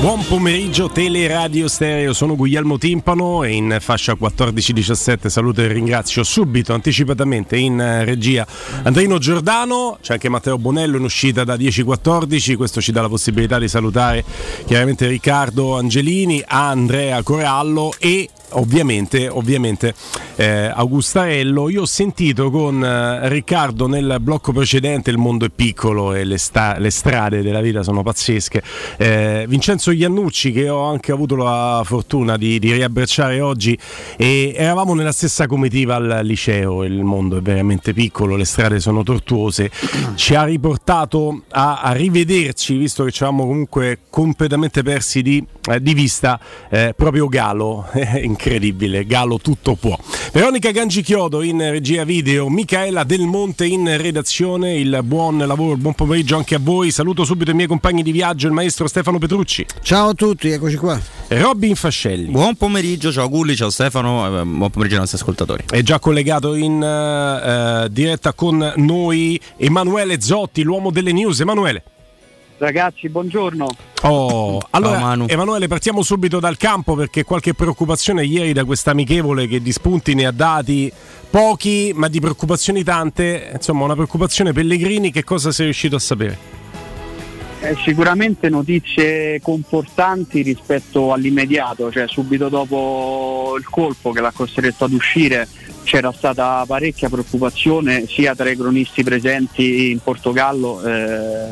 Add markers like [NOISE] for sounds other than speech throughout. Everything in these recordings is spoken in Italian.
Buon pomeriggio Teleradio Stereo, sono Guglielmo Timpano e in fascia 14-17 saluto e ringrazio subito, anticipatamente in regia Andrino Giordano, c'è anche Matteo Bonello in uscita da 10-14, questo ci dà la possibilità di salutare chiaramente Riccardo Angelini, Andrea Corallo e ovviamente, ovviamente eh, Augustarello. Io ho sentito con eh, Riccardo nel blocco precedente Il mondo è piccolo e le, sta- le strade della vita sono pazzesche. Eh, Vincenzo Iannucci, che ho anche avuto la fortuna di, di riabbracciare oggi, e eravamo nella stessa comitiva al liceo. Il mondo è veramente piccolo, le strade sono tortuose. Ci ha riportato a, a rivederci, visto che ci eravamo comunque completamente persi di, eh, di vista, eh, proprio Galo [LAUGHS] in incredibile, Galo tutto può. Veronica Gangichiodo in regia video, Michaela Del Monte in redazione, il buon lavoro, il buon pomeriggio anche a voi. Saluto subito i miei compagni di viaggio, il maestro Stefano Petrucci. Ciao a tutti, eccoci qua. Robin Fascelli. Buon pomeriggio, ciao Gulli, ciao Stefano, eh, buon pomeriggio ai nostri ascoltatori. È già collegato in uh, diretta con noi Emanuele Zotti, l'uomo delle news. Emanuele. Ragazzi, buongiorno. Oh, allora Emanuele, partiamo subito dal campo perché qualche preoccupazione ieri da questa amichevole che di spunti ne ha dati pochi, ma di preoccupazioni tante. Insomma, una preoccupazione Pellegrini, che cosa sei riuscito a sapere? Eh, sicuramente notizie confortanti rispetto all'immediato, cioè subito dopo il colpo che l'ha costretto ad uscire c'era stata parecchia preoccupazione sia tra i cronisti presenti in Portogallo, eh,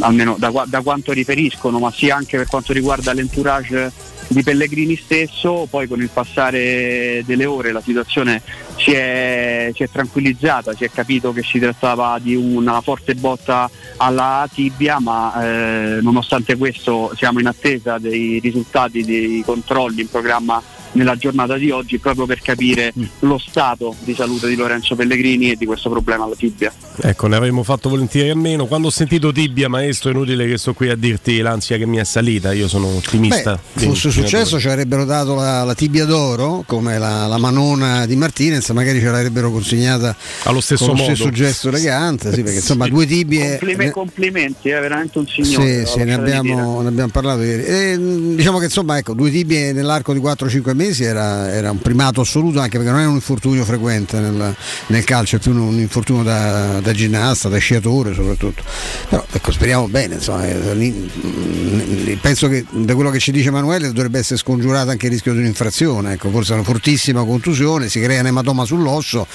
almeno da, da, quanto riferiscono, ma sia anche per quanto riguarda l'entourage di Pellegrini stesso, poi con il passare delle ore la situazione si è, si è tranquillizzata, si è capito che si trattava di una forte botta alla tibia, ma eh, nonostante questo siamo in attesa dei risultati dei controlli in programma nella giornata di oggi proprio per capire mm. lo stato di salute di Lorenzo Pellegrini e di questo problema alla tibia. Ecco, ne avremmo fatto volentieri a meno. Quando ho sentito tibia, maestro, è inutile che sto qui a dirti l'ansia che mi è salita, io sono ottimista. Beh, fosse successo ci avrebbero dato la, la tibia d'oro, come la, la, manona di Martinez, magari ce l'avrebbero consegnata allo stesso con stesso gesto elegante, sì, perché insomma due tibie... Complime, complimenti, è veramente un signore. Sì, sì, ne abbiamo, ne abbiamo, parlato ieri. E, diciamo che insomma, ecco, due tibie nell'arco di 4-5 mesi mesi era, era, un primato assoluto anche perché non è un infortunio frequente nel, nel calcio, è più un, un infortunio da, da, ginnasta, da sciatore soprattutto. Però ecco, speriamo bene, insomma, eh, penso che da quello che ci dice Emanuele dovrebbe essere scongiurato anche il rischio di un'infrazione, ecco, forse una fortissima contusione, si crea un ematoma sull'osso,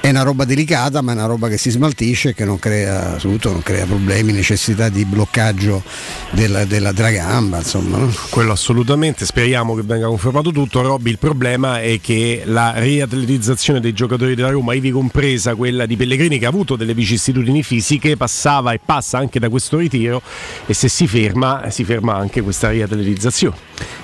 è una roba delicata ma è una roba che si smaltisce e che non crea, soprattutto non crea problemi, necessità di bloccaggio della, della, della gamba, insomma. No? Quello assolutamente, speriamo che venga confermato tutto. Robby, il problema è che la riatletizzazione dei giocatori della Roma, ivi compresa quella di Pellegrini che ha avuto delle vicissitudini fisiche, passava e passa anche da questo ritiro e se si ferma, si ferma anche questa riatletizzazione.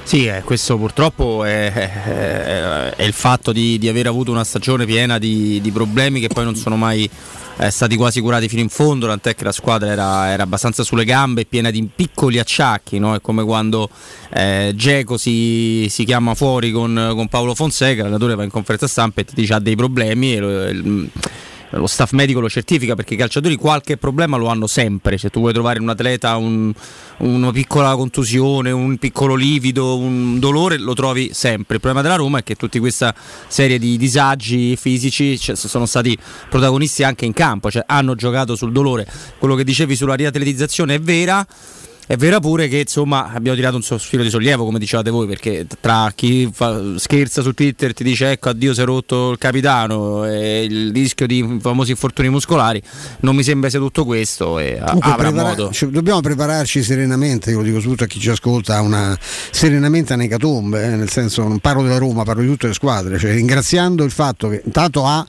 Sì, eh, questo purtroppo è, è, è il fatto di, di, aver avuto una stagione piena di, di problemi che poi non sono mai eh, stati quasi curati fino in fondo, tant'è che la squadra era, era abbastanza sulle gambe, piena di piccoli acciacchi, no? è come quando eh, Geco si, si, chiama fuori con, con Paolo Fonseca, l'allenatore va in conferenza stampa e ti dice ha dei problemi e il, lo staff medico lo certifica perché i calciatori qualche problema lo hanno sempre. Se tu vuoi trovare un atleta un, una piccola contusione, un piccolo livido, un dolore, lo trovi sempre. Il problema della Roma è che tutta questa serie di disagi fisici cioè, sono stati protagonisti anche in campo, cioè hanno giocato sul dolore. Quello che dicevi sulla riatletizzazione è vera è vero pure che insomma abbiamo tirato un sospiro di sollievo, come dicevate voi, perché tra chi fa, scherza su Twitter e ti dice ecco addio si è rotto il capitano e il rischio di famosi infortuni muscolari, non mi sembra sia tutto questo e Comunque, avrà prepara- modo. Cioè, dobbiamo prepararci serenamente, io lo dico soprattutto a chi ci ascolta, una serenamente a Necatombe, eh, nel senso non parlo della Roma, parlo di tutte le squadre, cioè ringraziando il fatto che intanto ha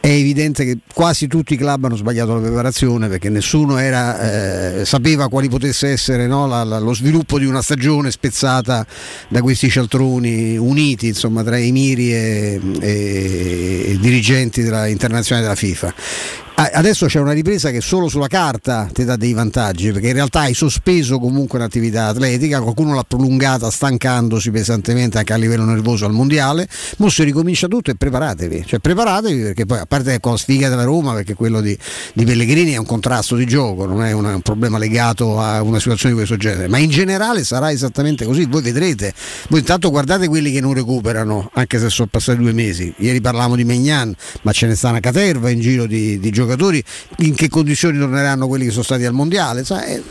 è evidente che quasi tutti i club hanno sbagliato la preparazione perché nessuno era, eh, sapeva quali potesse essere no, la, la, lo sviluppo di una stagione spezzata da questi cialtroni uniti insomma, tra i miri e, e, e dirigenti della, internazionale della FIFA adesso c'è una ripresa che solo sulla carta ti dà dei vantaggi, perché in realtà hai sospeso comunque un'attività atletica, qualcuno l'ha prolungata stancandosi pesantemente anche a livello nervoso al mondiale, ora si ricomincia tutto e preparatevi, cioè preparatevi perché poi a parte con la sfiga della Roma, perché quello di, di Pellegrini è un contrasto di gioco, non è una, un problema legato a una situazione di questo genere, ma in generale sarà esattamente così, voi vedrete, voi intanto guardate quelli che non recuperano, anche se sono passati due mesi, ieri parlavamo di Megnan, ma ce ne sta una caterva in giro di, di giocatori, in che condizioni torneranno quelli che sono stati al mondiale, sai,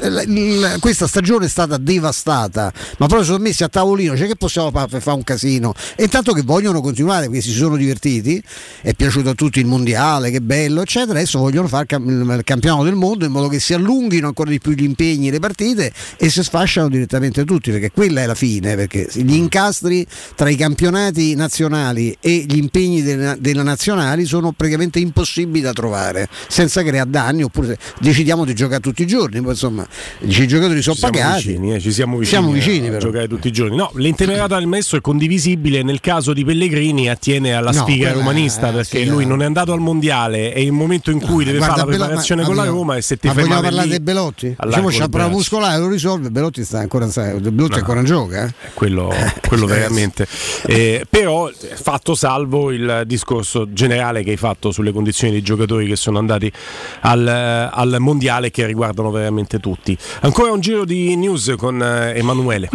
questa stagione è stata devastata, ma proprio sono messi a tavolino, cioè che possiamo fare per fare un casino? E intanto che vogliono continuare perché si sono divertiti, è piaciuto a tutti il mondiale, che bello, eccetera, adesso vogliono fare il campionato del mondo in modo che si allunghino ancora di più gli impegni, le partite e si sfasciano direttamente tutti, perché quella è la fine, perché gli incastri tra i campionati nazionali e gli impegni delle, delle nazionali sono praticamente impossibili da trovare, senza creare danni, oppure decidiamo di giocare tutti i giorni, poi insomma i giocatori sono pagati. Vicini, eh, ci siamo vicini, siamo vicini a, a giocare tutti i giorni. No, l'intemerata del messo è condivisibile nel caso di Pellegrini attiene alla no, sfiga romanista perché sì, lui non è andato al mondiale e il momento in cui no, deve fare la preparazione Belo, con la Roma e se ti ma vogliamo parlare di Belotti? Diciamo un problema muscolare, lo risolve, Belotti sta ancora Belotti no, ancora in gioca. Eh? Quello, quello [LAUGHS] veramente. Eh, però fatto salvo il discorso generale che hai fatto sulle condizioni dei giocatori che sono andati al, al mondiale che riguardano veramente tutti. Ancora un giro di news con eh, Emanuele.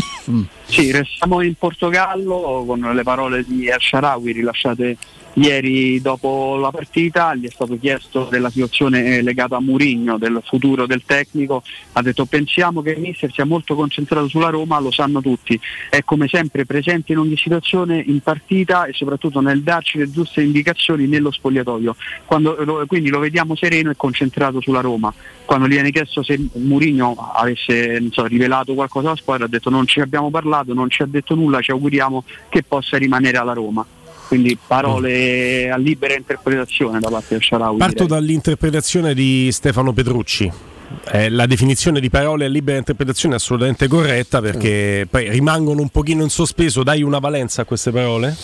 Sì, restiamo in Portogallo con le parole di El Sharawi rilasciate Ieri dopo la partita gli è stato chiesto della situazione legata a Murigno, del futuro del tecnico, ha detto pensiamo che il mister sia molto concentrato sulla Roma, lo sanno tutti, è come sempre presente in ogni situazione in partita e soprattutto nel darci le giuste indicazioni nello spogliatoio, Quando, quindi lo vediamo sereno e concentrato sulla Roma. Quando gli viene chiesto se Murigno avesse so, rivelato qualcosa alla squadra ha detto non ci abbiamo parlato, non ci ha detto nulla, ci auguriamo che possa rimanere alla Roma quindi parole a libera interpretazione da parte del Sharawi. Parto direi. dall'interpretazione di Stefano Petrucci. Eh, la definizione di parole a libera interpretazione è assolutamente corretta perché poi rimangono un pochino in sospeso. Dai una valenza a queste parole?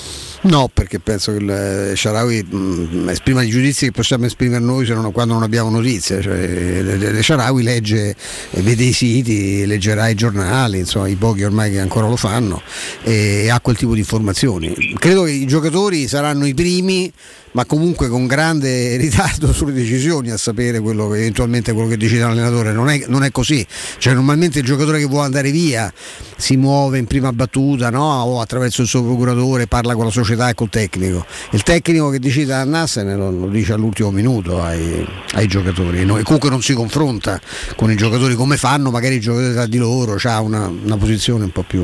No, perché penso che il eh, Sharawi mm, esprima i giudizi che possiamo esprimere noi non, quando non abbiamo notizie. Cioè, il Sharawi legge, vede i siti, leggerà i giornali, insomma, i pochi ormai che ancora lo fanno e ha quel tipo di informazioni. Credo che i giocatori saranno i primi ma comunque con grande ritardo [LAUGHS] sulle decisioni a sapere quello che, eventualmente quello che decide l'allenatore. Non è, non è, così. Cioè, normalmente il giocatore che vuole andare via si muove in prima battuta no? o attraverso il suo procuratore, parla con la società e col tecnico. Il tecnico che decide a andarsene lo, lo dice all'ultimo minuto ai, ai giocatori. No? E comunque non si confronta con i giocatori come fanno magari i giocatori tra di loro, ha una, una, posizione un po' più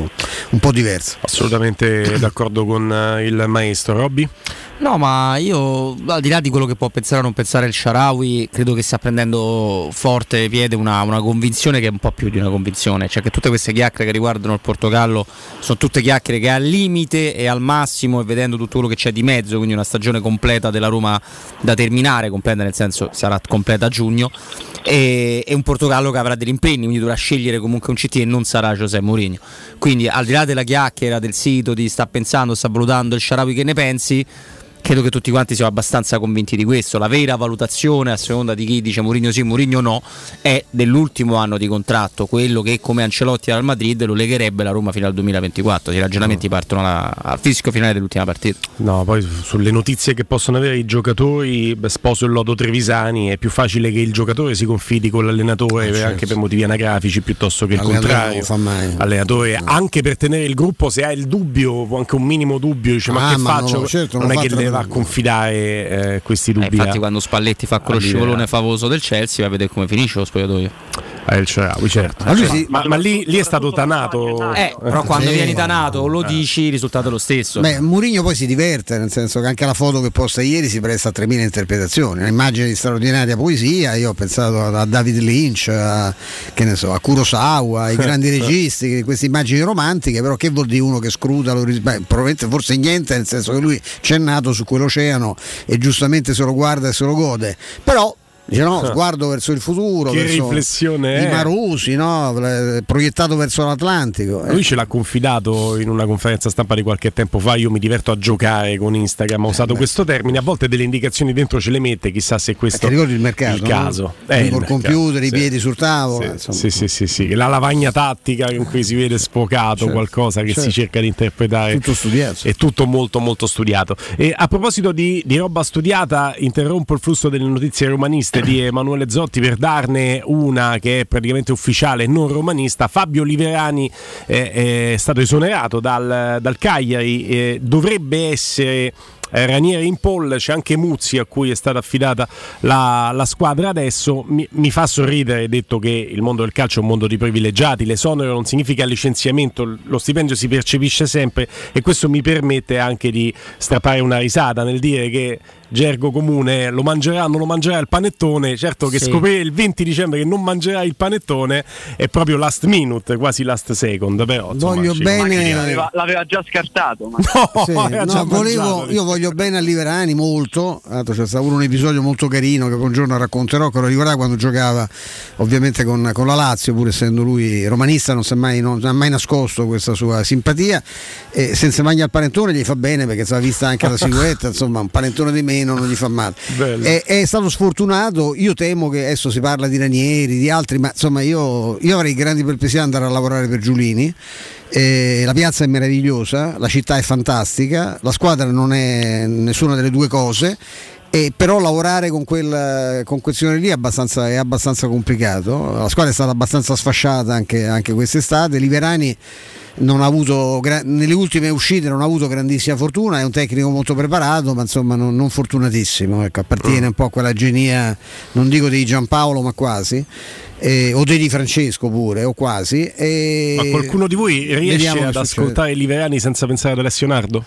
un po' diversa. Assolutamente [CLEARS THROAT] d'accordo con eh, il maestro Robby. No, ma io al di là di quello che può pensare o non pensare il Sharawi, credo che stia prendendo forte piede una, una, convinzione che è un po' più di una convinzione, cioè che tutte queste chiacchiere che riguardano il Portogallo sono tutte chiacchiere che al limite e al massimo e vedendo tutto quello che c'è di mezzo, quindi una stagione completa della Roma da terminare, completa nel senso sarà completa a giugno, e, e un Portogallo che avrà degli impegni, quindi dovrà scegliere comunque un CT e non sarà Giuseppe Mourinho. Quindi al di là della chiacchiera del sito, di sta pensando, sta valutando il Sharawi che ne pensi, credo che tutti quanti siamo abbastanza convinti di questo. La vera valutazione, a seconda di chi dice Mourinho sì, Mourinho no, è dell'ultimo anno di contratto, quello che come Ancelotti al Madrid lo legherebbe la Roma fino al 2024. I ragionamenti no. partono alla, al fischio finale dell'ultima partita. No, poi sulle notizie che possono avere i giocatori, beh, sposo il lodo Trevisani, è più facile che il giocatore si confidi con l'allenatore eh, certo. anche per motivi anagrafici piuttosto che il contrario. Allenatore, no. anche per tenere il gruppo, se ha il dubbio, anche un minimo dubbio, dice ah, ma che ma faccio? No, certo, non, non è che le va a confidare eh, questi dubbi. Eh, infatti, quando Spalletti fa quello scivolone favoso del Chelsea, va a vedere come finisce lo spogliatoio. Eh, il Cerawi, certo. Ma, sì, ma, ma lì, lì, è stato tanato. Eh, però quando vieni tanato lo eh. dici, il risultato è lo stesso. Beh, Murigno poi si diverte, nel senso che anche la foto che posta ieri si presta a 3.000 interpretazioni. Un'immagine di straordinaria poesia. Io ho pensato a David Lynch, a, che ne so, a Kurosawa, ai [LAUGHS] grandi registi, queste immagini romantiche, però che vuol dire uno che scruta? Lo, beh, probabilmente forse niente, nel senso che lui c'è nato su quell'oceano e giustamente se lo guarda e se lo gode. Però Dice no, sguardo verso il futuro, Che verso riflessione i è? Marusi, no? proiettato verso l'Atlantico. Eh. Lui ce l'ha confidato in una conferenza stampa di qualche tempo fa. Io mi diverto a giocare con Instagram. Ha usato beh. questo termine. A volte delle indicazioni dentro ce le mette. Chissà se questo ricordi il mercato? il no? caso. Quindi il col mercato, computer, i sì. piedi sul tavolo. Sì, sì, sì, sì, sì. La lavagna tattica con cui si vede sfocato Certo, qualcosa che si certo. cerca di interpretare. Tutto studiato. È tutto molto molto studiato. E a proposito di, di roba studiata, interrompo il flusso delle notizie romaniste di Emanuele Zotti per darne una che è praticamente ufficiale, non romanista. Fabio Liverani eh, è stato esonerato dal, dal Cagliari, eh, dovrebbe essere eh, Ranieri in pole, c'è anche Muzzi a cui è stata affidata la, la squadra adesso. Mi, mi fa sorridere, detto che il mondo del calcio è un mondo di privilegiati, l'esonero non significa licenziamento, lo stipendio si percepisce sempre e questo mi permette anche di strappare una risata nel dire che gergo comune lo mangerà, non lo mangerà il panettone, certo che Sì. scoprire il 20 dicembre che non mangerà il panettone è proprio last minute, quasi last second, però insomma, Voglio ci- bene- l'aveva, l'aveva già scartato. Ma... [LAUGHS] No, Sì, no, già volevo- io voglio bene a Liverani molto. L'altro c'è stato un episodio molto carino che un giorno racconterò. Che lo ricorderà quando giocava ovviamente con, con la Lazio, pur essendo lui romanista, non, si è mai, non ha mai nascosto questa sua simpatia. E senza maglia al panettone gli fa bene perché si è vista anche la [LAUGHS] silhouette. insomma, un panettone di meno non gli fa male. È, è stato sfortunato. Io temo che adesso si parla di Ranieri, di altri, ma insomma, io, io avrei grandi perplessità ad andare a lavorare per Giulini. Eh, la piazza è meravigliosa, la città è fantastica, la squadra non è nessuna delle due cose. E però lavorare con quel, con quel signore lì è abbastanza, è abbastanza complicato. La squadra è stata abbastanza sfasciata anche, anche quest'estate. Liverani avuto, nelle ultime uscite non ha avuto grandissima fortuna, è un tecnico molto preparato, ma insomma non, non fortunatissimo. Ecco, appartiene un po' a quella genia, non dico di Giampaolo, ma quasi. eh, o di Francesco pure, o quasi. e- Ma qualcuno di voi riesce ad ascoltare Liverani senza pensare ad Alessio Nardo?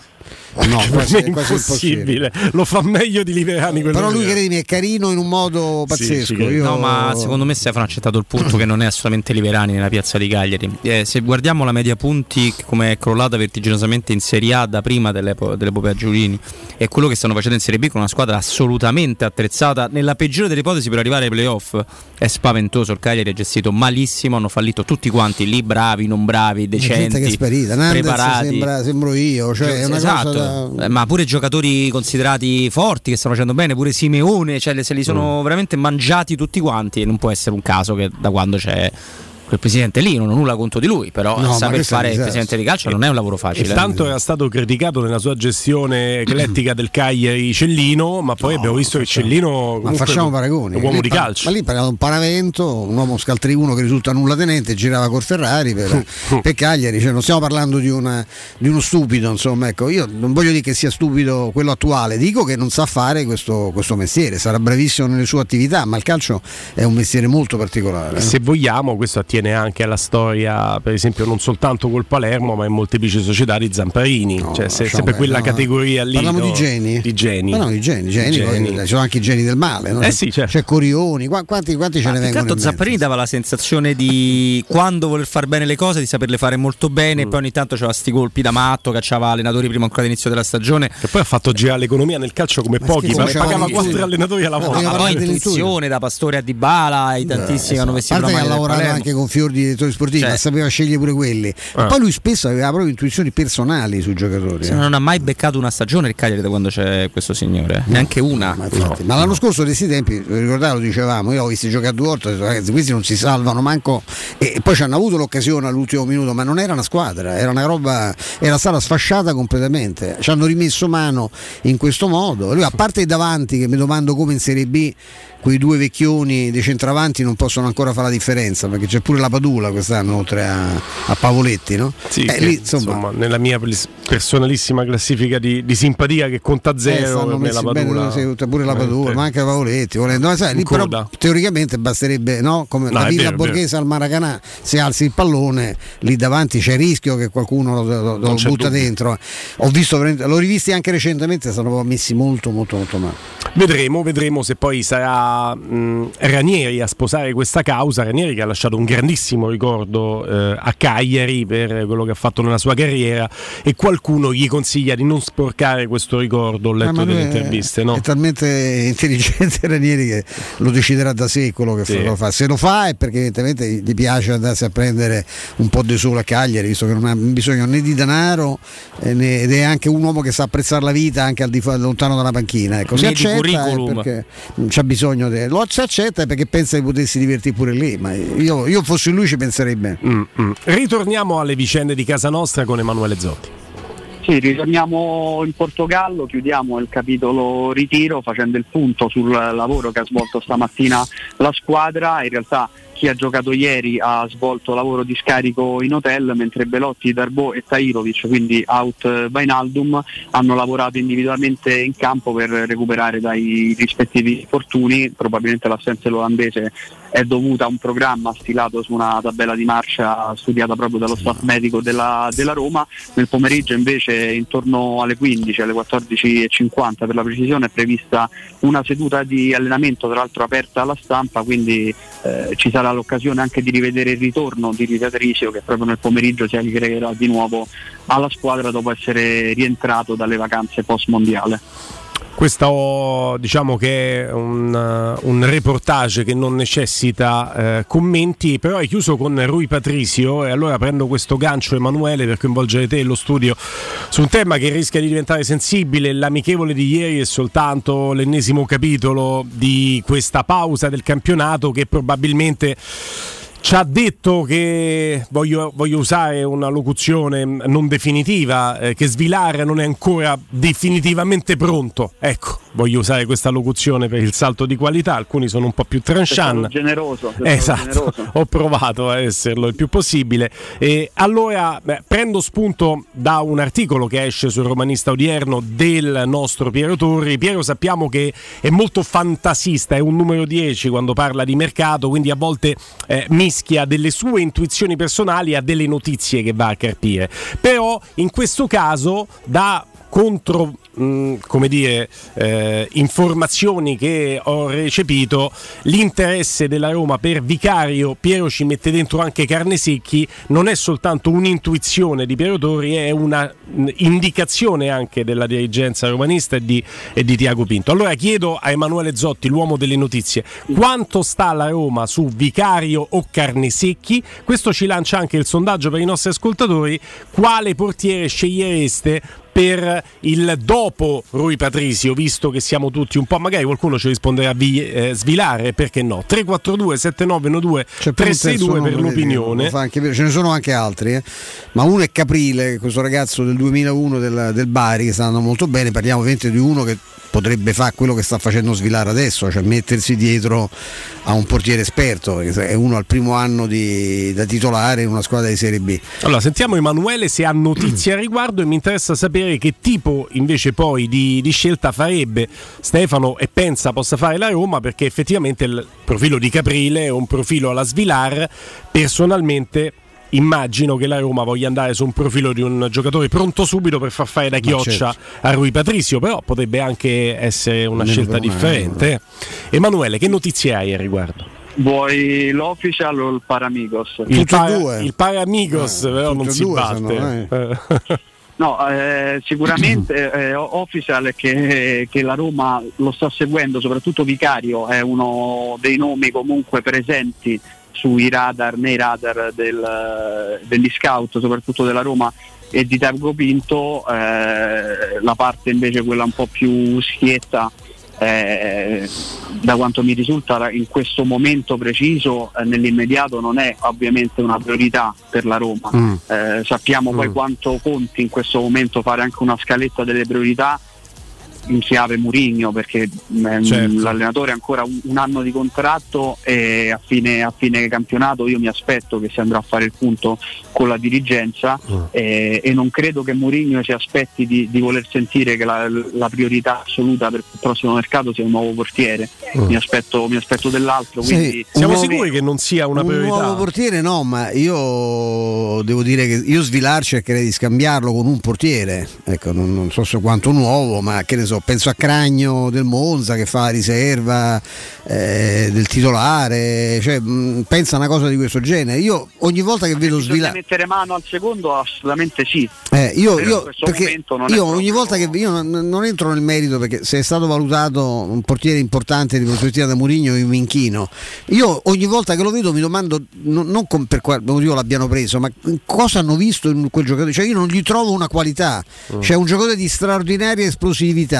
No, [LAUGHS] quasi, è impossibile. Lo fa meglio di Liverani. quello Però lui, credimi, è carino in un modo Sì, pazzesco. ci credo. Io- No, ma secondo me Stefano ha accettato il punto [CLEARS THROAT] che non è assolutamente Liverani nella piazza di Cagliari. Eh, se guardiamo la media punti come è crollata vertiginosamente in Serie A da prima dell'epo- dell'epopea Giulini e quello che stanno facendo in Serie B con una squadra assolutamente attrezzata, nella peggiore delle ipotesi per arrivare ai playoff, è spaventoso. Il Cagliari è gestito malissimo, hanno fallito tutti quanti lì, bravi, non bravi, decenti, che è sparita. Preparati. sembra, sembro io, cioè è una esatto, cosa da- ma pure giocatori considerati forti che stanno facendo bene, pure Simeone, cioè se li Mm. sono veramente mangiati tutti quanti e non può essere un caso che da quando c'è quel presidente lì, non ho nulla contro di lui, però No, saper fare il presidente di calcio non è un lavoro E facile. tanto era stato criticato nella sua gestione eclettica del Cagliari Cellino, ma poi abbiamo visto che Cellino Ma facciamo paragoni. è un uomo Lì di calcio. Ma lì parliamo di un paravento, un uomo scaltriuno che risulta nulla tenente, girava col Ferrari per, per [LAUGHS] Cagliari. Cioè, non stiamo parlando di, una- di uno stupido, insomma, ecco, io non voglio dire che sia stupido quello attuale, dico che non sa fare questo, questo mestiere, sarà bravissimo nelle sue attività, ma il calcio è un mestiere molto particolare. eh. Se vogliamo, questo attiene anche alla storia, per esempio, non soltanto col Palermo, ma in molteplici società di Zamparini. No, cioè, se- sempre quella no. categoria lì. Parliamo no? di geni? Di geni. Ma no, i geni, geni, Geni. poi ci sono anche i geni del male. no? Eh sì, certo. C'è Corioni, qua- quanti, quanti ce Ma ne vengono? altro in mente? Zapparini dava la sensazione di quando voler fare bene le cose, di saperle fare molto bene, e Mm. poi ogni tanto c'aveva sti colpi da matto, cacciava allenatori prima ancora all'inizio della stagione. Che poi ha fatto girare l'economia nel calcio come Ma pochi, ma pagava di- quattro allenatori alla volta. Ma poi intuizione da Pastore a Dybala, ai tantissimi che hanno vestito la maglia ha lavorato anche con fior di direttori sportivi, Cioè. ma sapeva scegliere pure quelli. Ma Eh. poi lui spesso aveva proprio intuizioni personali sui giocatori. Se eh. non ha mai beccato una stagione il Cagliari da quando c'è questo signore, neanche una. Ma, infatti- ma l'anno scorso, di questi tempi, ricordate, lo dicevamo, io ho visto giocare due volte, ragazzi, questi non si salvano manco. E, e poi ci hanno avuto l'occasione all'ultimo minuto, ma non era una squadra, era una roba, era stata sfasciata completamente. Ci hanno rimesso mano in questo modo. Lui, a parte i davanti, che mi domando come in Serie B quei due vecchioni dei centravanti non possono ancora fare la differenza, perché c'è pure la Padula quest'anno oltre a, a Pavoletti, no? Sì, Eh, che, lì, insomma, insomma, nella mia pers- personalissima classifica di, di simpatia che conta Eh, zero stanno per la bene, Padula. sì, pure la Padula, veramente. ma anche Pavoletti, volendo. Ma sai, lì però teoricamente basterebbe, no? Come No, la Villa vero. Borghese al Maracanà, se alzi il pallone, lì davanti c'è il rischio che qualcuno lo, lo- lo butta dentro. Ho visto, l'ho rivisti anche recentemente, sono messi molto, molto, molto male. Vedremo, vedremo se poi sarà mh, Ranieri a sposare questa causa. Ranieri che ha lasciato un grandissimo ricordo eh, a Cagliari per quello che ha fatto nella sua carriera e qualcuno gli consiglia di non sporcare questo ricordo, ho letto delle interviste. No? È talmente intelligente Ranieri che lo deciderà da sé quello che sì. fa. Se lo fa è perché evidentemente gli piace andarsi a prendere un po' di sole a Cagliari, visto che non ha bisogno né di denaro eh, né, ed è anche un uomo che sa apprezzare la vita anche al di fuori, lontano dalla panchina. Ecco, si accetta perché c'ha bisogno di... Lo accetta perché pensa di potersi divertire pure lì, ma io, io fossi lui ci penserei bene. Mm, mm. Ritorniamo alle vicende di casa nostra con Emanuele Zotti. Sì, ritorniamo in Portogallo, chiudiamo il capitolo ritiro facendo il punto sul lavoro che ha svolto stamattina la squadra. In realtà chi ha giocato ieri ha svolto lavoro di scarico in hotel, mentre Belotti, Darbo e Tairovic, quindi out Vainaldum, hanno lavorato individualmente in campo per recuperare dai rispettivi fortuni. Probabilmente l'assenza dell'olandese è dovuta a un programma stilato su una tabella di marcia studiata proprio dallo staff medico della, della Roma. Nel pomeriggio invece intorno alle 15, alle 14.50 per la precisione è prevista una seduta di allenamento, tra l'altro aperta alla stampa, quindi eh, ci sarà l'occasione anche di rivedere il ritorno di Rita Trisio che proprio nel pomeriggio si aggregherà di nuovo alla squadra dopo essere rientrato dalle vacanze post mondiale. Questo diciamo che è un, un reportage che non necessita eh, commenti, però è chiuso con Rui Patrizio e allora prendo questo gancio Emanuele per coinvolgere te e lo studio su un tema che rischia di diventare sensibile. L'amichevole di ieri è soltanto l'ennesimo capitolo di questa pausa del campionato che probabilmente ci ha detto che voglio, voglio, usare una locuzione non definitiva, eh, che Svilar non è ancora definitivamente pronto. Ecco, voglio usare questa locuzione per il salto di qualità. Alcuni sono un po' più tranchant. Generoso. Esatto, generoso. ho provato a esserlo il più possibile. E allora beh, prendo spunto da un articolo che esce sul romanista odierno del nostro Piero Torri. Piero sappiamo che è molto fantasista, è un numero 10 quando parla di mercato, quindi a volte eh, mi mischia delle sue intuizioni personali a delle notizie che va a carpire. Però in questo caso da contro mm, come dire, eh, informazioni che ho recepito, l'interesse della Roma per Vicario, Piero ci mette dentro anche carne secchi, non è soltanto un'intuizione di Piero Torri, è un'indicazione mm, anche della dirigenza romanista e di, e di Tiago Pinto. Allora chiedo a Emanuele Zotti, l'uomo delle notizie, quanto sta la Roma su Vicario o carne secchi? Questo ci lancia anche il sondaggio per i nostri ascoltatori, quale portiere scegliereste per il dopo Rui Patrisio, visto che siamo tutti un po', magari qualcuno ci risponderà vi, eh, svilare, perché no? 342 7912 362 per l'opinione. Anche, ce ne sono anche altri, eh? ma uno è Caprile, questo ragazzo del 2001 del, del Bari che sta andando molto bene, parliamo ovviamente di uno che potrebbe fare quello che sta facendo Svilare adesso, cioè mettersi dietro a un portiere esperto, è uno al primo anno di, da titolare in una squadra di Serie B. Allora sentiamo Emanuele se ha notizie a [CLEARS THROAT] riguardo e mi interessa sapere che tipo invece poi di, di scelta farebbe Stefano e pensa possa fare la Roma perché effettivamente il profilo di Caprile è un profilo alla Svilar, personalmente immagino che la Roma voglia andare su un profilo di un giocatore pronto subito per far fare da chioccia certo. a Rui Patrizio, però potrebbe anche essere una Meno scelta differente. Emanuele, che notizie hai a riguardo? Vuoi l'official o il Paramigos? Il, para, il Paramigos, eh, però non si batte. Sono, eh. No, eh, sicuramente [COUGHS] eh, Official è che, che, la Roma lo sta seguendo, soprattutto Vicario è uno dei nomi comunque presenti sui radar, nei radar del, degli scout, soprattutto della Roma e di Targo Pinto, eh, la parte invece quella un po' più schietta eh, da quanto mi risulta in questo momento preciso eh, nell'immediato non è ovviamente una priorità per la Roma. Mm. Eh, sappiamo mm. poi quanto conti in questo momento fare anche una scaletta delle priorità in chiave Murigno perché ehm, certo. l'allenatore ha ancora un, un, anno di contratto e a fine, a fine, campionato io mi aspetto che si andrà a fare il punto con la dirigenza mm. e, e, non credo che Murigno si aspetti di, di voler sentire che la, la, priorità assoluta per il prossimo mercato sia un nuovo portiere mm. mi, aspetto, mi, aspetto, dell'altro sì, siamo sicuri che non sia una priorità un nuovo portiere no ma io devo dire che io Svilar cercherei di scambiarlo con un portiere ecco non, non so se quanto nuovo ma che ne so so, penso a Cragno del Monza che fa la riserva eh, del titolare, cioè, mh, pensa a una cosa di questo genere. Io ogni volta che vedo svilare. mettere mano al secondo, assolutamente sì. Eh, io, io, perché io ogni volta che io non, non, entro nel merito perché se è stato valutato un portiere importante di prospettiva da Murigno, io mi inchino. Io ogni volta che lo vedo mi domando non, non per quale motivo l'abbiano preso, ma cosa hanno visto in quel giocatore? Cioè io non gli trovo una qualità. Mm. C'è un giocatore di straordinaria esplosività,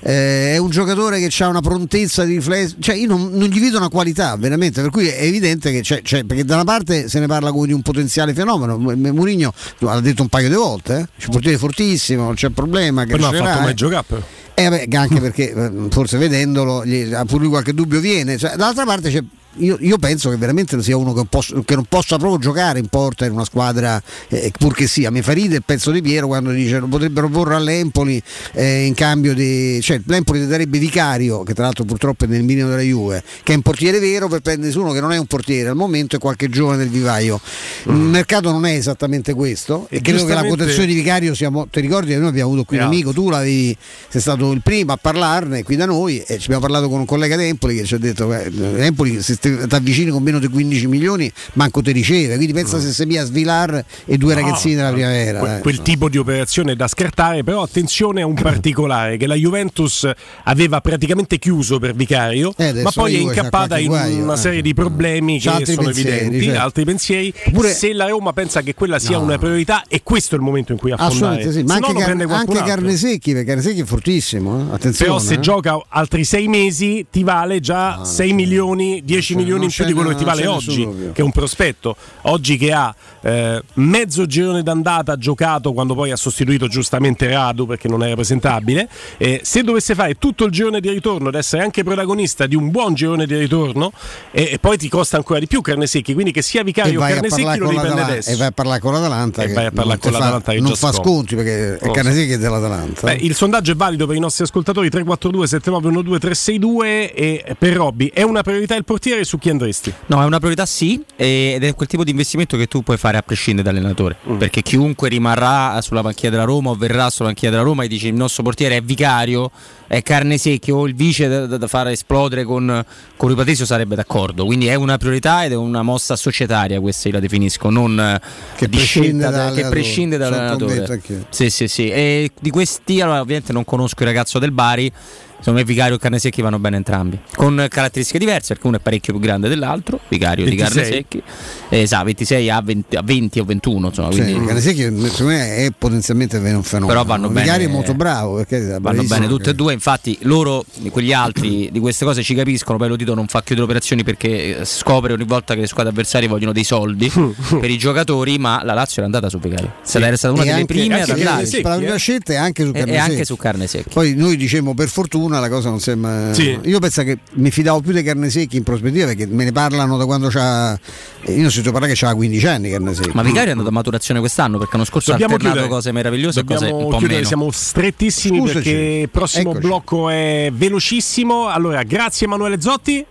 eh, è un giocatore che ha una prontezza di riflesso, cioè io non, non, gli vedo una qualità veramente, per cui è evidente che c'è, c'è, perché da una parte se ne parla come di un potenziale fenomeno, Mourinho l'ha detto un paio di volte, eh? c'è un portiere fortissimo, non c'è problema. Non ha fatto mai giocare. Eh, beh, anche perché eh, forse vedendolo gli, pure lui qualche dubbio viene. Cioè, dall'altra parte c'è io, io, penso che veramente sia uno che, posso, che, non possa proprio giocare in porta in una squadra, eh, pur che sia. Mi fa ridere il pezzo di Piero quando dice potrebbero porre all'Empoli eh, in cambio di. cioè l'Empoli darebbe Vicario, che tra l'altro purtroppo è nel minimo della Juve, che è un portiere vero per prendersi uno che non è un portiere al momento è qualche giovane del vivaio. Mm. Il mercato non è esattamente questo e, e credo che la quotazione di Vicario sia. Ti ricordi che noi abbiamo avuto qui un amico, tu l'avevi, sei stato il primo a parlarne qui da noi e ci abbiamo parlato con un collega di Empoli che ci ha detto che eh, Empoli si ti avvicini con meno di 15 milioni, manco te riceve. Quindi pensa se sei via Svilar e due no, ragazzini della primavera. Que- eh. quel tipo di operazione è da scartare, però attenzione a un [COUGHS] particolare che la Juventus aveva praticamente chiuso per Vicario, eh, ma poi è incappata in guaio, una eh. serie di problemi che sono pensieri, evidenti, certo. altri pensieri. Pure se la Roma pensa che quella sia una priorità e questo è il momento in cui affondare. Sì, ma anche, car- anche Carnesecchi, perché Carnesecchi è fortissimo, eh? attenzione. Però se eh. gioca altri sei mesi ti vale già 6 milioni, 10 milioni in più di quello che ti vale oggi, che è un prospetto. Oggi che ha eh, mezzo girone d'andata giocato quando poi ha sostituito giustamente Radu perché non era presentabile. Eh, se dovesse fare tutto il girone di ritorno ed essere anche protagonista di un buon girone di ritorno, eh, e poi ti costa ancora di più Carnesecchi. Quindi che sia Vicario o Carnesecchi lo riprende adesso. E vai a parlare con l'Atalanta. E vai a parlare con l'Atalanta. Fa, non fa sconti perché è Carnesecchi è dell'Atalanta. Beh, il sondaggio è valido per i nostri ascoltatori 342 7912 362 e per Robby è una priorità il portiere su chi andresti? No, è una priorità sì, ed è quel tipo di investimento che tu puoi fare a prescindere dall'allenatore. Mm. Perché chiunque rimarrà sulla panchina della Roma o verrà sulla panchina della Roma e dice il nostro portiere è vicario, è carne secchia o il vice da, da, da fare esplodere con, con Rui sarebbe d'accordo. Quindi è una priorità ed è una mossa societaria, questa io la definisco, non che prescinde, da, che prescinde dall'allenatore. Sì, sì, sì. E di questi, allora, ovviamente non conosco il ragazzo del Bari Secondo me Vicario e Carnesecchi vanno bene entrambi, con caratteristiche diverse, perché uno è parecchio più grande dell'altro, Vicario 26. di Carnesecchi, eh, esatto, 26 a 20, a 20 o 21. Insomma, quindi... sì, Carnesecchi secondo me è potenzialmente un fenomeno. Però vanno Vicario bene, è molto bravo, perché vanno bene tutte e due, infatti loro, quegli altri di queste cose ci capiscono, poi lo Tito non fa chiudere operazioni perché scopre ogni volta che le squadre avversarie vogliono dei soldi [LAUGHS] per i giocatori, ma la Lazio è andata su Vicario. Sì. Era stata una e delle anche, prime ad andare. Sì, la prima scelta è anche su. E anche su Carnesecchi. Poi noi diciamo per fortuna fortuna la cosa non sembra. Sì. Io penso che mi fidavo più dei carne secchi in prospettiva perché me ne parlano da quando c'ha. Io ho sentito parlare che c'ha 15 anni carne secchi. Ma Vicario è andato a maturazione quest'anno perché l'anno scorso Dobbiamo ha alternato chiudere. cose meravigliose Dobbiamo e cose un po' chiudere. meno. Siamo strettissimi Scusaci. perché il prossimo Eccoci. blocco è velocissimo. Allora, grazie Emanuele Zotti.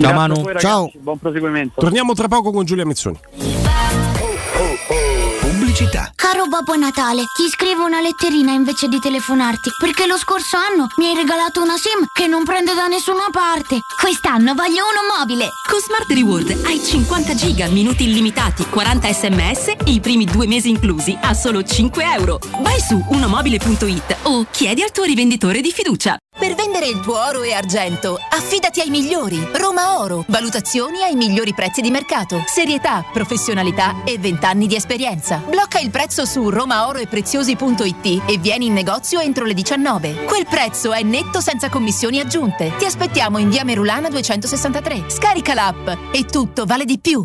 Ciao Manu. Voi, Ciao. Buon proseguimento. Torniamo tra poco con Giulia Mezzoni pubblicità. Caro Babbo Natale, ti scrivo una letterina invece di telefonarti, perché lo scorso anno mi hai regalato una SIM che non prende da nessuna parte. Quest'anno voglio uno mobile. Con Smart Reward hai 50 giga, minuti illimitati, 40 sms e i primi due mesi inclusi a solo 5 euro. Vai su unomobile.it o chiedi al tuo rivenditore di fiducia. Per vendere il tuo oro e argento, affidati ai migliori. Roma Oro. Valutazioni ai migliori prezzi di mercato. Serietà, professionalità e 20 anni di esperienza. Blocca il prezzo su romaoroepreziosi.it e vieni in negozio entro le 19. Quel prezzo è netto senza commissioni aggiunte. Ti aspettiamo in via Merulana 263. Scarica l'app e tutto vale di più.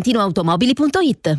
valentinoautomobili.it.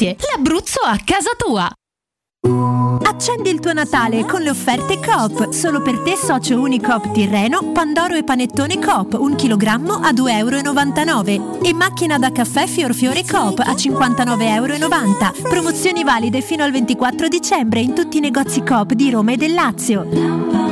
l'Abruzzo a casa tua. Accendi il tuo Natale con le offerte Coop. Solo per te socio Unicoop Tirreno, Pandoro e panettone Coop, un chilogrammo a 2,99 euro. E macchina da caffè Fior Fiore Coop a 59,90 euro. Promozioni valide fino al 24 dicembre in tutti i negozi Coop di Roma e del Lazio.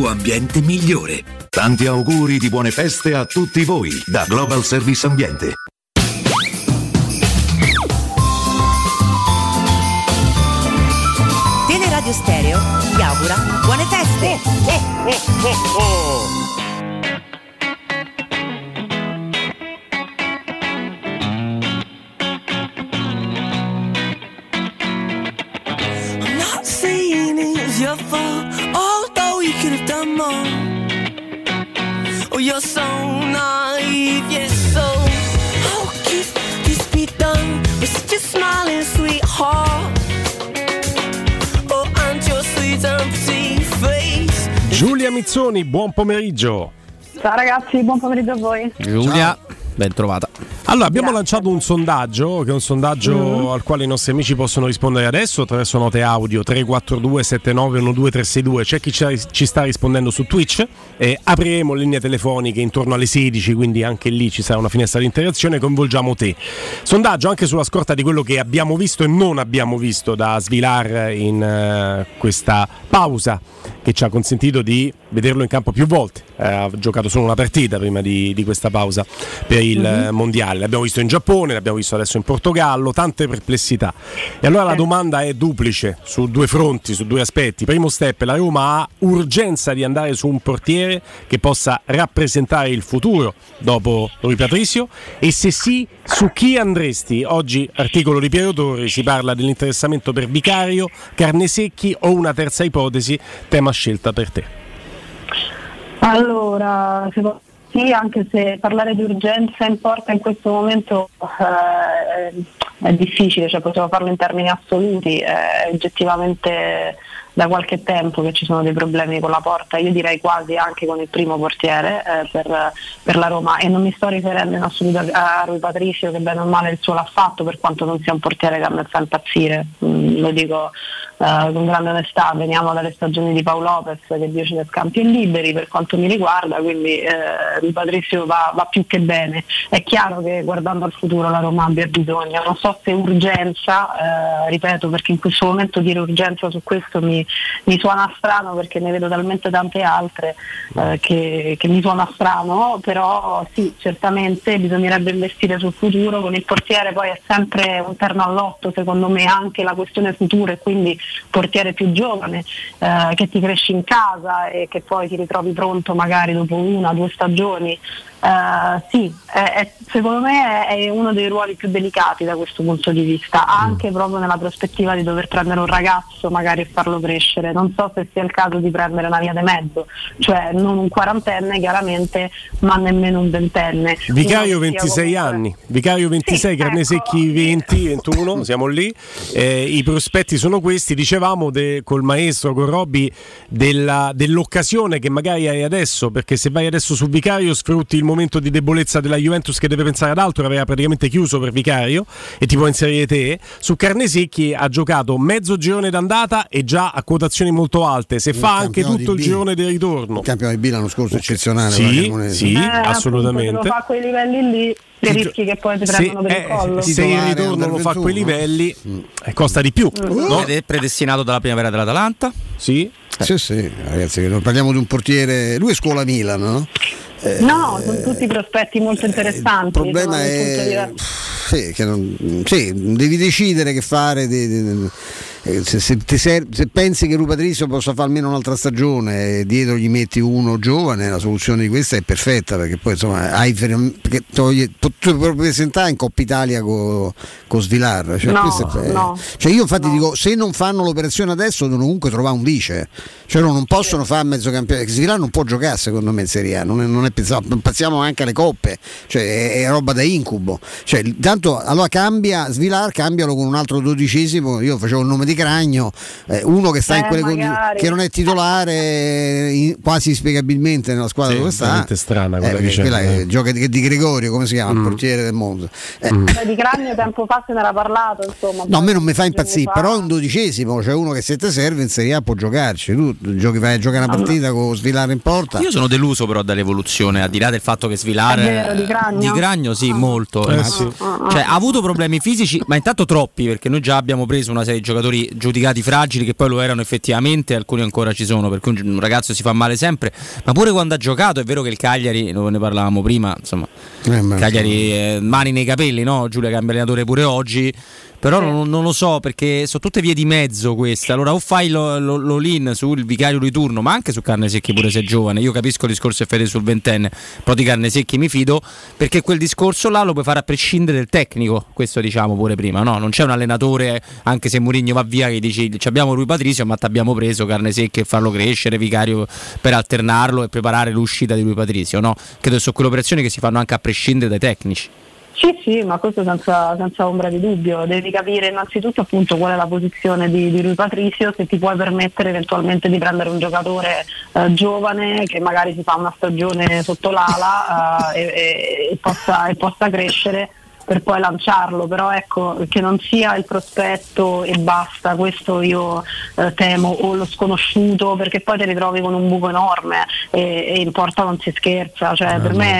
ambiente migliore. Tanti auguri di buone feste a tutti voi da Global Service Ambiente. Teleradio Stereo vi augura buone feste. Not saying it's your fault, more. Oh, you're so naive, yes, so how could this be done with such a smiling sweetheart? Oh, and your sweet empty face. Giulia Mizzoni, buon pomeriggio. Ciao ragazzi, buon pomeriggio a voi. Giulia, ben trovata. Allora, abbiamo lanciato un sondaggio, che è un sondaggio Mm. al quale i nostri amici possono rispondere adesso attraverso note audio 342 7912 C'è chi ci sta rispondendo su Twitch. E apriremo linee telefoniche intorno alle 16, quindi anche lì ci sarà una finestra di interazione. Coinvolgiamo te. Sondaggio anche sulla scorta di quello che abbiamo visto e non abbiamo visto da Svilar in eh, questa pausa che ci ha consentito di vederlo in campo più volte. Eh, ha giocato solo una partita prima di, di questa pausa per il Mhm. eh, mondiale. L'abbiamo visto in Giappone, l'abbiamo visto adesso in Portogallo, tante perplessità. E allora la domanda è duplice su due fronti, su due aspetti. Primo step, la Roma ha urgenza di andare su un portiere che possa rappresentare il futuro dopo Rui Patricio e se sì, su chi andresti? Oggi, articolo di Piero Torri, si parla dell'interessamento per Vicario, Carnesecchi o una terza ipotesi, tema scelta per te. Allora, secondo sì, anche se parlare di urgenza in porta in questo momento eh, è difficile, cioè possiamo farlo in termini assoluti, è oggettivamente da qualche tempo che ci sono dei problemi con la porta, io direi quasi anche con il primo portiere eh, per, per, la Roma. E non mi sto riferendo in assoluto a Rui Patricio che bene o male il suo l'ha fatto per quanto non sia un portiere che a me fa impazzire, mm, lo dico eh, con grande onestà, veniamo dalle stagioni di Paolo Lopez che Dio ce ne scampi e liberi per quanto mi riguarda, quindi eh, Rui Patricio va, va, più che bene. È chiaro che guardando al futuro la Roma abbia bisogno, non so se urgenza, eh, ripeto perché in questo momento dire urgenza su questo mi, mi suona strano perché ne vedo talmente tante altre eh, che, che, mi suona strano, però sì, certamente bisognerebbe investire sul futuro, con il portiere poi è sempre un terno all'otto secondo me anche la questione futuro e quindi portiere più giovane eh, che ti cresci in casa e che poi ti ritrovi pronto magari dopo una o due stagioni Uh, sì, è, è, secondo me è, è, uno dei ruoli più delicati da questo punto di vista, anche mm. proprio nella prospettiva di dover prendere un ragazzo magari e farlo crescere. Non so se sia il caso di prendere una via di mezzo, cioè non un quarantenne chiaramente, ma nemmeno un ventenne. Vicario 26 comunque... anni, Vicario 26, sì, Carnesecchi ecco. 20, 21, siamo lì. Eh, I prospetti sono questi, dicevamo de, col maestro, con Robby, dell'occasione che magari hai adesso, perché se vai adesso su Vicario sfrutti il momento di debolezza della Juventus che deve pensare ad altro, aveva praticamente chiuso per Vicario e ti può inserire te. Su Carnesecchi ha giocato mezzo girone d'andata e già a quotazioni molto alte. Se il fa anche tutto il girone del ritorno. Il campione di B l'anno scorso eccezionale. Sì, sì eh, assolutamente. Se lo fa a quei livelli lì dei rischi che poi ti prendono per il collo. Se il ritorno lo fa a quei livelli, mm. eh, costa di più. Mm. No? Ed è predestinato dalla primavera dell'Atalanta? Sì. Sì, sì, ragazzi, parliamo di un portiere. Lui è scuola Milan, no? Eh, no, sono tutti prospetti molto interessanti. Il problema è sì, non, sì, devi decidere che fare. Di, di, eh, se, se, se, se, pensi che Rupatrizio possa fare almeno un'altra stagione e dietro gli metti uno giovane, la soluzione di questa è perfetta perché poi insomma hai perché togli, tu puoi presentare in Coppa Italia con co Svilar. Cioè, no, no, cioè io infatti no. dico se non fanno l'operazione adesso devono comunque trovare un vice, cioè non possono fare mezzo campione. Svilar non può giocare secondo me in Serie A, non è, non è pensato, passiamo anche alle coppe, cioè è, è roba da incubo. Cioè, tanto allora cambia Svilar, cambialo con un altro dodicesimo, io facevo il nome di di Cragno, eh, uno che sta eh, in quelle condizioni, che non è titolare in, quasi spiegabilmente nella squadra sì, dove sta. È strana quella, eh, quella che gioca di, di, Gregorio, come si chiama, mm. il portiere del mondo. Eh. Mm. Di Cragno tempo fa se ne era parlato, insomma. No, a me non mi fa impazzire, però è un dodicesimo, cioè uno che se te serve in Serie A può giocarci. Tu giochi, vai a giocare una partita no. con Svilare in porta. Io sono deluso però dall'evoluzione, al di là del fatto che Svilare vero, di, Cragno. di Cragno sì, ah. molto. Eh, sì. Cioè, ha avuto problemi fisici, ma intanto troppi, perché noi già abbiamo preso una serie di giocatori giudicati fragili che poi lo erano effettivamente, alcuni ancora ci sono, perché un ragazzo si fa male sempre, ma pure quando ha giocato è vero che il Cagliari, ne parlavamo prima, insomma, eh, Cagliari eh, mani nei capelli, no? Giulia cambia allenatore pure oggi però non, non, lo so perché sono tutte vie di mezzo queste. Allora o fai lo, lo, lo sul vicario di turno, ma anche su carne secchi pure se è giovane. Io capisco il discorso fede sul ventenne, però di carne secchi mi fido perché quel discorso là lo puoi fare a prescindere dal tecnico. Questo diciamo pure prima, no? Non c'è un allenatore, anche se Murigno va via, che dici abbiamo lui Patrizio, ma ti abbiamo preso carne secca e farlo crescere, vicario per alternarlo e preparare l'uscita di lui Patrizio, no? Credo che sono quelle operazioni che si fanno anche a prescindere dai tecnici. Sì, sì, ma questo senza, senza, ombra di dubbio. Devi capire innanzitutto appunto qual è la posizione di, di Rui Patricio, se ti puoi permettere eventualmente di prendere un giocatore eh, giovane che magari si fa una stagione sotto l'ala eh, e, e, possa, e, possa, crescere per poi lanciarlo, però ecco che non sia il prospetto e basta, questo io eh, temo, o lo sconosciuto, perché poi ti ritrovi con un buco enorme e, e in porta non si scherza, cioè per me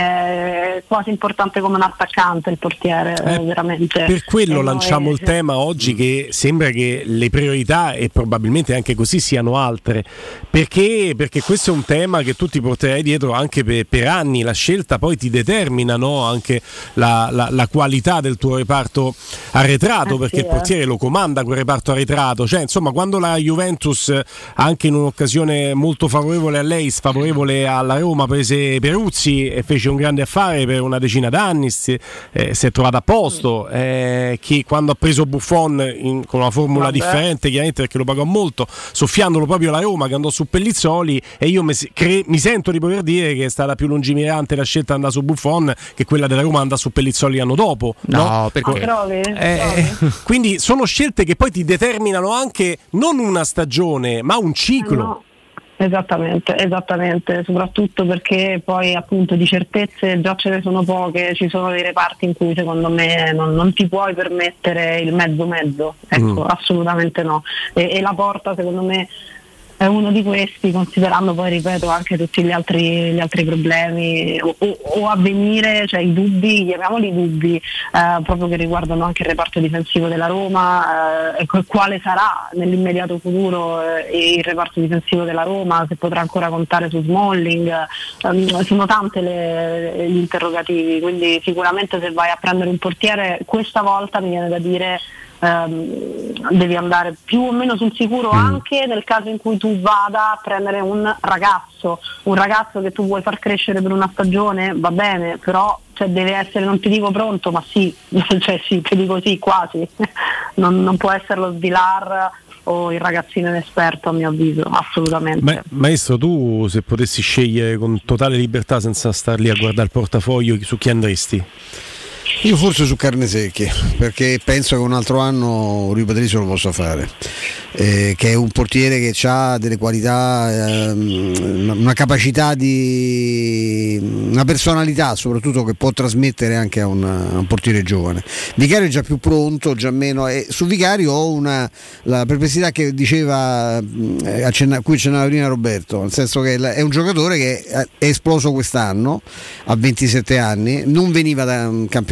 è quasi importante come un attaccante il portiere, eh, veramente. Per quello E lanciamo noi- il tema oggi che sembra che le priorità e probabilmente anche così siano altre. Perché? Perché questo è un tema che tu ti porterai dietro anche per, per anni. La scelta poi ti determina no? anche la, la- la qualità del tuo reparto arretrato, Eh perché sì, il eh. portiere lo comanda quel reparto arretrato. Cioè, insomma, quando la Juventus, anche in un'occasione molto favorevole a lei, sfavorevole alla Roma, prese Peruzzi e fece un grande affare per una decina d'anni, si, eh, si è trovato a posto. eh, che quando ha preso Buffon in- con una formula Vabbè. differente, chiaramente perché lo pagò molto, soffiandolo proprio alla Roma che andò su Pellizzoli. E io mi, cre- mi sento di poter dire che è stata più lungimirante la scelta di andare su Buffon che quella della Roma andare su Pellizzoli l'anno dopo. No, perché? Ah, trovi? Eh, [LAUGHS] quindi sono scelte che poi ti determinano anche non una stagione, ma un ciclo. No. Esattamente, esattamente, soprattutto perché poi appunto di certezze già ce ne sono poche, ci sono dei reparti in cui secondo me non, non ti puoi permettere il mezzo mezzo, ecco, Mm. assolutamente no. E, e la porta secondo me è uno di questi, considerando poi, ripeto, anche tutti gli altri, gli altri problemi o, o- o a venire, cioè i dubbi, chiamiamoli dubbi, eh, proprio che riguardano anche il reparto difensivo della Roma, eh, qu- quale sarà nell'immediato futuro eh, il reparto difensivo della Roma, se potrà ancora contare su Smalling, ehm, sono tante le- gli interrogativi, quindi sicuramente se vai a prendere un portiere questa volta mi viene da dire ehm, devi andare più o meno sul sicuro anche nel caso in cui tu vada a prendere un ragazzo, un ragazzo che tu vuoi far crescere per una stagione, va bene, però cioè, deve essere, non ti dico pronto, ma sì, [LAUGHS] cioè sì, ti dico sì, quasi, [LAUGHS] non, non può essere lo svilar o il ragazzino inesperto a mio avviso, assolutamente. Ma- maestro, tu se potessi scegliere con totale libertà senza star lì a guardare il portafoglio, su chi andresti? Io forse su carne secche, perché penso che un altro anno Rui Patricio lo possa fare, eh, che è un portiere che ha delle qualità, ehm, una- capacità di una personalità soprattutto che può trasmettere anche a, una- a un portiere giovane. Vicario è già più pronto, già meno, e su Vicario ho una, la perplessità che diceva, mh, accenna- cui accennava prima Roberto, nel senso che è un giocatore che è esploso quest'anno a 27 anni, non veniva da un campionato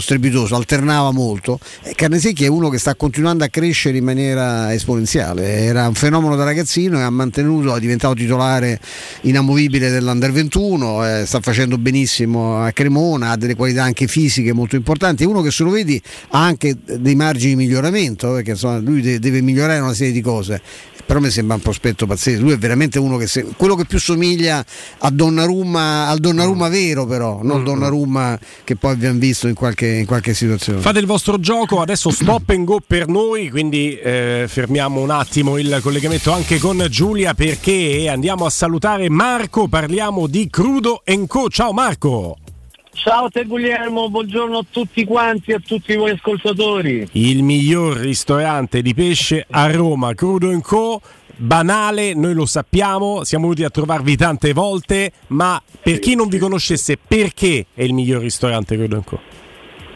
strepitoso, alternava molto. E Carnesecchi è uno che sta continuando a crescere in maniera esponenziale. Era un fenomeno da ragazzino e ha mantenuto, è diventato titolare inamovibile dell'Under 21, eh, sta facendo benissimo a Cremona, ha delle qualità anche fisiche molto importanti. È uno che se lo vedi ha anche dei margini di miglioramento, perché insomma, lui de- deve migliorare una serie di cose. Però mi sembra un prospetto pazzesco. Lui è veramente uno che se- quello che più somiglia a Donnarumma, al Donnarumma vero, però, non il Donnarumma che poi abbiamo visto in qualche, in qualche situazione. Fate il vostro gioco, adesso stop and go per noi, quindi eh, fermiamo un attimo il collegamento anche con Giulia perché andiamo a salutare Marco, parliamo di Crudo Co. Ciao Marco! Ciao te Guglielmo, buongiorno a tutti quanti e a tutti voi ascoltatori. Il miglior ristorante di pesce a Roma, Crudo Co. Banale, noi lo sappiamo, siamo venuti a trovarvi tante volte, ma per chi non vi conoscesse, perché è il miglior ristorante Crudo Co?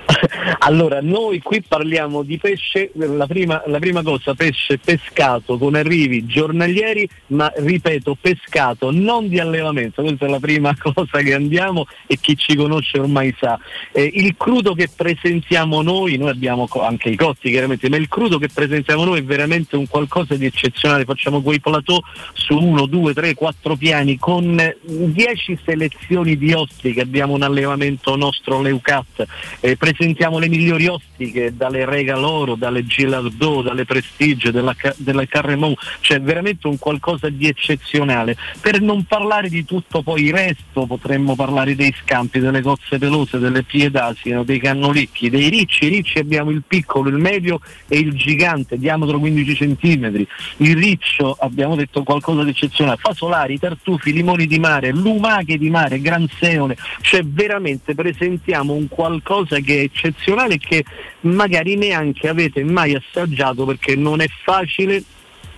[LAUGHS] Allora, noi qui parliamo di pesce, la prima, la prima cosa, pesce pescato con arrivi giornalieri, ma ripeto, pescato, non di allevamento, questa è la prima [LAUGHS] cosa che andiamo e chi ci conosce ormai sa. Eh, il crudo che presentiamo noi, noi abbiamo anche i cotti chiaramente, ma il crudo che presentiamo noi è veramente un qualcosa di eccezionale, facciamo quei plateau su uno, due, tre, quattro piani con 10 selezioni di osti che abbiamo un allevamento nostro Leucat, eh, presentiamo le migliori ostiche dalle Regal Oro, dalle Gilardot, dalle Prestige, della, della Carremont, cioè veramente un qualcosa di eccezionale. Per non parlare di tutto poi il resto, potremmo parlare dei scampi, delle cozze pelose, delle piedasino, dei cannolicchi, dei ricci, I ricci abbiamo il piccolo, il medio e il gigante, diametro 15 cm, il riccio abbiamo detto qualcosa di eccezionale, fasolari, tartufi, limoni di mare, lumache di mare, granseole, cioè veramente presentiamo un qualcosa che è eccezionale che magari neanche avete mai assaggiato perché non è facile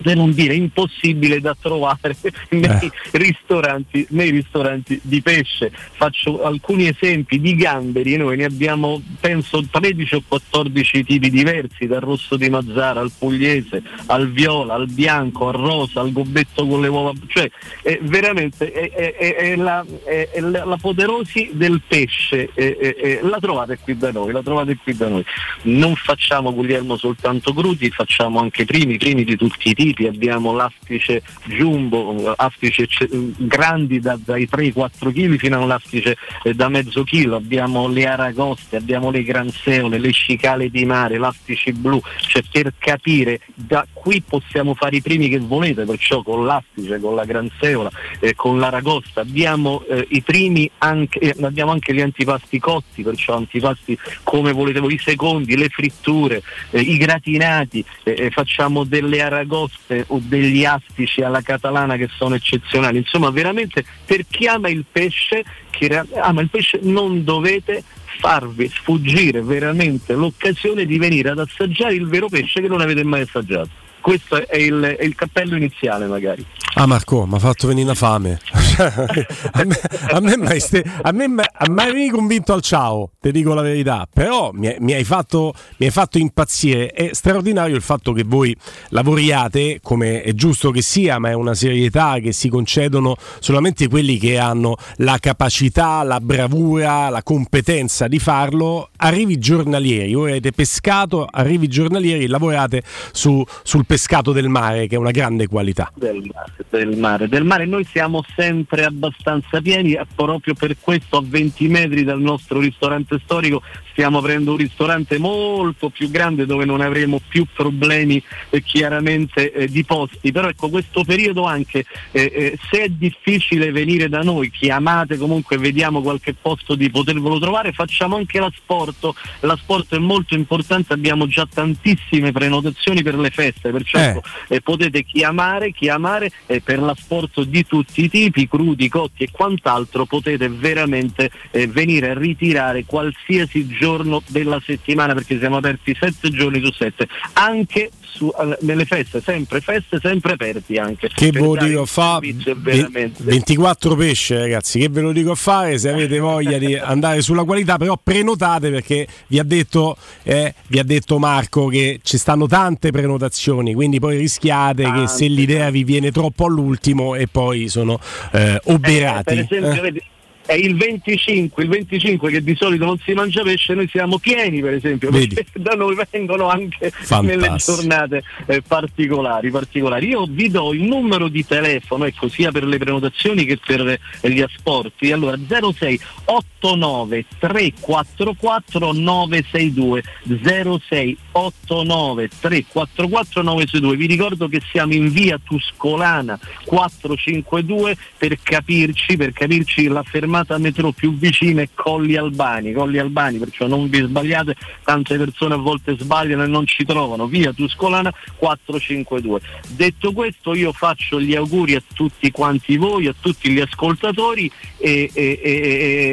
per non dire impossibile da trovare [LAUGHS] nei, Eh. ristoranti, nei ristoranti di pesce. Faccio alcuni esempi di gamberi, noi ne abbiamo penso 13 o 14 tipi diversi, dal rosso di Mazzara al pugliese, al viola, al bianco, al rosa, al gobbetto con le uova, cioè è veramente è, è- è- la, la- l'apoteosi del pesce, la trovate qui da noi, la trovate qui da noi. Non facciamo Guglielmo soltanto crudi, facciamo anche primi, primi di tutti i tipi, abbiamo l'astice jumbo, astice ce- grandi da- dai 3-4 kg fino all'astice eh, da mezzo chilo, abbiamo le aragoste, abbiamo le granseole, le cicale di mare, l'astice blu, cioè per capire da qui possiamo fare i primi che volete, perciò con l'astice, con la granseola, eh, con l'aragosta, abbiamo eh, i primi anche, eh, abbiamo anche gli antipasti cotti, perciò antipasti come volete voi, i secondi, le fritture, eh, i gratinati, eh, eh, facciamo delle aragoste o degli astici alla catalana che sono eccezionali, insomma veramente per chi ama il pesce, chi ama il pesce non dovete farvi sfuggire veramente l'occasione di venire ad assaggiare il vero pesce che non avete mai assaggiato. Questo è il, è il cappello iniziale magari. Ah Marco, mi ha fatto venire una fame. [LAUGHS] a me, a me mai ste- a me mai- a mai convinto al ciao, ti dico la verità. Però mi, mi hai fatto, mi hai fatto impazzire. È straordinario il fatto che voi lavoriate, come è giusto che sia, ma è una serietà che si concedono solamente quelli che hanno la capacità, la bravura, la competenza di farlo. Arrivi giornalieri, voi avete pescato, arrivi giornalieri, lavorate su- sul pescato del mare, che è una grande qualità. del mare, del mare. Del mare noi siamo sempre abbastanza pieni, proprio per questo a 20 metri dal nostro ristorante storico stiamo aprendo un ristorante molto più grande dove non avremo più problemi eh, chiaramente eh, di posti, però ecco questo periodo anche eh, eh, se è difficile venire da noi, chiamate comunque vediamo qualche posto di potervelo trovare, facciamo anche l'asporto, l'asporto è molto importante, abbiamo già tantissime prenotazioni per le feste, perciò Eh. ecco, eh, potete chiamare, chiamare per l'asporto di tutti i tipi, crudi, cotti e quant'altro, potete veramente venire a ritirare qualsiasi giorno della settimana perché siamo aperti sette giorni su sette, anche su- eh, nelle feste, sempre feste, sempre aperti anche. Che ve lo dico a un fare? servizio veramente. 24 pesce, ragazzi. Che ve lo dico a fare? Se avete voglia di [LAUGHS] andare sulla qualità, però prenotate perché vi ha detto, eh, vi ha detto Marco che ci stanno tante prenotazioni. Quindi poi rischiate che se l'idea vi viene troppo all'ultimo e poi sono eh, oberati. Per esempio, eh. È il 25, il 25 che di solito non si mangia pesce, noi siamo pieni per esempio, Vedi. perché da noi vengono anche Fantastico. nelle giornate eh, particolari, particolari. Io vi do il numero di telefono, ecco, sia per le prenotazioni che per eh, gli asporti. Allora 06 89 344 962 06 89 344 962. Vi ricordo che siamo in via Tuscolana 452 per capirci, per capirci la fermata metro più vicina è Colli Albani, Colli Albani, perciò non vi sbagliate, tante persone a volte sbagliano e non ci trovano. Via Tuscolana 452. Detto questo io faccio gli auguri a tutti quanti voi, a tutti gli ascoltatori e, e- e-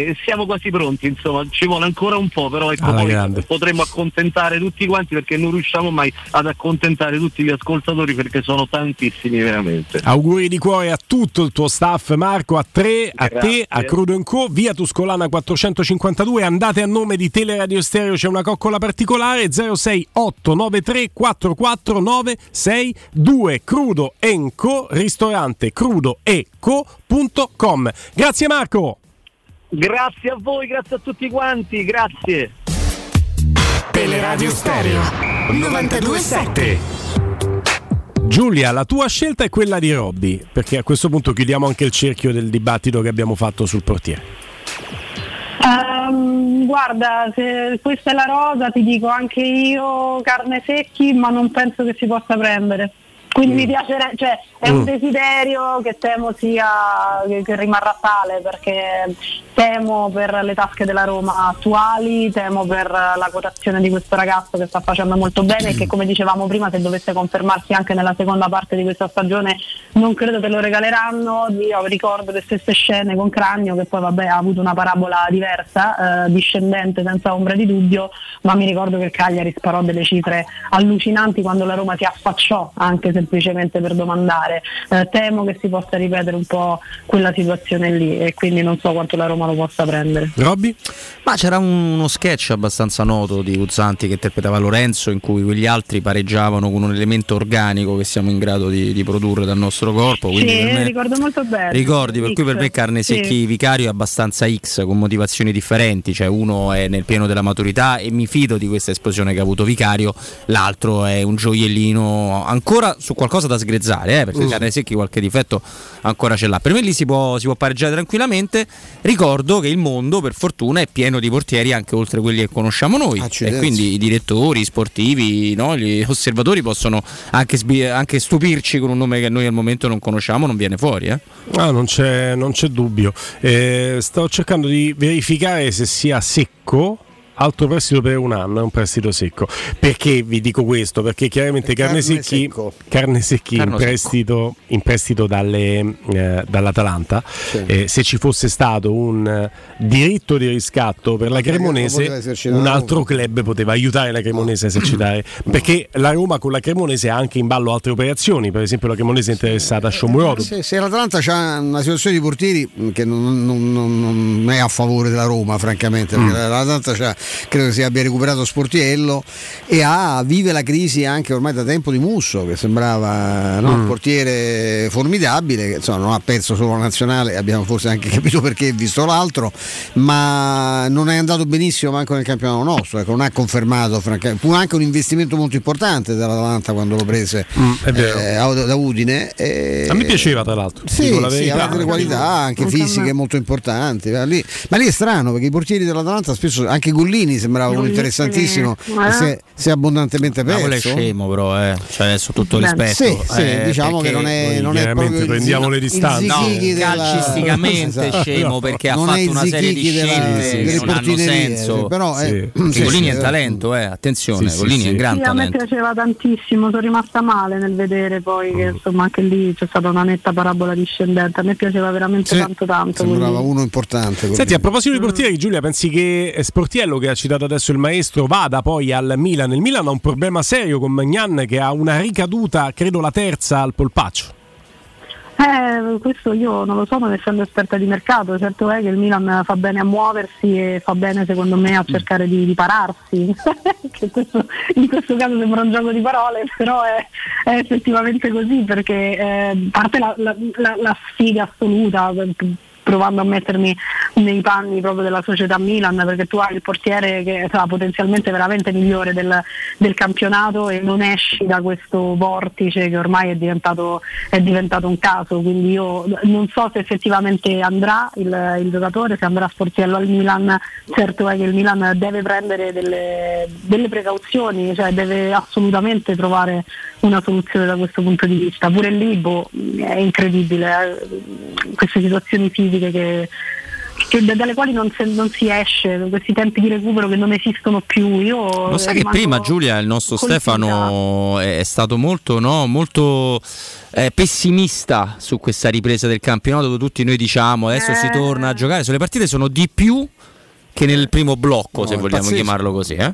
e siamo quasi pronti, insomma, ci vuole ancora un po', però ecco poi potremmo accontentare tutti quanti perché non riusciamo mai ad accontentare tutti gli ascoltatori perché sono tantissimi veramente. Auguri di cuore a tutto il tuo staff, Marco, a tre, a te, a Crudo Co, via Tuscolana 452. Andate a nome di Teleradio Stereo, c'è una coccola particolare 06893 44962 Crudo Co, ristorante crudoeco.com. Grazie Marco. Grazie a voi, grazie a tutti quanti, grazie. Teleradio Stereo 927 Giulia, la tua scelta è quella di Robby, perché a questo punto chiudiamo anche il cerchio del dibattito che abbiamo fatto sul portiere. Ehm, guarda, se questa è la rosa ti dico anche io carne secchi, ma non penso che si possa prendere. Quindi mi piacerebbe, cioè è un Mm. desiderio che temo sia che, che rimarrà tale perché temo per le tasche della Roma attuali, temo per la quotazione di questo ragazzo che sta facendo molto bene e che come dicevamo prima se dovesse confermarsi anche nella seconda parte di questa stagione non credo che lo regaleranno. Io ricordo le stesse scene con Cragno che poi vabbè ha avuto una parabola diversa, eh, discendente senza ombra di dubbio, ma mi ricordo che Cagliari sparò delle cifre allucinanti quando la Roma si affacciò, anche se semplicemente per domandare. Eh, temo che si possa ripetere un po' quella situazione lì e quindi non so quanto la Roma lo possa prendere. Robby? Ma c'era uno sketch abbastanza noto di Uzzanti che interpretava Lorenzo in cui quegli altri pareggiavano con un elemento organico che siamo in grado di, di produrre dal nostro corpo. Quindi Sì, per me- ricordo molto bene. Ricordi, per cui per me Carne Sì. Secchi Vicario è abbastanza X con motivazioni differenti, cioè uno è nel pieno della maturità e mi fido di questa esplosione che ha avuto Vicario, l'altro è un gioiellino ancora su qualcosa da sgrezzare, eh, perché Mm. Carne Secchi qualche difetto ancora ce l'ha. Per me lì si può, si può pareggiare tranquillamente. Ricordo che il mondo per fortuna è pieno di portieri anche oltre quelli che conosciamo noi e quindi i direttori, i sportivi, no, gli osservatori possono anche, sbi- anche stupirci con un nome che noi al momento non conosciamo, non viene fuori. Eh. Ah, non, c'è, non c'è dubbio. Eh, sto cercando di verificare se sia secco. Alto prestito per un anno, è un prestito secco. Perché vi dico questo? Perché chiaramente Carne, carne Secchi, carne secchi in prestito, in prestito dalle, eh, dall'Atalanta. Eh, se ci fosse stato un eh, diritto di riscatto per la Cremonese, un altro club poteva aiutare la Cremonese a esercitare. Mm. Perché la Roma con la Cremonese ha anche in ballo altre operazioni. Per esempio, la Cremonese è interessata a Shomurodov. Se, se l'Atalanta ha una situazione di portieri che non, non- non- non è a favore della Roma, francamente, perché Mm. l'Atalanta c'ha- credo che si abbia recuperato Sportiello e ha, vive la crisi anche ormai da tempo di Musso, che sembrava no, Mm. un portiere formidabile, che insomma, non ha perso solo la nazionale, abbiamo forse anche [LAUGHS] capito perché visto l'altro, ma non è andato benissimo manco nel campionato nostro, ecco, non ha confermato, fu anche un investimento molto importante dall'Atalanta quando lo prese Mm, eh, da Udine. e- A me piaceva, tra l'altro. sì, la sì, ha delle qualità anche fisiche molto importanti. Ma lì, ma lì è strano perché i portieri dell'Atalanta spesso, anche Gollini sembrava Gollini, interessantissimo, eh. e si, è, si è abbondantemente Ma quello è perso. scemo, però, eh. cioè, adesso tutto rispetto. sì, sì, eh, diciamo che non è, non è proprio prendiamo le distanze. No, della- calcisticamente Esatto. scemo perché ha Non è fatto una serie di della- scelte delle che non hanno senso. però, eh, Sì. sì, è talento, eh. attenzione, Gollini è un gran Sì, a me talento. piaceva tantissimo, sono rimasta male nel vedere poi che insomma anche lì c'è stata una netta parabola discendente, a me piaceva veramente tanto tanto. Sembrava uno importante. Senti, a proposito di portieri, Giulia, pensi che Sportiello, che ha citato adesso il maestro, vada poi al Milan? Il Milan ha un problema serio con Magnan che ha una ricaduta, credo la terza al polpaccio. Eh, questo io non lo so, non essendo esperta di mercato, certo è che il Milan fa bene a muoversi e fa bene secondo me a cercare di, di pararsi, [LAUGHS] che questo, in questo caso sembra un gioco di parole, però è, è effettivamente così perché eh, a parte la, la- la- la sfiga assoluta, provando a mettermi nei panni proprio della società Milan perché tu hai il portiere che è potenzialmente veramente migliore del, del campionato e non esci da questo vortice che ormai è diventato, è diventato un caso. Quindi io non so se effettivamente andrà il, il giocatore se andrà Sportiello al Milan. Certo è che il Milan deve prendere delle, delle precauzioni cioè deve assolutamente trovare una soluzione da questo punto di vista. Pure lì boh, è incredibile eh, queste situazioni fisiche che, che- dalle quali non, se- non si esce, questi tempi di recupero che non esistono più. Io Lo sai che prima Giulia, il nostro colpita. Stefano, è è stato molto, no, molto eh, pessimista su questa ripresa del campionato dove tutti noi diciamo adesso si Eh. torna a giocare. So, le partite sono di più che nel primo blocco, No, se vogliamo pazzesco. chiamarlo così. Eh?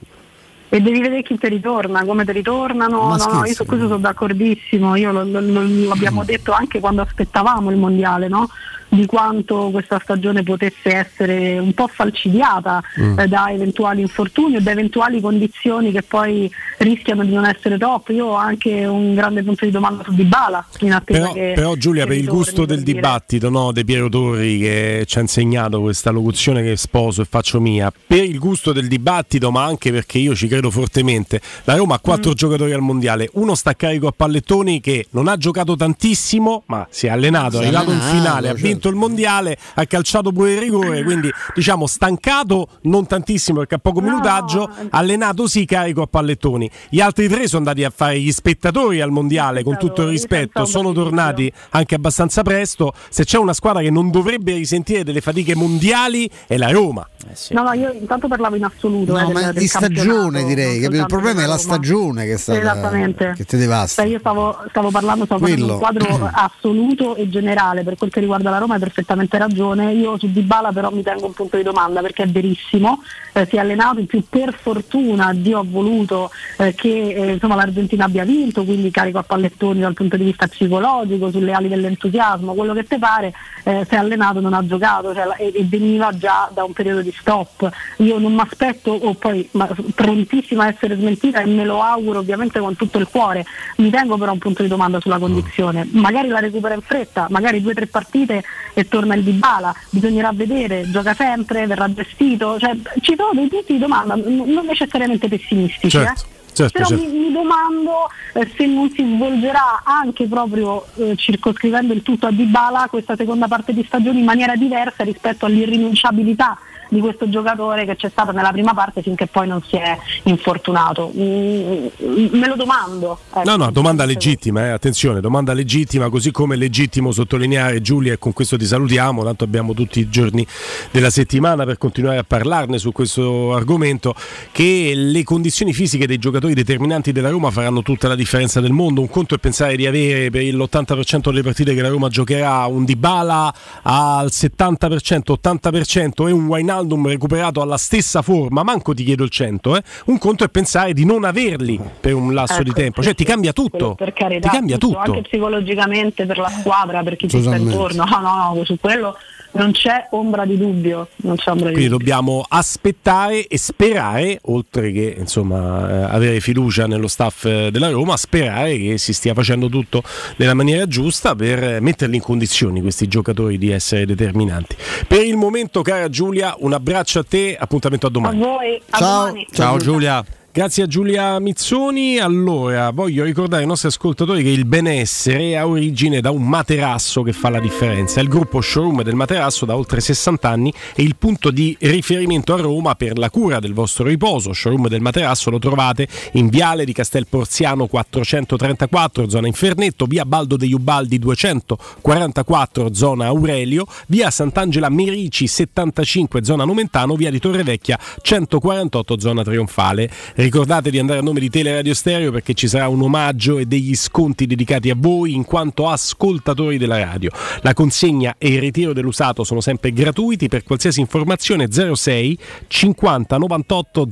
E devi vedere chi ti ritorna, come ti ritornano. Ma No, no, io su questo sono d'accordissimo. Io lo- lo- lo- l'abbiamo detto anche quando aspettavamo il mondiale, no? Di quanto questa stagione potesse essere un po' falcidiata Mm. eh, da eventuali infortuni o da eventuali condizioni che poi rischiano di non essere top. Io ho anche un grande punto di domanda su Dybala in attesa Però, che però, Giulia, che per il gusto del dire. dibattito no, De Piero Torri che ci ha insegnato questa locuzione che sposo e faccio mia, per il gusto del dibattito, ma anche perché io ci credo fortemente, la Roma ha quattro Mm. giocatori al mondiale, uno sta a carico a pallettoni che non ha giocato tantissimo, ma si è allenato, è Si è arrivato in allenato, finale, ha certo. Vinto il mondiale, ha calciato pure il rigore, quindi diciamo stancato non tantissimo perché ha poco minutaggio, allenato sì carico a pallettoni. Gli altri tre sono andati a fare gli spettatori al mondiale, con tutto il rispetto, sono tornati anche abbastanza presto. Se c'è una squadra che non dovrebbe risentire delle fatiche mondiali è la Roma. No, no, io intanto parlavo in assoluto. No, eh, del- ma del di stagione direi, capito? il problema è la stagione che, è stata, Esattamente. che ti devasta. Cioè, io stavo, stavo parlando, stavo facendo Quello. un quadro [CLEARS THROAT] assoluto e generale per quel che riguarda la Roma, hai perfettamente ragione. Io su Dybala però mi tengo un punto di domanda perché è verissimo, eh, si è allenato in più per fortuna, Dio ha voluto eh, che eh, insomma, l'Argentina abbia vinto, quindi carico a pallettoni dal punto di vista psicologico, sulle ali dell'entusiasmo, quello che te pare, eh, si è allenato, non ha giocato cioè, e, e, veniva già da un periodo di stop. Io non mi aspetto, o poi ma, prontissima a essere smentita e me lo auguro ovviamente con tutto il cuore, mi tengo però un punto di domanda sulla condizione, magari la recupera in fretta, magari due o tre partite e torna il Dybala, bisognerà vedere, gioca sempre, verrà gestito, cioè, ci sono dei punti di domanda non necessariamente pessimistici. Certo. Eh? Certo, Però certo. Mi, mi domando eh, se non si svolgerà anche proprio eh, circoscrivendo il tutto a Dybala questa seconda parte di stagione in maniera diversa rispetto all'irrinunciabilità di questo giocatore che c'è stata nella prima parte finché poi non si è infortunato. Mm, me lo domando. ecco. No, no, domanda legittima, eh. attenzione, domanda legittima, così come è legittimo sottolineare Giulia e con questo ti salutiamo, tanto abbiamo tutti i giorni della settimana per continuare a parlarne su questo argomento, che le condizioni fisiche dei giocatori determinanti della Roma faranno tutta la differenza del mondo. Un conto è pensare di avere per l'80% delle partite che la Roma giocherà un Dybala al 70%, 80% e un Wijnaldum recuperato alla stessa forma, manco ti chiedo il 100, eh. un conto è pensare di non averli per un lasso di Ecco, tempo, sì, cioè ti cambia tutto, Per carità, ti cambia tutto. Anche psicologicamente per la squadra, per chi ci sta intorno. No, no, no, su quello non c'è ombra di dubbio. Non c'è ombra di Quindi dubbio. dobbiamo aspettare e sperare, oltre che insomma, eh, avere fiducia nello staff eh, della Roma, sperare che si stia facendo tutto nella maniera giusta per eh, metterli in condizioni questi giocatori di essere determinanti. Per il momento, cara Giulia, un abbraccio a te, appuntamento a A domani. voi, a domani. Giulia. Grazie a Giulia Mizzoni. Allora, voglio ricordare ai nostri ascoltatori che il benessere ha origine da un materasso che fa la differenza. Il gruppo showroom del materasso da oltre 60 anni è il punto di riferimento a Roma per la cura del vostro riposo. Showroom del materasso lo trovate in Viale di Castel Porziano 434, zona Infernetto, via Baldo degli Ubaldi 244, zona Aurelio, via Sant'Angela Merici 75, zona Nomentano, via di Torrevecchia 148, zona Trionfale. Ricordate di andare a nome di Teleradio Stereo perché ci sarà un omaggio e degli sconti dedicati a voi in quanto ascoltatori della radio. La consegna e il ritiro dell'usato sono sempre gratuiti per qualsiasi informazione 06 50 98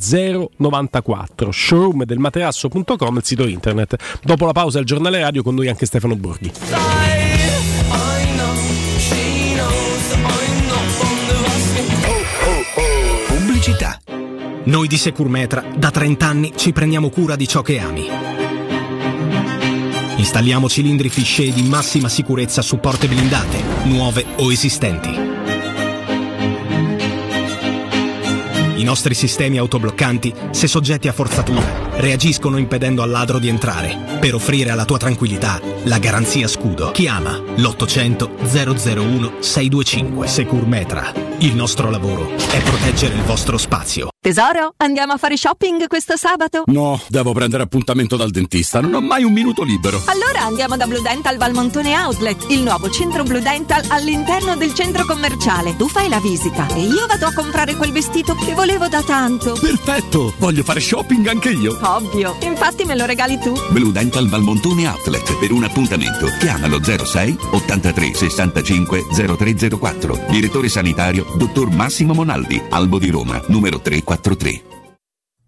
094 showroom del materasso.com il sito internet. Dopo la pausa il giornale radio con noi anche Stefano Borghi. Pubblicità. Noi di Securmetra da 30 anni ci prendiamo cura di ciò che ami. Installiamo cilindri fisce di massima sicurezza su porte blindate, nuove o esistenti. I nostri sistemi autobloccanti, se soggetti a forzatura, reagiscono impedendo al ladro di entrare, per offrire alla tua tranquillità la garanzia scudo. Chiama l'800 001 625 Securmetra. Il nostro lavoro è proteggere il vostro spazio. Tesoro, andiamo a fare shopping questo sabato? No, devo prendere appuntamento dal dentista, non ho mai un minuto libero. Allora andiamo da Blue Dental Valmontone Outlet, il nuovo centro Blue Dental all'interno del centro commerciale. Tu fai la visita e io vado a comprare quel vestito che volevo da tanto. Perfetto, voglio fare shopping anche io. Ovvio, infatti me lo regali tu. Blue Dental Valmontone Outlet. Per un appuntamento chiamalo 06 83 65 0304. Direttore sanitario dottor Massimo Monaldi, Albo di Roma, numero 343.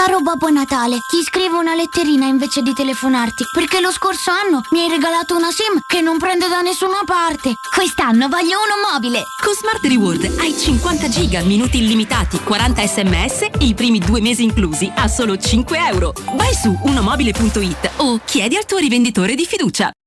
Caro Babbo Natale, ti scrivo una letterina invece di telefonarti, perché lo scorso anno mi hai regalato una SIM che non prende da nessuna parte. Quest'anno voglio uno mobile. Con Smart Reward hai 50 giga, minuti illimitati, 40 sms e i primi due mesi inclusi a solo 5 euro. Vai su unomobile.it o chiedi al tuo rivenditore di fiducia.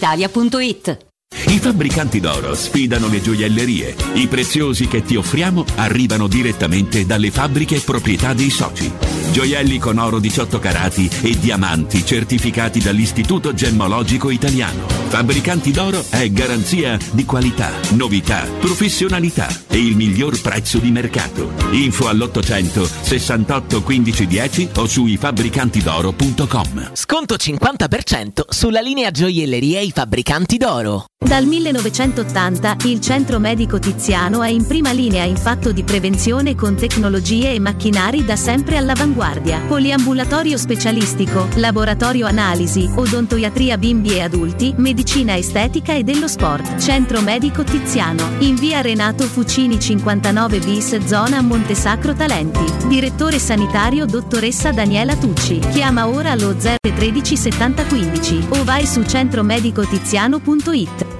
brispalitalia.it. I fabbricanti d'oro sfidano le gioiellerie. I preziosi che ti offriamo arrivano direttamente dalle fabbriche proprietà dei soci. Gioielli con oro 18 carati e diamanti certificati dall'Istituto Gemmologico Italiano. Fabbricanti d'oro è garanzia di qualità, novità, professionalità e il miglior prezzo di mercato. Info all'800 68 15 10 o su ifabbricantidoro.com. Sconto 50% sulla linea gioielleria I Fabbricanti d'Oro. Dal 1980 il Centro Medico Tiziano è in prima linea in fatto di prevenzione con tecnologie e macchinari da sempre all'avanguardia. Poliambulatorio specialistico, laboratorio analisi, odontoiatria bimbi e adulti, medicina estetica e dello sport. Centro Medico Tiziano, in via Renato Fucini 59 bis, zona Montesacro Talenti. Direttore sanitario dottoressa Daniela Tucci. Chiama ora allo 013 7015 o vai su centromedicotiziano.it.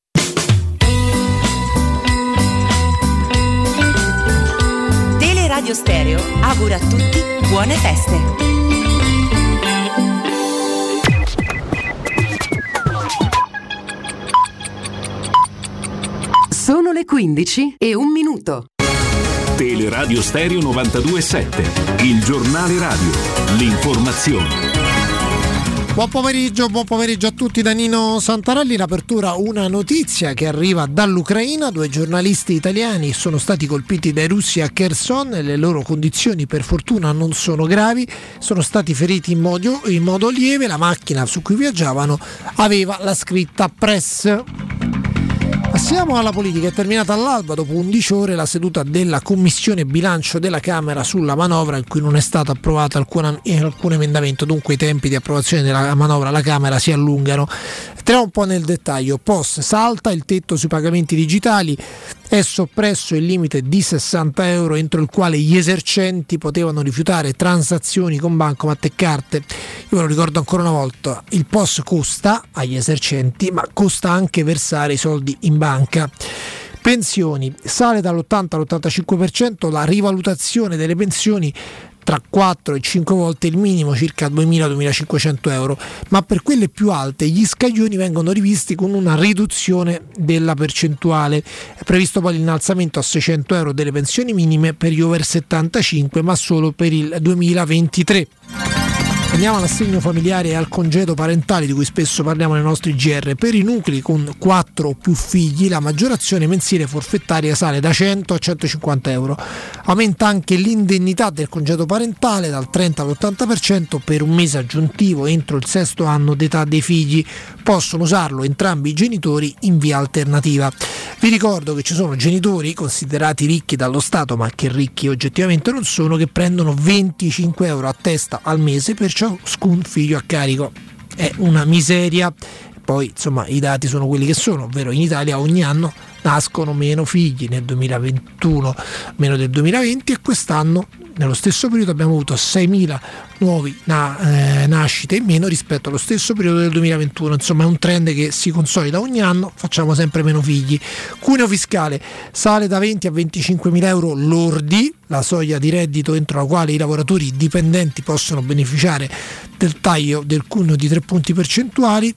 Teleradio Stereo augura a tutti buone feste. Sono le 15 e un minuto. Teleradio Stereo 92.7, il giornale radio, l'informazione. Buon pomeriggio, buon pomeriggio a tutti da Nino Santarelli. In apertura una notizia che arriva dall'Ucraina. Due giornalisti italiani sono stati colpiti dai russi a Kherson le loro condizioni per fortuna non sono gravi. Sono stati feriti in modo, in modo lieve. La macchina su cui viaggiavano aveva la scritta Press. Passiamo alla politica, è terminata all'alba dopo 11 ore la seduta della Commissione Bilancio della Camera sulla manovra in cui non è stato approvato alcun, alcun emendamento, dunque i tempi di approvazione della manovra alla Camera si allungano. Entriamo un po' nel dettaglio, POS salta il tetto sui pagamenti digitali, è soppresso il limite di 60 euro entro il quale gli esercenti potevano rifiutare transazioni con bancomat e carte. Io ve lo ricordo ancora una volta, il POS costa agli esercenti ma costa anche versare i soldi in banca. Pensioni, sale dall'80 all'85% la rivalutazione delle pensioni tra 4 e 5 volte il minimo, circa 2.000-2.500 euro, ma per quelle più alte gli scaglioni vengono rivisti con una riduzione della percentuale. È previsto poi l'innalzamento a 600 euro delle pensioni minime per gli over 75, ma solo per il 2023. Andiamo all'assegno familiare e al congedo parentale di cui spesso parliamo nei nostri GR. Per i nuclei con 4 o più figli la maggiorazione mensile forfettaria sale da 100 a 150 euro. Aumenta anche l'indennità del congedo parentale dal 30 all'80% per un mese aggiuntivo entro il sesto anno d'età dei figli. Possono usarlo entrambi i genitori in via alternativa. Vi ricordo che ci sono genitori considerati ricchi dallo Stato, ma che ricchi oggettivamente non sono, che prendono 25 euro a testa al mese per ciascun figlio a carico. È una miseria. Poi insomma i dati sono quelli che sono, ovvero in Italia ogni anno nascono meno figli nel 2021, meno del 2020 e quest'anno nello stesso periodo abbiamo avuto 6.000 nuovi na- eh, nascite in meno rispetto allo stesso periodo del 2021. Insomma, è un trend che si consolida ogni anno, facciamo sempre meno figli. Cuneo fiscale sale da 20 a 25 mila euro lordi, la soglia di reddito entro la quale i lavoratori dipendenti possono beneficiare del taglio del cuneo di 3 punti percentuali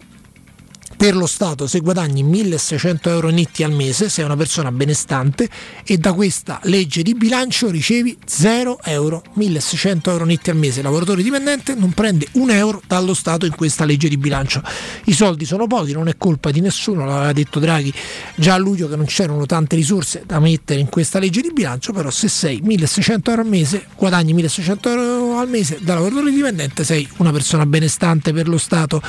per lo Stato se guadagni 1600 euro netti al mese, sei una persona benestante e da questa legge di bilancio ricevi 0 euro, 1600 euro netti al mese. Il lavoratore dipendente non prende un euro dallo Stato in questa legge di bilancio. I soldi sono pochi, non è colpa di nessuno, l'aveva detto Draghi già a luglio che non c'erano tante risorse da mettere in questa legge di bilancio, però se sei 1600 euro al mese, guadagni 1600 euro al mese da lavoratore dipendente, sei una persona benestante per lo Stato.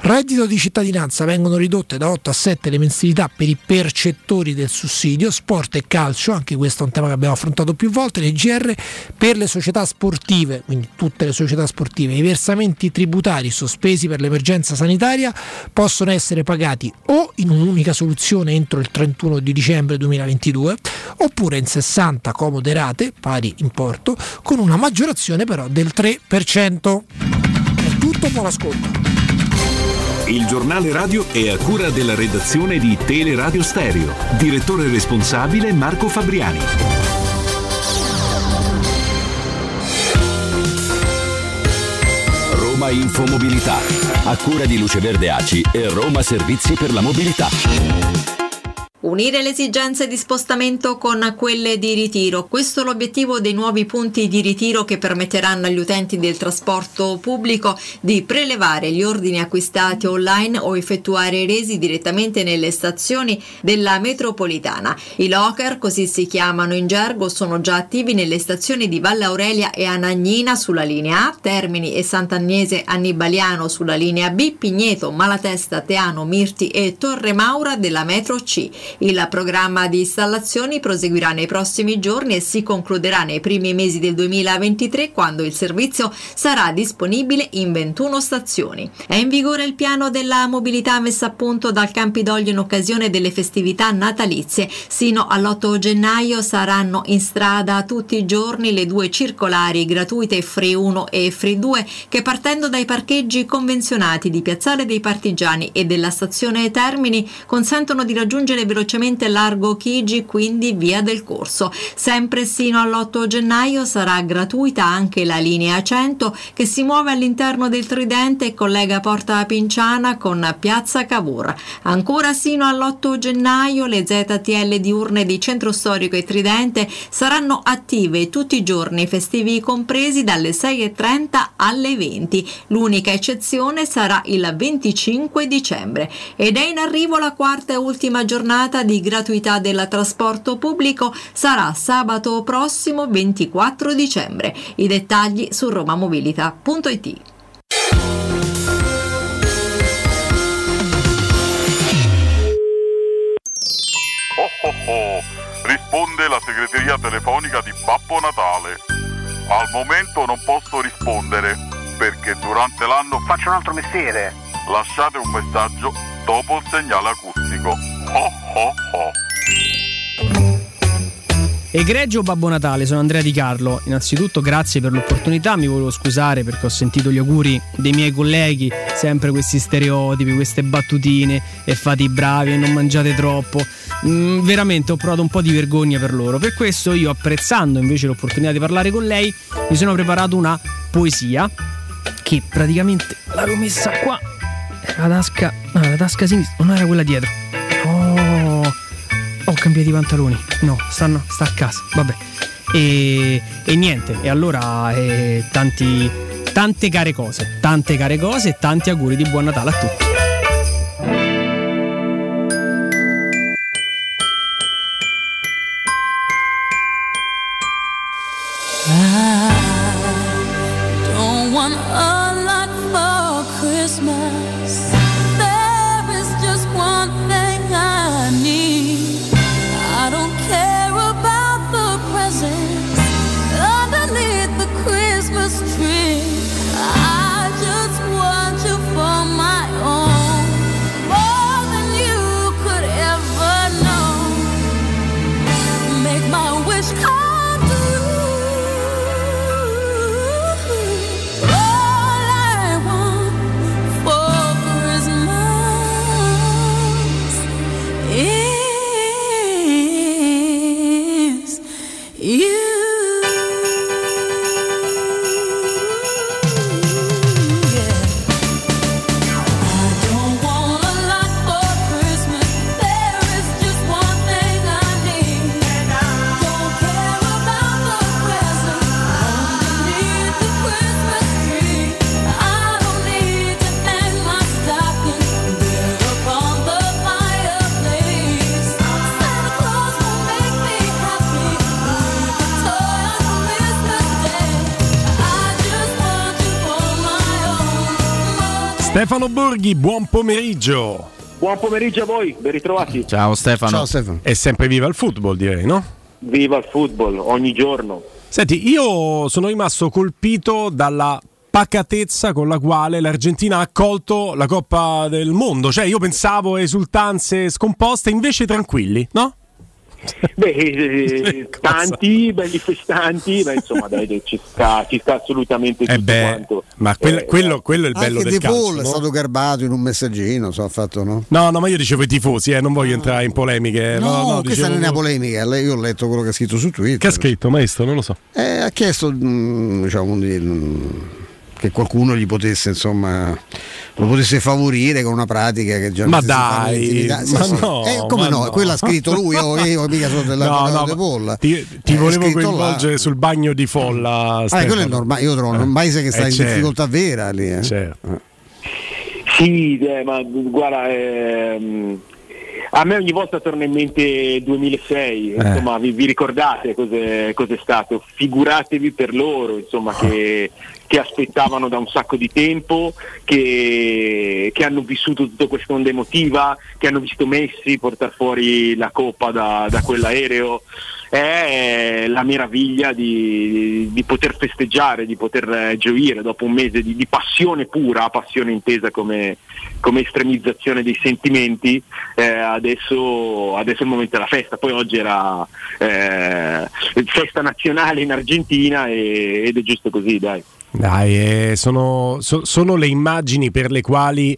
Reddito di cittadinanza vengono ridotte da 8 a 7 le mensilità per i percettori del sussidio, sport e calcio, anche questo è un tema che abbiamo affrontato più volte, le GR per le società sportive, quindi tutte le società sportive, i versamenti tributari sospesi per l'emergenza sanitaria possono essere pagati o in un'unica soluzione entro il 31 di dicembre 2022 oppure in 60 comode rate, pari importo, con una maggiorazione però del 3%. È tutto, buon ascolto. Il giornale radio è a cura della redazione di Teleradio Stereo. Direttore responsabile Marco Fabriani. Roma Infomobilità. A cura di Luce Verde Aci e Roma Servizi per la Mobilità. Unire le esigenze di spostamento con quelle di ritiro. Questo è l'obiettivo dei nuovi punti di ritiro che permetteranno agli utenti del trasporto pubblico di prelevare gli ordini acquistati online o effettuare resi direttamente nelle stazioni della metropolitana. I locker, così si chiamano in gergo, sono già attivi nelle stazioni di Valle Aurelia e Anagnina sulla linea A, Termini e Sant'Agnese Annibaliano sulla linea B, Pigneto, Malatesta, Teano, Mirti e Torre Maura della metro C. Il programma di installazioni proseguirà nei prossimi giorni e si concluderà nei primi mesi del 2023 quando il servizio sarà disponibile in 21 stazioni. È in vigore il piano della mobilità messo a punto dal Campidoglio in occasione delle festività natalizie. Sino all'8 gennaio saranno in strada tutti i giorni le due circolari gratuite Free 1 e Free 2 che partendo dai parcheggi convenzionati di Piazzale dei Partigiani e della stazione Termini consentono di raggiungere velocemente velocemente largo Chigi, quindi via del corso. Sempre sino all'8 gennaio sarà gratuita anche la linea 100 che si muove all'interno del Tridente e collega Porta Pinciana con Piazza Cavour. Ancora sino all'8 gennaio le ZTL diurne di Centro Storico e Tridente saranno attive tutti i giorni festivi compresi dalle 6.30 alle 20. L'unica eccezione sarà il 25 dicembre ed è in arrivo la quarta e ultima giornata di gratuità del trasporto pubblico sarà sabato prossimo 24 dicembre. I dettagli su romamobilita.it. Oh oh oh, risponde la segreteria telefonica di Babbo Natale. Al momento non posso rispondere perché durante l'anno faccio un altro mestiere. Lasciate un messaggio dopo il segnale acustico. Egregio Babbo Natale, sono Andrea Di Carlo. Innanzitutto grazie per l'opportunità, mi volevo scusare perché ho sentito gli auguri dei miei colleghi, sempre questi stereotipi, queste battutine e fate i bravi e non mangiate troppo. Mm, veramente ho provato un po' di vergogna per loro. Per questo io, apprezzando invece l'opportunità di parlare con lei, mi sono preparato una poesia che praticamente l'avevo messa qua, era la tasca, no, la tasca sinistra, non era quella dietro. Oh, ho cambiato i pantaloni. No, stanno, sta a casa. Vabbè. E, e niente, e allora eh, tanti, tante care cose, tante care cose e tanti auguri di buon Natale a tutti. Stefano Borghi, buon pomeriggio. Buon pomeriggio a voi, ben ritrovati. Ciao Stefano. Ciao, Stefano. È sempre viva il football, direi, no? Viva il football, ogni giorno. Senti, io sono rimasto colpito dalla pacatezza con la quale l'Argentina ha accolto la Coppa del Mondo. Cioè, io pensavo esultanze scomposte, invece tranquilli, no? Beh, eh, [LAUGHS] tanti belli festanti, ma insomma dai, ci, sta, ci sta assolutamente tutto Eh beh, quanto. ma quello, Eh, quello- quello è il bello Anche del De Paul calcio. è stato garbato in un messaggino, so, ha fatto no? No, no, ma io dicevo i tifosi, eh, non voglio entrare in polemiche. No, No, no, questa dicevo- non è una polemica, io ho letto quello che ha scritto su Twitter. Che ha scritto, maestro? Non lo so. Eh, ha chiesto mm, diciamo, di- mm, che qualcuno gli potesse insomma lo potesse favorire con una pratica che già Ma dai. Sì, ma sì. no, Eh, come ma no? no. Quello ha scritto lui, io, io mica sono della No, no, De Paul. Ti, ti Eh, volevo scritto là. coinvolgere sul bagno di folla. Ah, Stefano. quello è normale, io trovo un paese che sta Eh, in certo. difficoltà vera lì. eh. Certo. Sì, eh, ma guarda, ehm, a me ogni volta torna in mente 2006, Eh. insomma, vi, vi ricordate cos'è, cos'è stato? Figuratevi per loro, insomma, che, che aspettavano da un sacco di tempo, che, che hanno vissuto tutta questa onda emotiva, che hanno visto Messi portare fuori la coppa da, da quell'aereo. È la meraviglia di, di poter festeggiare, di poter gioire dopo un mese di, di passione pura, passione intesa come, come estremizzazione dei sentimenti, eh, adesso, adesso è il momento della festa, poi oggi era eh, festa nazionale in Argentina e- ed è giusto così, dai. Dai, eh, sono, so- sono le immagini per le quali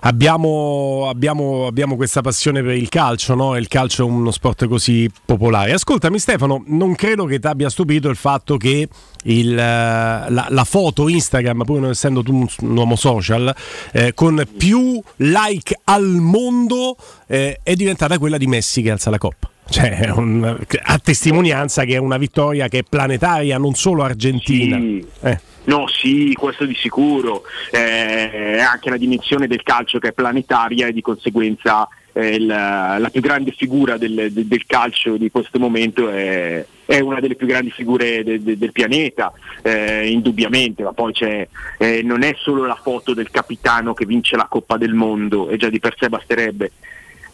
abbiamo, abbiamo- abbiamo questa passione per il calcio, no? Il calcio è uno sport così popolare. Ascoltami Stefano, non credo che ti abbia stupito il fatto che il, eh, la, la foto Instagram, pur non essendo tu un, un uomo social, eh, con più like al mondo eh, è diventata quella di Messi che alza la coppa. Cioè, un- a testimonianza che è una vittoria che è planetaria, non solo argentina. Eh. No, sì, questo di sicuro. Eh, È anche la dimensione del calcio che è planetaria e di conseguenza eh, il- la più grande figura del, del- del calcio di questo momento è, è una delle più grandi figure de- de- del pianeta, eh, indubbiamente, ma poi c'è, eh, non è solo la foto del capitano che vince la Coppa del Mondo, e già di per sé basterebbe,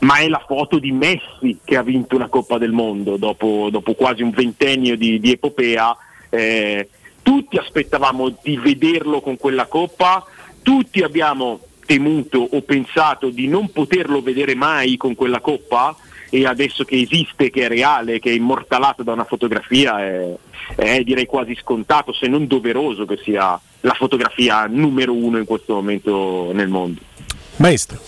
ma è la foto di Messi che ha vinto una Coppa del Mondo dopo, dopo quasi un ventennio di, di epopea. eh, tutti aspettavamo di vederlo con quella Coppa, tutti abbiamo temuto o pensato di non poterlo vedere mai con quella Coppa e adesso che esiste, che è reale, che è immortalato da una fotografia, è, è direi quasi scontato, se non doveroso che sia la fotografia numero uno in questo momento nel mondo. Maestro.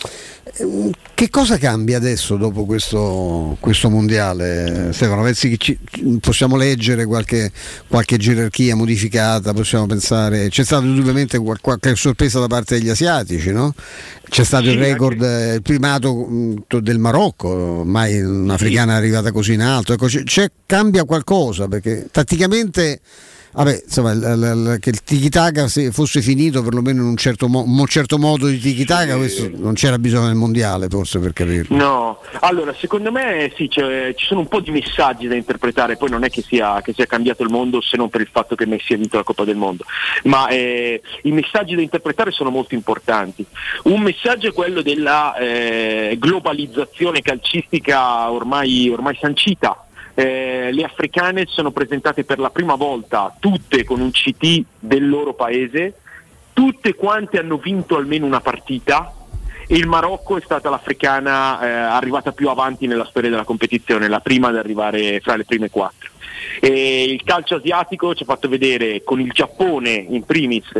Che cosa cambia adesso dopo questo, questo mondiale? Stefano, pensi che ci- possiamo leggere qualche, qualche gerarchia modificata? Possiamo pensare. C'è stata indubbiamente qual- qualche sorpresa da parte degli asiatici, no? C'è stato il record, eh, il primato del Marocco, mai un'africana è arrivata così in alto. Ecco, c'è, c'è- cambia qualcosa perché tatticamente. Vabbè, insomma, l- l- l- che il tiki-taka se fosse finito perlomeno in un certo, mo- un certo modo di tiki-taka, questo non c'era bisogno del mondiale forse per capirlo. No, allora secondo me sì, c'è- ci sono un po' di messaggi da interpretare, poi non è che sia, che sia cambiato il mondo se non per il fatto che Messi ha vinto la Coppa del Mondo, ma eh, i messaggi da interpretare sono molto importanti. Un messaggio è quello della eh, globalizzazione calcistica ormai, ormai sancita. Eh, le africane sono presentate per la prima volta tutte con un CT del loro paese, tutte quante hanno vinto almeno una partita, e il Marocco è stata l'africana eh, arrivata più avanti nella storia della competizione, la prima ad arrivare fra le prime quattro. E il calcio asiatico ci ha fatto vedere con il Giappone in primis,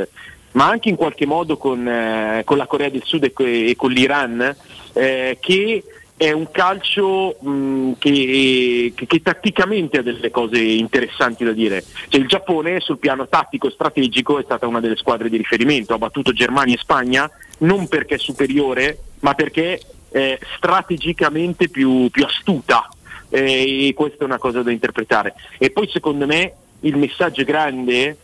ma anche in qualche modo con, eh, con la Corea del Sud e, e con l'Iran, eh, che è un calcio mh, che, che- che tatticamente ha delle cose interessanti da dire. Cioè, il Giappone sul piano tattico e strategico è stata una delle squadre di riferimento, ha battuto Germania e Spagna non perché è superiore, ma perché è strategicamente più, più astuta. Eh, e questa è una cosa da interpretare. E poi secondo me il messaggio grande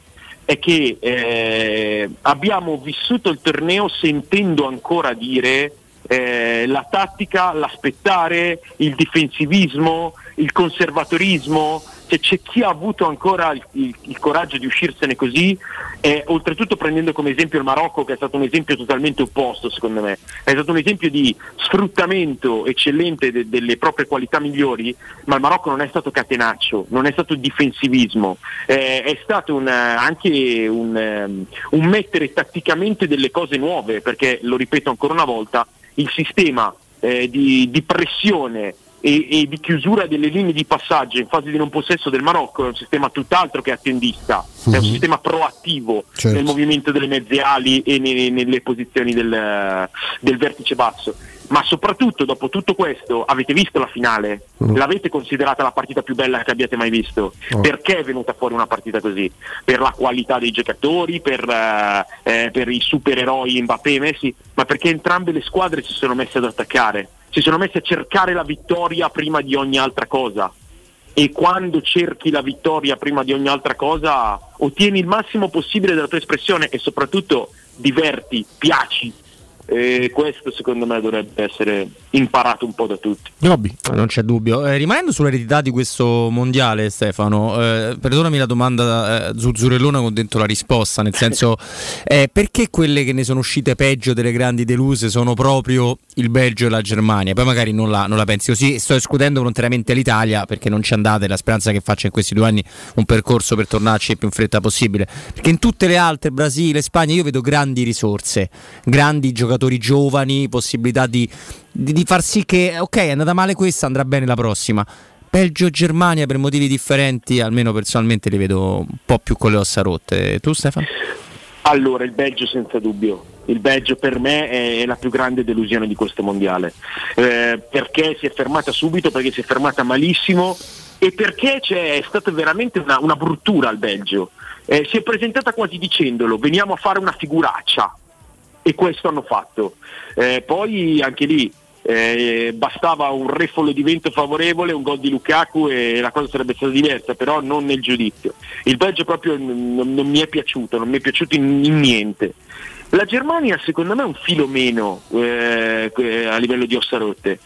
è che eh, abbiamo vissuto il torneo sentendo ancora dire eh, la tattica, l'aspettare, il difensivismo, il conservatorismo, cioè, c'è chi ha avuto ancora il, il- il coraggio di uscirsene così, e oltretutto prendendo come esempio il Marocco che è stato un esempio totalmente opposto secondo me, è stato un esempio di sfruttamento eccellente de- delle proprie qualità migliori, ma il Marocco non è stato catenaccio, non è stato difensivismo, eh, è stato un, eh, anche un, ehm, un mettere tatticamente delle cose nuove, perché lo ripeto ancora una volta, il sistema eh, di, di pressione e, e di chiusura delle linee di passaggio in fase di non possesso del Marocco è un sistema tutt'altro che attendista, è un Mhm. sistema proattivo Certo. nel movimento delle mezze ali e ne- nelle posizioni del, del vertice basso. Ma soprattutto dopo tutto questo avete visto la finale? Mm. L'avete considerata la partita più bella che abbiate mai visto? Oh. Perché è venuta fuori una partita così? Per la qualità dei giocatori, per, eh, eh, per i supereroi Mbappé e Messi, ma perché entrambe le squadre si sono messe ad attaccare, si sono messe a cercare la vittoria prima di ogni altra cosa. E quando cerchi la vittoria prima di ogni altra cosa, ottieni il massimo possibile della tua espressione e soprattutto diverti, piaci. E questo secondo me dovrebbe essere imparato un po' da tutti. Non c'è dubbio. Eh, rimanendo sull'eredità di questo mondiale, Stefano, eh, perdonami la domanda eh, zuzzurellona con dentro la risposta, nel senso [LAUGHS] eh, perché quelle che ne sono uscite peggio delle grandi deluse sono proprio il Belgio e la Germania? Poi magari non la, non la pensi così, sto escludendo volontariamente l'Italia perché non ci andate, la speranza che faccia in questi due anni un percorso per tornarci il più in fretta possibile. Perché in tutte le altre, Brasile, Spagna, io vedo grandi risorse, grandi giocatori giovani, possibilità di, di- di far sì che, ok, è andata male questa, andrà bene la prossima. Belgio e Germania per motivi differenti, almeno personalmente li vedo un po' più con le ossa rotte. Tu Stefano? Allora, il Belgio senza dubbio. Il Belgio per me è la più grande delusione di questo mondiale. Eh, perché si è fermata subito, perché si è fermata malissimo e perché c'è stata veramente una, una bruttura al Belgio. Eh, si è presentata quasi dicendolo, veniamo a fare una figuraccia. E questo hanno fatto. Eh, poi anche lì eh, bastava un refolo di vento favorevole, un gol di Lukaku e la cosa sarebbe stata diversa, però non nel giudizio. Il Belgio proprio non, non mi è piaciuto, non mi è piaciuto in, in niente. La Germania secondo me è un filo meno eh, a livello di ossa rotte,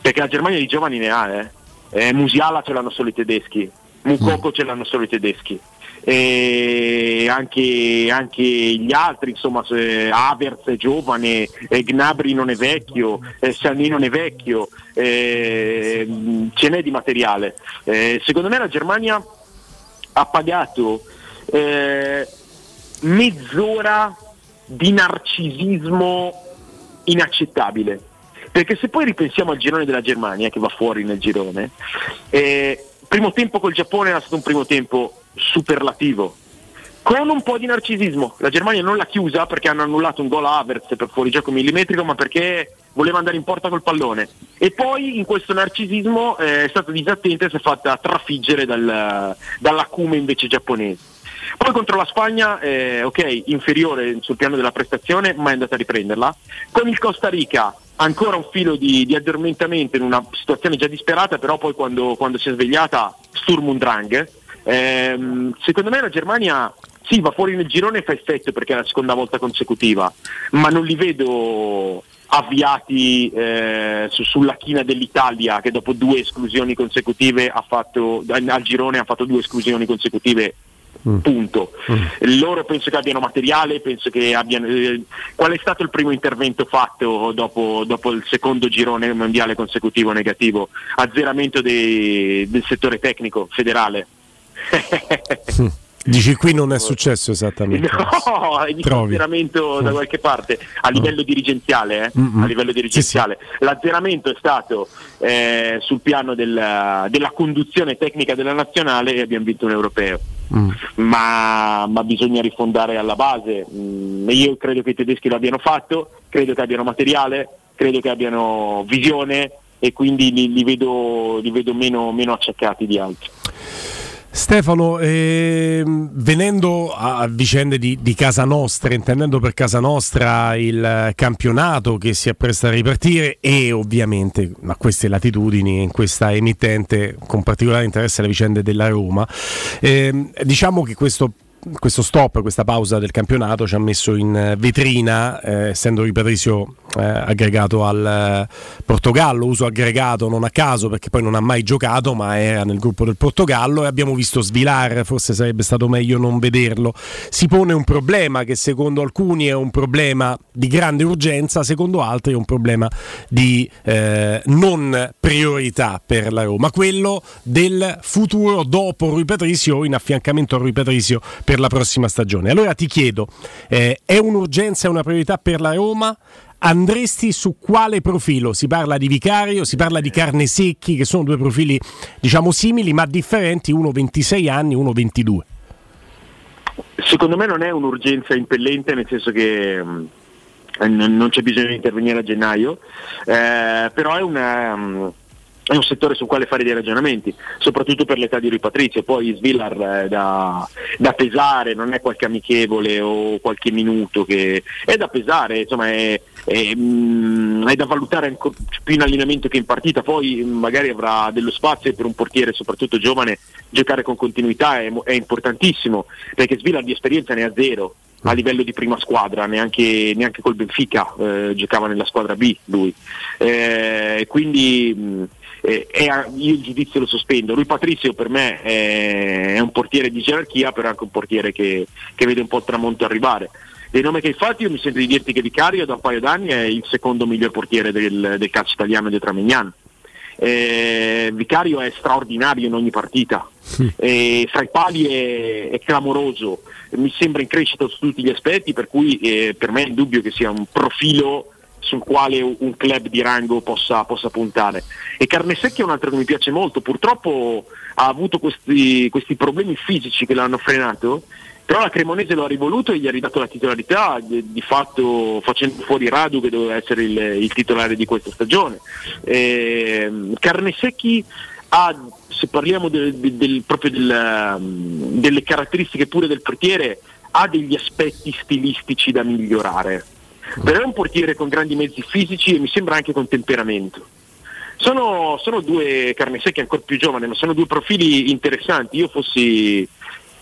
perché la Germania di giovani ne ha, eh. Eh, Musiala ce l'hanno solo i tedeschi, Mukoko ce l'hanno solo i tedeschi. E anche, anche gli altri, insomma, se è giovane, Gnabry non è vecchio, eh, Sané non è vecchio, eh, ce n'è di materiale. Eh, secondo me la Germania ha pagato eh, mezz'ora di narcisismo inaccettabile. Perché se poi ripensiamo al girone della Germania, che va fuori nel girone, eh, primo tempo col Giappone era stato un primo tempo superlativo, con un po' di narcisismo. La Germania non l'ha chiusa perché hanno annullato un gol a Havertz per fuorigioco millimetrico, ma perché voleva andare in porta col pallone. E poi in questo narcisismo eh, è stata disattenta e si è fatta trafiggere dal, dall'acume invece giapponese. Poi contro la Spagna, eh, ok, inferiore sul piano della prestazione, ma è andata a riprenderla. Con il Costa Rica ancora un filo di, di addormentamento in una situazione già disperata, però poi quando, quando si è svegliata Sturm und Drang. Ehm, secondo me la Germania sì, va fuori nel girone e fa effetto perché è la seconda volta consecutiva, ma non li vedo avviati eh, su- sulla china dell'Italia che dopo due esclusioni consecutive ha fatto al girone ha fatto due esclusioni consecutive punto. Loro penso che abbiano materiale penso che abbiano eh, qual è stato il primo intervento fatto dopo, dopo il secondo girone mondiale consecutivo negativo? Azzeramento dei- del settore tecnico federale Dici qui non è successo esattamente. No, è di Trovi. azzeramento da qualche parte a livello dirigenziale. eh? A livello dirigenziale. L'azzeramento è stato eh, sul piano della, della conduzione tecnica della nazionale e abbiamo vinto un europeo. Mm. Ma, ma bisogna rifondare alla base. Mm, io credo che i tedeschi lo abbiano fatto, credo che abbiano materiale, credo che abbiano visione e quindi li, li vedo, li vedo meno, meno acciaccati di altri. Stefano, ehm, venendo a vicende di, di casa nostra, intendendo per casa nostra il eh, campionato che si appresta a ripartire e ovviamente a queste latitudini, in questa emittente con particolare interesse alle vicende della Roma, ehm, diciamo che questo questo stop, questa pausa del campionato ci ha messo in eh, vetrina, eh, essendo Ripatrisio eh, aggregato al eh, Portogallo, uso aggregato non a caso perché poi non ha mai giocato, ma era nel gruppo del Portogallo. E abbiamo visto Svilar, forse sarebbe stato meglio non vederlo. Si pone un problema che secondo alcuni è un problema di grande urgenza, secondo altri è un problema di eh, non priorità per la Roma, quello del futuro dopo Rui Patricio in affiancamento a Rui Patricio per la prossima stagione. Allora ti chiedo, eh, è un'urgenza e una priorità per la Roma? Andresti su quale profilo? Si parla di Vicario, si parla di Carne Secchi, che sono due profili diciamo simili ma differenti, uno 26 anni, uno 22. Secondo me non è un'urgenza impellente, nel senso che mh, non non c'è bisogno di intervenire a gennaio, eh, però è una, mh, è un settore sul quale fare dei ragionamenti, soprattutto per l'età di Rui Patrizio. Poi Svillar è da, da pesare, non è qualche amichevole o qualche minuto che è da pesare, insomma è, è, mm, è da valutare ancora più in allenamento che in partita. Poi mm, magari avrà dello spazio per un portiere, soprattutto giovane, giocare con continuità è, è importantissimo, perché Svillar di esperienza ne ha zero a livello di prima squadra, neanche, neanche col Benfica eh, giocava nella squadra B lui. Eh, quindi mh, eh, è a- io il giudizio lo sospendo. Lui Patrizio per me è, è un portiere di gerarchia, però anche un portiere che, che vede un po' il tramonto arrivare. Dei nomi che hai fatto io mi sento di dirti che Vicario da un paio d'anni è il secondo miglior portiere del, del calcio italiano dietro a. Eh, Vicario è straordinario in ogni partita, eh, fra i pali è, è clamoroso, mi sembra in crescita su tutti gli aspetti, per cui eh, per me è indubbio che sia un profilo sul quale un club di rango possa, possa puntare. E Carnesecchi è un altro che mi piace molto, purtroppo ha avuto questi, questi problemi fisici che l'hanno frenato, però la Cremonese lo ha rivoluto e gli ha ridato la titolarità, di, fatto facendo fuori Radu che doveva essere il, il titolare di questa stagione. Ehm, Carnesecchi ha, se parliamo del- del- del- proprio del, um, delle caratteristiche pure del portiere, ha degli aspetti stilistici da migliorare. Però è un portiere con grandi mezzi fisici e mi sembra anche con temperamento. Sono, sono due carne secche ancora più giovane, ma sono due profili interessanti. Io fossi,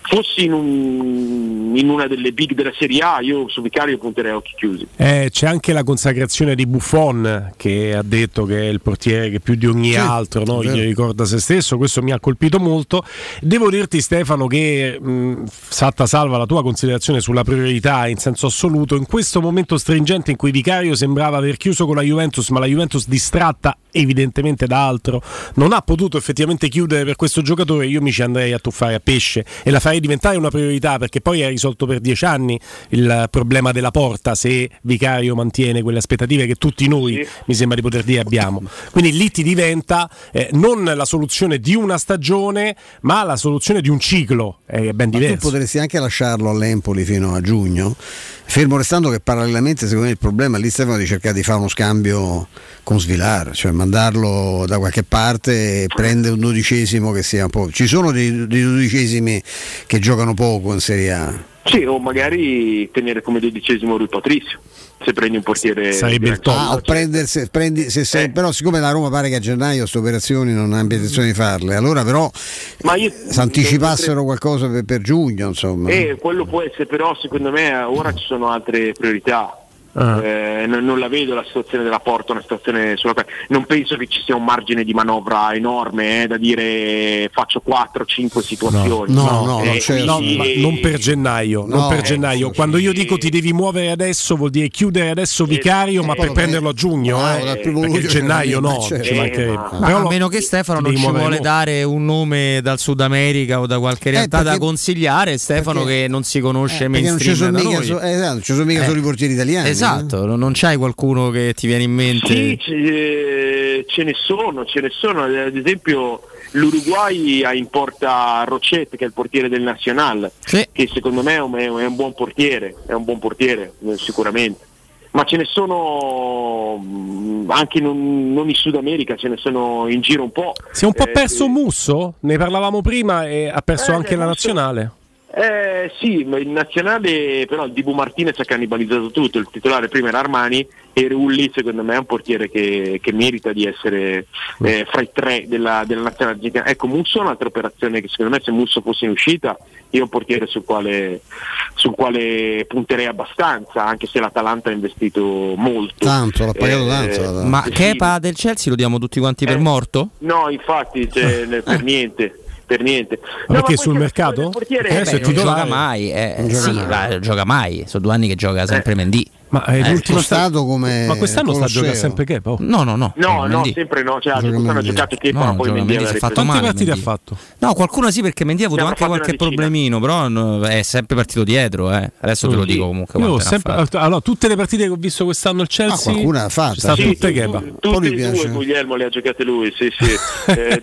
fossi in, un- in una delle big della Serie A, io su Vicario punterei a occhi chiusi. Eh, c'è anche la consacrazione di Buffon che ha detto che è il portiere che più di ogni altro no, gli ricorda se stesso, questo mi ha colpito molto. Devo dirti Stefano che mh, satta salva la tua considerazione sulla priorità in senso assoluto, in questo momento stringente in cui Vicario sembrava aver chiuso con la Juventus, ma la Juventus distratta evidentemente da altro, non ha potuto effettivamente chiudere per questo giocatore, io mi ci andrei a tuffare a pesce e la farei diventare una priorità perché poi è risolto per dieci anni il problema della porta se Vicario mantiene quelle aspettative che tutti noi mi sembra di poter dire abbiamo. Quindi lì ti diventa eh, non la soluzione di una stagione, ma la soluzione di un ciclo, è ben Ma tu diverso. potresti anche lasciarlo all'Empoli fino a giugno, fermo restando che parallelamente secondo me il problema lì Stefano di cercare di fare uno scambio con Svilar, cioè mandarlo da qualche parte e prendere un dodicesimo che sia un po'... Ci sono dei, dei dodicesimi che giocano poco in Serie A. Sì, o magari tenere come dodicesimo Rui Patrizio, se prendi un portiere di rango Ah, o alto. prendere- se- prendi- se sei- però siccome la Roma pare che a gennaio queste operazioni non abbia intenzione di farle, allora però Ma io- si anticipassero qualcosa per, per giugno, insomma. Eh, quello può essere, però secondo me ora ci sono altre priorità. Ah. Eh, non, non la vedo la situazione della Porta, una situazione sulla quale non penso che ci sia un margine di manovra enorme eh, da dire faccio 4-5 situazioni. Eh, quindi- ma non per gennaio, non No, per eh, gennaio. Quando io dico ti devi muovere adesso, vuol dire chiudere adesso Vicario, ma eh, per eh, prenderlo a giugno, no, eh, perché gennaio no, certo. ci Eh, mancherebbe. Ma Però a meno che Stefano non ci vuole dare un nome dal Sud America o da qualche realtà da perché- consigliare, Stefano che non si conosce Eh, perché non ci mainstream sono da mica, noi. so- eh, esatto, ci sono mica Eh. solo i portieri italiani. Esatto, non- non c'hai qualcuno che ti viene in mente. Sì, ce, eh, ce ne sono, ce ne sono. Ad esempio l'Uruguay ha in porta Rochet, che è il portiere del Nacional, che secondo me è un, è un buon portiere, è un buon portiere, eh, sicuramente. Ma ce ne sono mm, anche non, non in Sud America, ce ne sono in giro un po'. Si è un po' Eh, perso Musso, ne parlavamo prima e ha perso Eh, anche la nazionale. Eh sì, ma il nazionale però il Dibu Martinez ha cannibalizzato tutto, il titolare prima era Armani e Rulli secondo me è un portiere che, che merita di essere eh, fra i tre della, della nazionale argentina. Ecco, Musso è un'altra operazione che secondo me se Musso fosse in uscita io è un portiere sul quale, sul quale punterei abbastanza, anche se l'Atalanta ha investito molto. Tanto, l'ha pagato Eh, tanto. Ma sì. Kepa del Chelsea lo diamo tutti quanti per morto? No, infatti, cioè, [LAUGHS] per niente. Per niente. Ma No, perché sul mercato? portiere- Eh, eh, beh, non gioca mai, eh, Non gioca sì, mai. va, gioca mai. Sono due anni che gioca sempre Mendy. Ma è Eh, l'ultimo è stato come Ma quest'anno sta giocando sempre Kepa? oh. No, no, no. No, eh, no, Mendy. sempre no. Cioè, quest'anno ha giocato che No, poi Mendy Mendy, aveva si è fatto. Quante male, partite ha fatto? No, qualcuno sì perché Mendy ha avuto anche qualche fatto problemino, però è sempre partito dietro. Eh. Adesso te lo dico comunque. Io ha sempre, allora, tutte le partite che ho visto quest'anno al Chelsea, Ah, qualcuna l'ha fatta, sta sì. tutte Poi tutte mi e due piace. Guglielmo le ha giocate lui, sì, sì. [LAUGHS] Eh,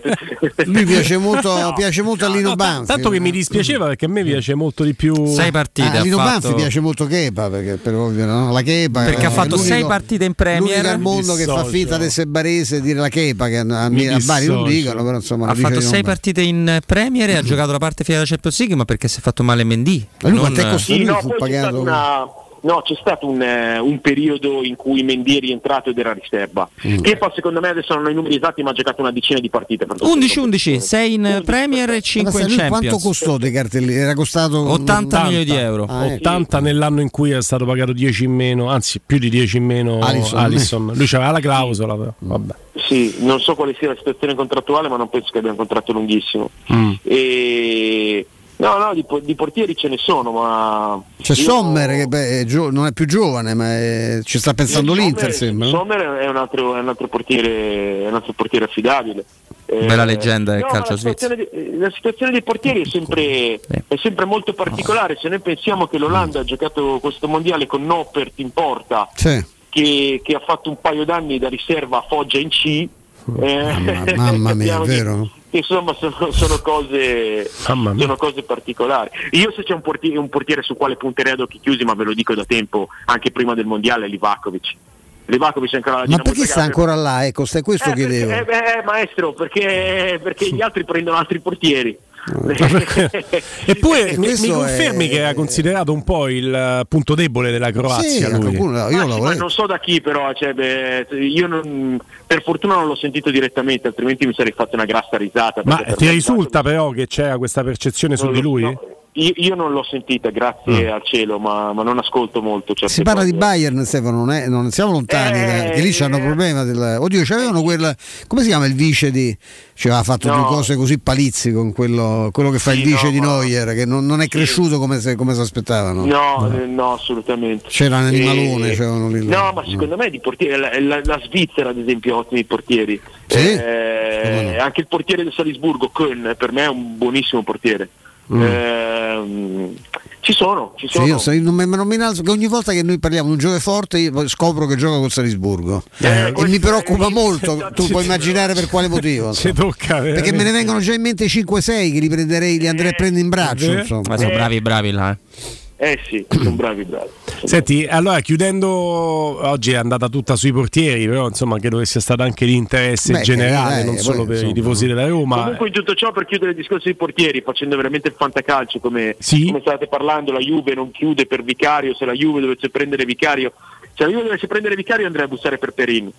Lui piace molto, piace molto a Lino Banfi. tanto che mi dispiaceva perché a me piace molto di più. Sei partite Ah, a ha Lino fatto. Banfi piace molto Kepa perché per ovvio, no? La Kepa Perché ha fatto l'unico- sei partite in Premier. l'unico al mondo che fa finta di essere barese e dire la Kepa che a, Bari non dicono però insomma Ha fatto sei partite in Premier e ha giocato la parte finale della Champions League, ma perché si è fatto male Mendy. Ma lui Non- quanto è costato? Sì, no, fu pagato- una- no, c'è stato un, eh, un periodo in cui Mendy è rientrato ed era riserva. Mm. Kepa secondo me adesso non ho i numeri esatti, ma ha giocato una decina di partite. per tutto 11-11, 6 in Premier e 5 Ma in lui quanto Champions. costò dei cartellini? Era costato 80 milioni di euro. Ah, ecco. 80 nell'anno in cui è stato pagato 10 in meno, anzi più di 10 in meno Alisson. Alisson. Lui aveva la clausola, però. vabbè. Sì, non so quale sia la situazione contrattuale, ma non penso che abbia un contratto lunghissimo. Mm. E... No, no, di, di portieri ce ne sono, ma... C'è io- Sommer che beh, è gio- non è più giovane ma è- ci sta pensando Sommer- l'Inter sembra. no? Sommer è un altro, è un altro portiere, è un altro portiere affidabile. Eh, Bella leggenda del no, calcio la situazione, di- la situazione dei portieri è sempre, è sempre molto particolare. Se noi pensiamo che l'Olanda ha giocato questo mondiale con Noppert in porta, Sì. che, che ha fatto un paio d'anni da riserva a Foggia in C, eh, Mamma, mamma mia, [LAUGHS] è vero? che insomma sono, sono cose, sono cose particolari. Io se c'è un portiere, un portiere su quale punterei ad occhi chiusi, ma ve lo dico da tempo, anche prima del mondiale, è Livakovic. Livakovic è ancora la Ma perché sta ancora là? Ecco, stai questo Eh, perché- chiedevo. eh, beh, maestro, perché, perché gli altri prendono altri portieri. [LAUGHS] Eppure mi, mi confermi è- che era considerato un po' il eh, punto debole della Croazia. Sì, lui. qualcuno- io Ma ma non so da chi però, cioè, beh, io non- per fortuna non l'ho sentito direttamente, altrimenti mi sarei fatto una grassa risata. Ma ti risulta però che c'era questa percezione su Non di lo- lui? no, io, io non l'ho sentita, grazie al cielo, ma, ma non ascolto molto. Si parla cose. di Bayern, Stefano, non, è- non siamo lontani, Eh, da- che lì c'hanno eh. problema del. Oddio, c'avevano quel. come si chiama il vice di. Ci aveva fatto No. due cose così palizzi con quello, quello che fa il Sì, vice no, di Neuer, che non, non è cresciuto come, se- come si aspettavano. No, eh, no, assolutamente. C'era un animalone, Eh, c'erano lì. No, ma secondo me di portieri, la, la- la Svizzera ad esempio ha ottimi portieri. Sì? Eh, no? Anche il portiere del Salisburgo, Köln, per me è un buonissimo portiere. Mm. Ehm, ci sono, ci Sì, sono. io so- non, mi, non mi innalzo, che ogni volta che noi parliamo di un giocatore forte io scopro che gioca col Salisburgo Eh, e questo mi preoccupa molto, [LAUGHS] tu puoi immaginare per quale motivo. [LAUGHS] Ci tocca Perché me ne vengono già in mente 5-6 che li prenderei, li andrei a prendere in braccio. Ma sono bravi, bravi là. eh. Eh sì, sono bravi, bravi. Senti, allora chiudendo, oggi è andata tutta sui portieri, però insomma credo che sia stato anche di interesse Beh, generale, dai, non poi, solo per insomma, i tifosi della Roma. Comunque in tutto ciò per chiudere il discorso dei portieri, facendo veramente il fantacalcio come, Sì. come state parlando, la Juve non chiude per Vicario, se la Juve dovesse prendere Vicario, se la Juve dovesse prendere Vicario andrei a bussare per Perin.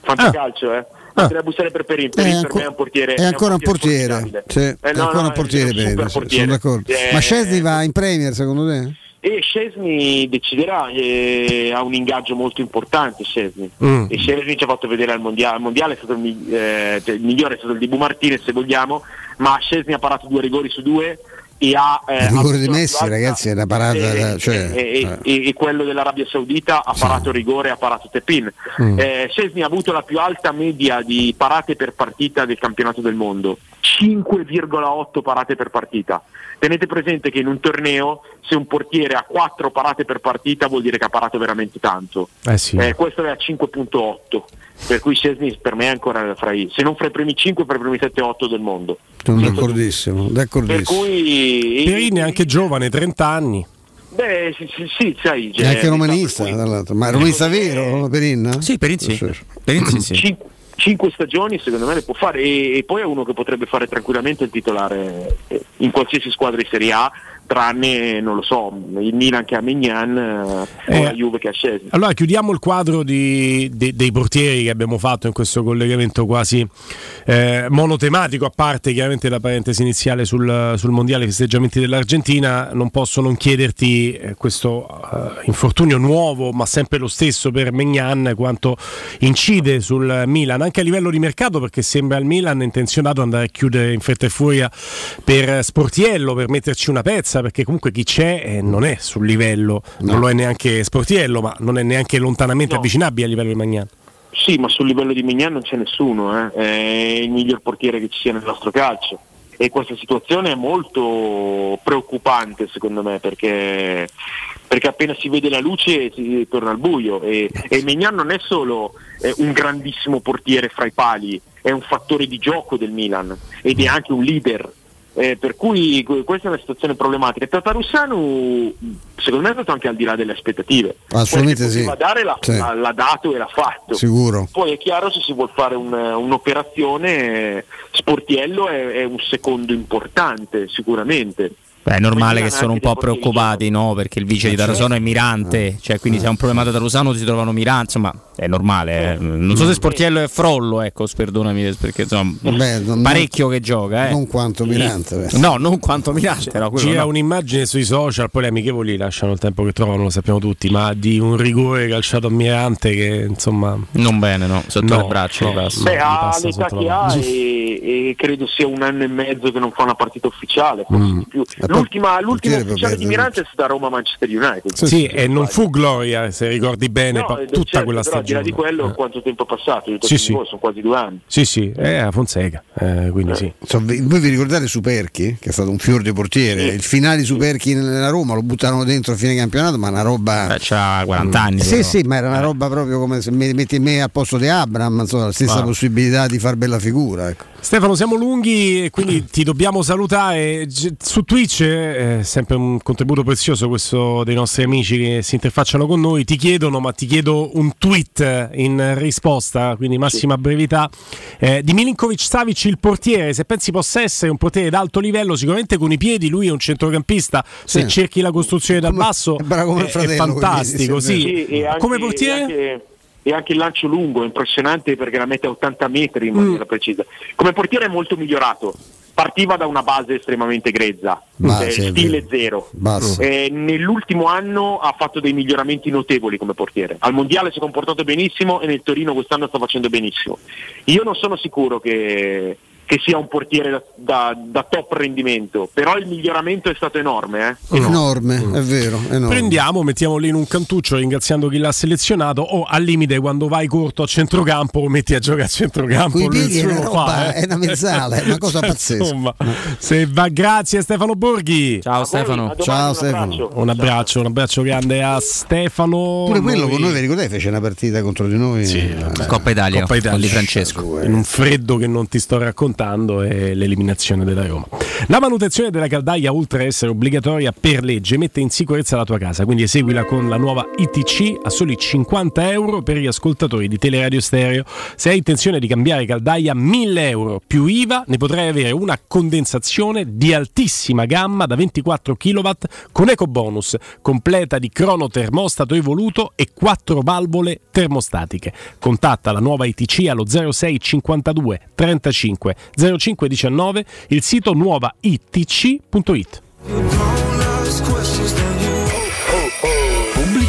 Fantacalcio, eh. Andrei a bussare per Perin, Perin Ah. È per anco- me è un portiere. è ancora un portiere, sì, Eh, è no, ancora no, un portiere è un Perin, super sì, portiere. sono d'accordo. Eh, Ma Scesni va in Premier secondo te? E Scesni deciderà, eh, ha un ingaggio molto importante Scesni. Mm. E Scesni ci ha fatto vedere al mondiale, al mondiale è stato il, eh, cioè, il migliore è stato il di Bu Martinez se vogliamo, ma Scesni ha parato due rigori su due e ha... eh, Il rigore di Messi, ragazzi, è una parata. e, cioè, e- eh. e- e quello dell'Arabia Saudita ha parato rigore, ha parato Tepin. Mm. Eh, Scesni ha avuto la più alta media di parate per partita del campionato del mondo, 5,8 parate per partita. Tenete presente che in un torneo se un portiere ha 4 parate per partita vuol dire che ha parato veramente tanto. Eh sì. Eh, questo è a 5.8, per cui Scesni per me è ancora fra i, se non fra i primi 5, fra i primi 7-8 del mondo. Sono d'accordissimo, Per d'accordissimo. cui Perin è anche giovane, 30 anni. Beh, sì, sì, sì, sai, È anche cioè, romanista, tra l'altro. ma è romanista vero Perin? Sì, Perin sì. Perin sì, sì. Cin- cinque stagioni secondo me le può fare e, e poi è uno che potrebbe fare tranquillamente il titolare eh, in qualsiasi squadra di Serie A tranne, non lo so, il Milan che ha Mignan eh, Eh, o la Juve che ha Scesi. Allora chiudiamo il quadro di- de- dei portieri che abbiamo fatto in questo collegamento quasi eh, monotematico, a parte chiaramente la parentesi iniziale sul, sul mondiale festeggiamenti dell'Argentina, non posso non chiederti eh, questo eh, infortunio nuovo, ma sempre lo stesso per Megnan, quanto incide sul Milan, anche a livello di mercato, perché sembra il Milan intenzionato andare a chiudere in fretta e furia per Sportiello, per metterci una pezza, perché comunque chi c'è eh, non è sul livello, non lo è neanche Sportiello, ma non è neanche lontanamente avvicinabile a livello di Magnan. Sì, ma sul livello di Mignan non c'è nessuno, eh. è il miglior portiere che ci sia nel nostro calcio. E questa situazione è molto preoccupante secondo me perché, perché appena si vede la luce si torna al buio e, e Mignan non è solo eh, un grandissimo portiere fra i pali, è un fattore di gioco del Milan ed è anche un leader. Eh, per cui que- questa è una situazione problematica. Tatarussanu secondo me è stato anche al di là delle aspettative. Assolutamente sì. dare l'ha, Sì. l'ha- dato e l'ha fatto. Sicuro. Poi è chiaro se si vuole fare un- un'operazione, Sportiello è, è un secondo importante sicuramente. Beh, è normale che sono un po' preoccupati, no? Perché il vice di certo. Tarasano è Mirante, cioè quindi se è un problema da Tarasano si trovano Mirante, insomma è normale. eh. Non so se Sportiello è Frollo, ecco, perdonami perché insomma Vabbè, non- parecchio che gioca, eh. Non quanto Mirante. eh. No, non quanto Mirante, no, Gira no. un'immagine sui social, poi le amichevoli lasciano il tempo che trovano, lo sappiamo tutti, ma di un rigore calciato a Mirante che insomma... Non bene, no? Sotto No, le braccia no. Beh, ha l'età che ha e, e credo sia un anno e mezzo che non fa una partita ufficiale, forse Mm. di più. L'ultima, l'ultima ufficiale di Mirante è stata Roma-Manchester United. Sì, e non fu gloria, se ricordi bene, No, pa- eh, tutta certo, quella però al di là stagione. di quello Eh. quanto tempo è passato? Sì, sì, sì. Sono quasi due anni. Sì, sì, è a Fonseca, eh, quindi sì. So, vi- voi vi ricordate Superchi, che è stato un fior di portiere? Il finale di Superchi nella Roma lo buttarono dentro a fine campionato, ma una roba. Beh, c'ha 40 anni. Sì, però. sì, ma era una roba proprio come se me- metti me al posto di Abram, insomma, la stessa Ah. possibilità di far bella figura. Ecco. Stefano, siamo lunghi e quindi [CLEARS THROAT] ti dobbiamo salutare. Su Twitch è sempre un contributo prezioso questo dei nostri amici che si interfacciano con noi. Ti chiedono, ma ti chiedo un tweet in risposta, quindi massima brevità, eh, di Milinkovic Savic, il portiere. Se pensi possa essere un portiere d'alto livello, sicuramente con i piedi, lui è un centrocampista. Se Sì. cerchi la costruzione dal basso, è è, fratello, è fantastico. quindi, sì, Sì. Sì, anche- Come portiere? Anche, e anche il lancio lungo è impressionante perché la mette a 80 metri in maniera Mm. precisa. Come portiere è molto migliorato. Partiva da una base estremamente grezza, Ma eh, sì, è stile zero. Eh, nell'ultimo anno ha fatto dei miglioramenti notevoli come portiere. Al mondiale si è comportato benissimo e nel Torino quest'anno sta facendo benissimo. Io non sono sicuro che, che sia un portiere da, da- da top rendimento, però il miglioramento è stato enorme. eh. Enorme, è vero. Enorme. Prendiamo, mettiamo lì in un cantuccio ringraziando chi l'ha selezionato o al limite quando vai corto a centrocampo metti a giocare a centrocampo. Lui il piedi è una roba- fa, eh. è una mezzala, è una cosa [LAUGHS] pazzesca. Insomma, se va, grazie Stefano Borghi. Ciao Stefano. Ciao Stefano. Un abbraccio, un abbraccio grande a Stefano. Pure quello con noi, vi ricordate, fece una partita contro di noi? Sì, Eh. Coppa Italia, Coppa Italia. con Di Francesco. in un freddo che non ti sto raccontando è l'eliminazione della Roma. La manutenzione della caldaia, oltre a essere obbligatoria per legge, mette in sicurezza la tua casa, quindi eseguila con la nuova ITC a soli 50 euro per gli ascoltatori di Teleradio Stereo. Se hai intenzione di cambiare caldaia, 1000 euro più IVA, ne potrai avere una condensazione di altissima gamma da 24 kW con eco bonus, completa di crono termostato evoluto e 4 valvole termostatiche. Contatta la nuova ITC allo 06 52 35 05 19 il sito nuovaitc.it.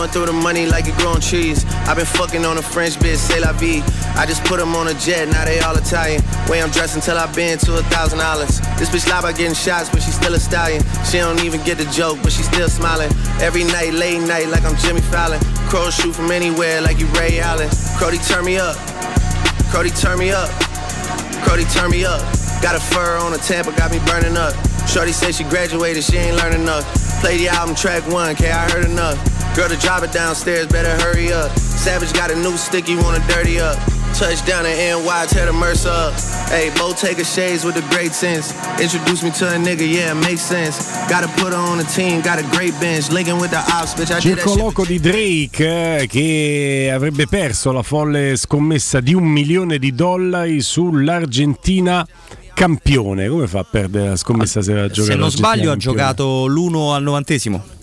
Blowing through the money like it growing trees. I've been fucking on a French bitch, say la vie. I just put them on a jet, now they all Italian. Way I'm dressed until I've been to a thousand dollars. This bitch lie by getting shots, but she still a stallion. She don't even get the joke, but she still smiling. Every night, late night, like I'm Jimmy Fallon. Crows shoot from anywhere, like you Ray Allen. Crody, turn me up. Crody, turn me up. Crody, turn me up. Got a fur on a Tampa, got me burning up. Shorty said she graduated, she ain't learned enough. Play the album track one, K, I heard enough. Girl to drive it downstairs, better hurry up. Savage got a new stick, you wanna dirty up. Touchdown in NY, tear the Mercer up. Hey, Bo Taker shades with a great sense. Introduce me to a nigga, yeah, makes sense. Gotta put her on the team, got a great bench. Linking with the ops, bitch, I Circo Loco di Drake eh, che avrebbe perso la folle scommessa di un milione di dollari sull'Argentina campione. Come fa a perdere la scommessa se va a giocare Se non sbaglio ha giocato l'1 al novantesimo.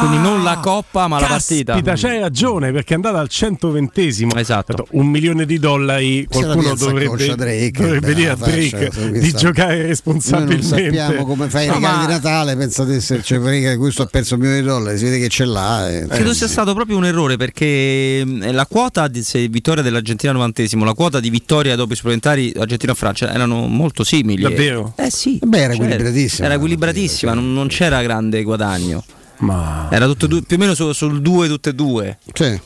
Quindi non la coppa ma la partita. Caspita, c'hai ragione perché è andata al 120 Esatto. Un milione di dollari, qualcuno dovrebbe, Drake, dovrebbe beh, dire a Drake di giocare Noi non responsabilmente. sappiamo come fai i No, regali ma- di Natale, pensa di esserci perché questo ha perso un milione di dollari, si vede che ce l'ha. eh. Credo sia stato proprio un errore perché mh, la quota di se vittoria dell'Argentina al novantesimo, la quota di vittoria dopo i supplementari Argentina-Francia erano molto simili. Davvero? Eh sì. Beh, era certo. equilibratissima. Era equilibratissima, non, non c'era grande guadagno. Ma... Era tutto due- più o meno su- sul 2 tutte e due.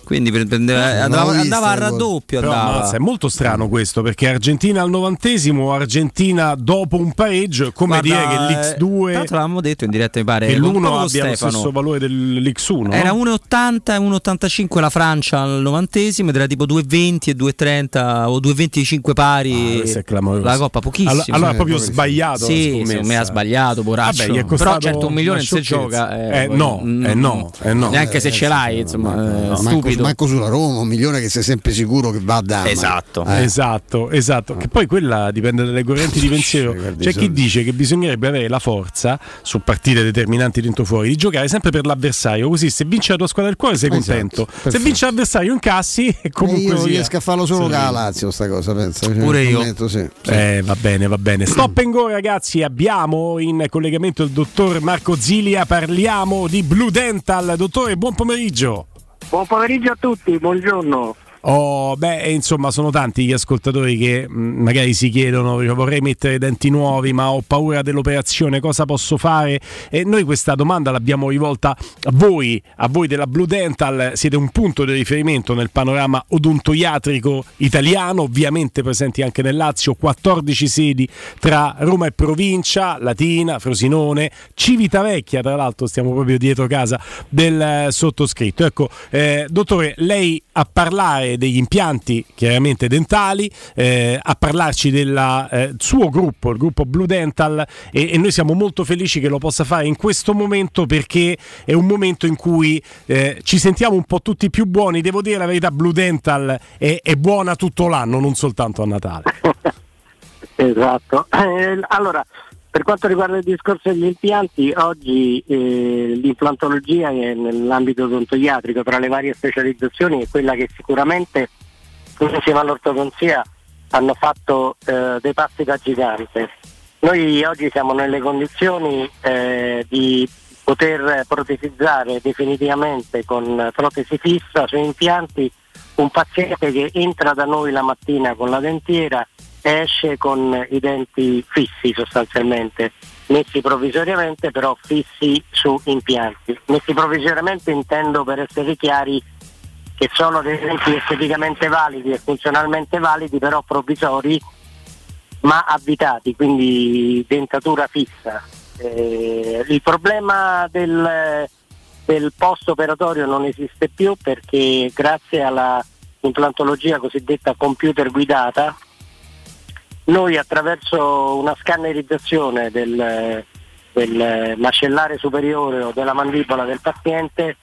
Quindi pre- prendeva- Eh, andava, andava a raddoppio. Però, andava. ammazza, è molto strano questo perché Argentina al novantesimo, Argentina dopo un pareggio, è come Guarda, dire che eh, l'X2 tra l'altro l'avevamo detto in diretta mi pare che con- l'uno proprio con abbia lo Stefano. stesso valore dell'X1. Era no? 1,80 e 1,85 la Francia al novantesimo ed era tipo 2,20 e 2,30 o 2,25 pari. Ah, la coppa pochissimo. Allora, allora ha proprio sbagliato Sì, me ha sbagliato, poraccio. Vabbè, Però certo un milione se gioca. Eh, no, eh, no, eh, no. Neanche se Eh, ce l'hai, insomma, eh, Manco, stupido. manco sulla Roma, un milione che sei sempre sicuro che va a dama. Esatto. Eh. Esatto, esatto. Che poi quella dipende dalle correnti di pensiero. C'è chi dice che bisognerebbe avere la forza su partite determinanti dentro fuori di giocare sempre per l'avversario. Così se vince la tua squadra del cuore sei Esatto, contento. Se perfetto. vince l'avversario incassi e [LAUGHS] Eh, comunque io non sia. riesco a farlo solo Sì. con la Lazio, sta cosa, penso. Pure io. Ammetto, sì. Sì. Eh, va bene, va bene. Stop and go, ragazzi. Abbiamo in collegamento il dottor Marco Zilia. Parliamo di Blue Dental. Dottore, buon pomeriggio. Buon pomeriggio a tutti, buongiorno. Oh, beh, insomma, sono tanti gli ascoltatori che mh, magari si chiedono: dico, vorrei mettere denti nuovi, ma ho paura dell'operazione, cosa posso fare? E noi questa domanda l'abbiamo rivolta a voi, a voi della Blue Dental. Siete un punto di riferimento nel panorama odontoiatrico italiano, ovviamente presenti anche nel Lazio, 14 sedi tra Roma e provincia, Latina, Frosinone, Civitavecchia, tra l'altro stiamo proprio dietro casa del eh, sottoscritto. Ecco, eh, dottore, lei a parlare degli impianti chiaramente dentali, eh, a parlarci del suo gruppo, il gruppo Blue Dental, e, e noi siamo molto felici che lo possa fare in questo momento perché è un momento in cui eh, ci sentiamo un po' tutti più buoni. Devo dire la verità, Blue Dental è, è buona tutto l'anno, non soltanto a Natale. [LAUGHS] Esatto. Eh, allora, per quanto riguarda il discorso degli impianti, oggi eh, l'implantologia è nell'ambito odontoiatrico tra le varie specializzazioni è quella che sicuramente insieme all'ortodonzia hanno fatto eh, dei passi da gigante. Noi oggi siamo nelle condizioni eh, di poter protesizzare definitivamente con protesi fissa su impianti un paziente che entra da noi la mattina con la dentiera esce con i denti fissi sostanzialmente, messi provvisoriamente però fissi su impianti. Messi provvisoriamente intendo per essere chiari che sono dei denti esteticamente validi e funzionalmente validi però provvisori ma avvitati, quindi dentatura fissa. Eh, il problema del, del post operatorio non esiste più perché grazie alla implantologia cosiddetta computer guidata noi attraverso una scannerizzazione del, del macellare superiore o della mandibola del paziente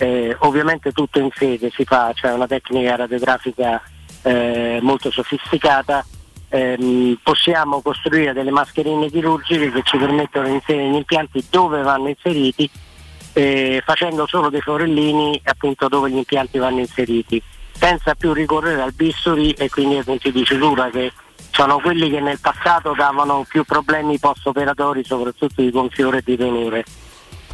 eh, ovviamente tutto in sede si fa, cioè una tecnica radiografica eh, molto sofisticata. Ehm, possiamo costruire delle mascherine chirurgiche che ci permettono di inserire gli impianti dove vanno inseriti eh, facendo solo dei forellini appunto dove gli impianti vanno inseriti senza più ricorrere al bisturi e quindi ai punti di sutura che sono quelli che nel passato davano più problemi post operatori soprattutto di gonfiore e di dolore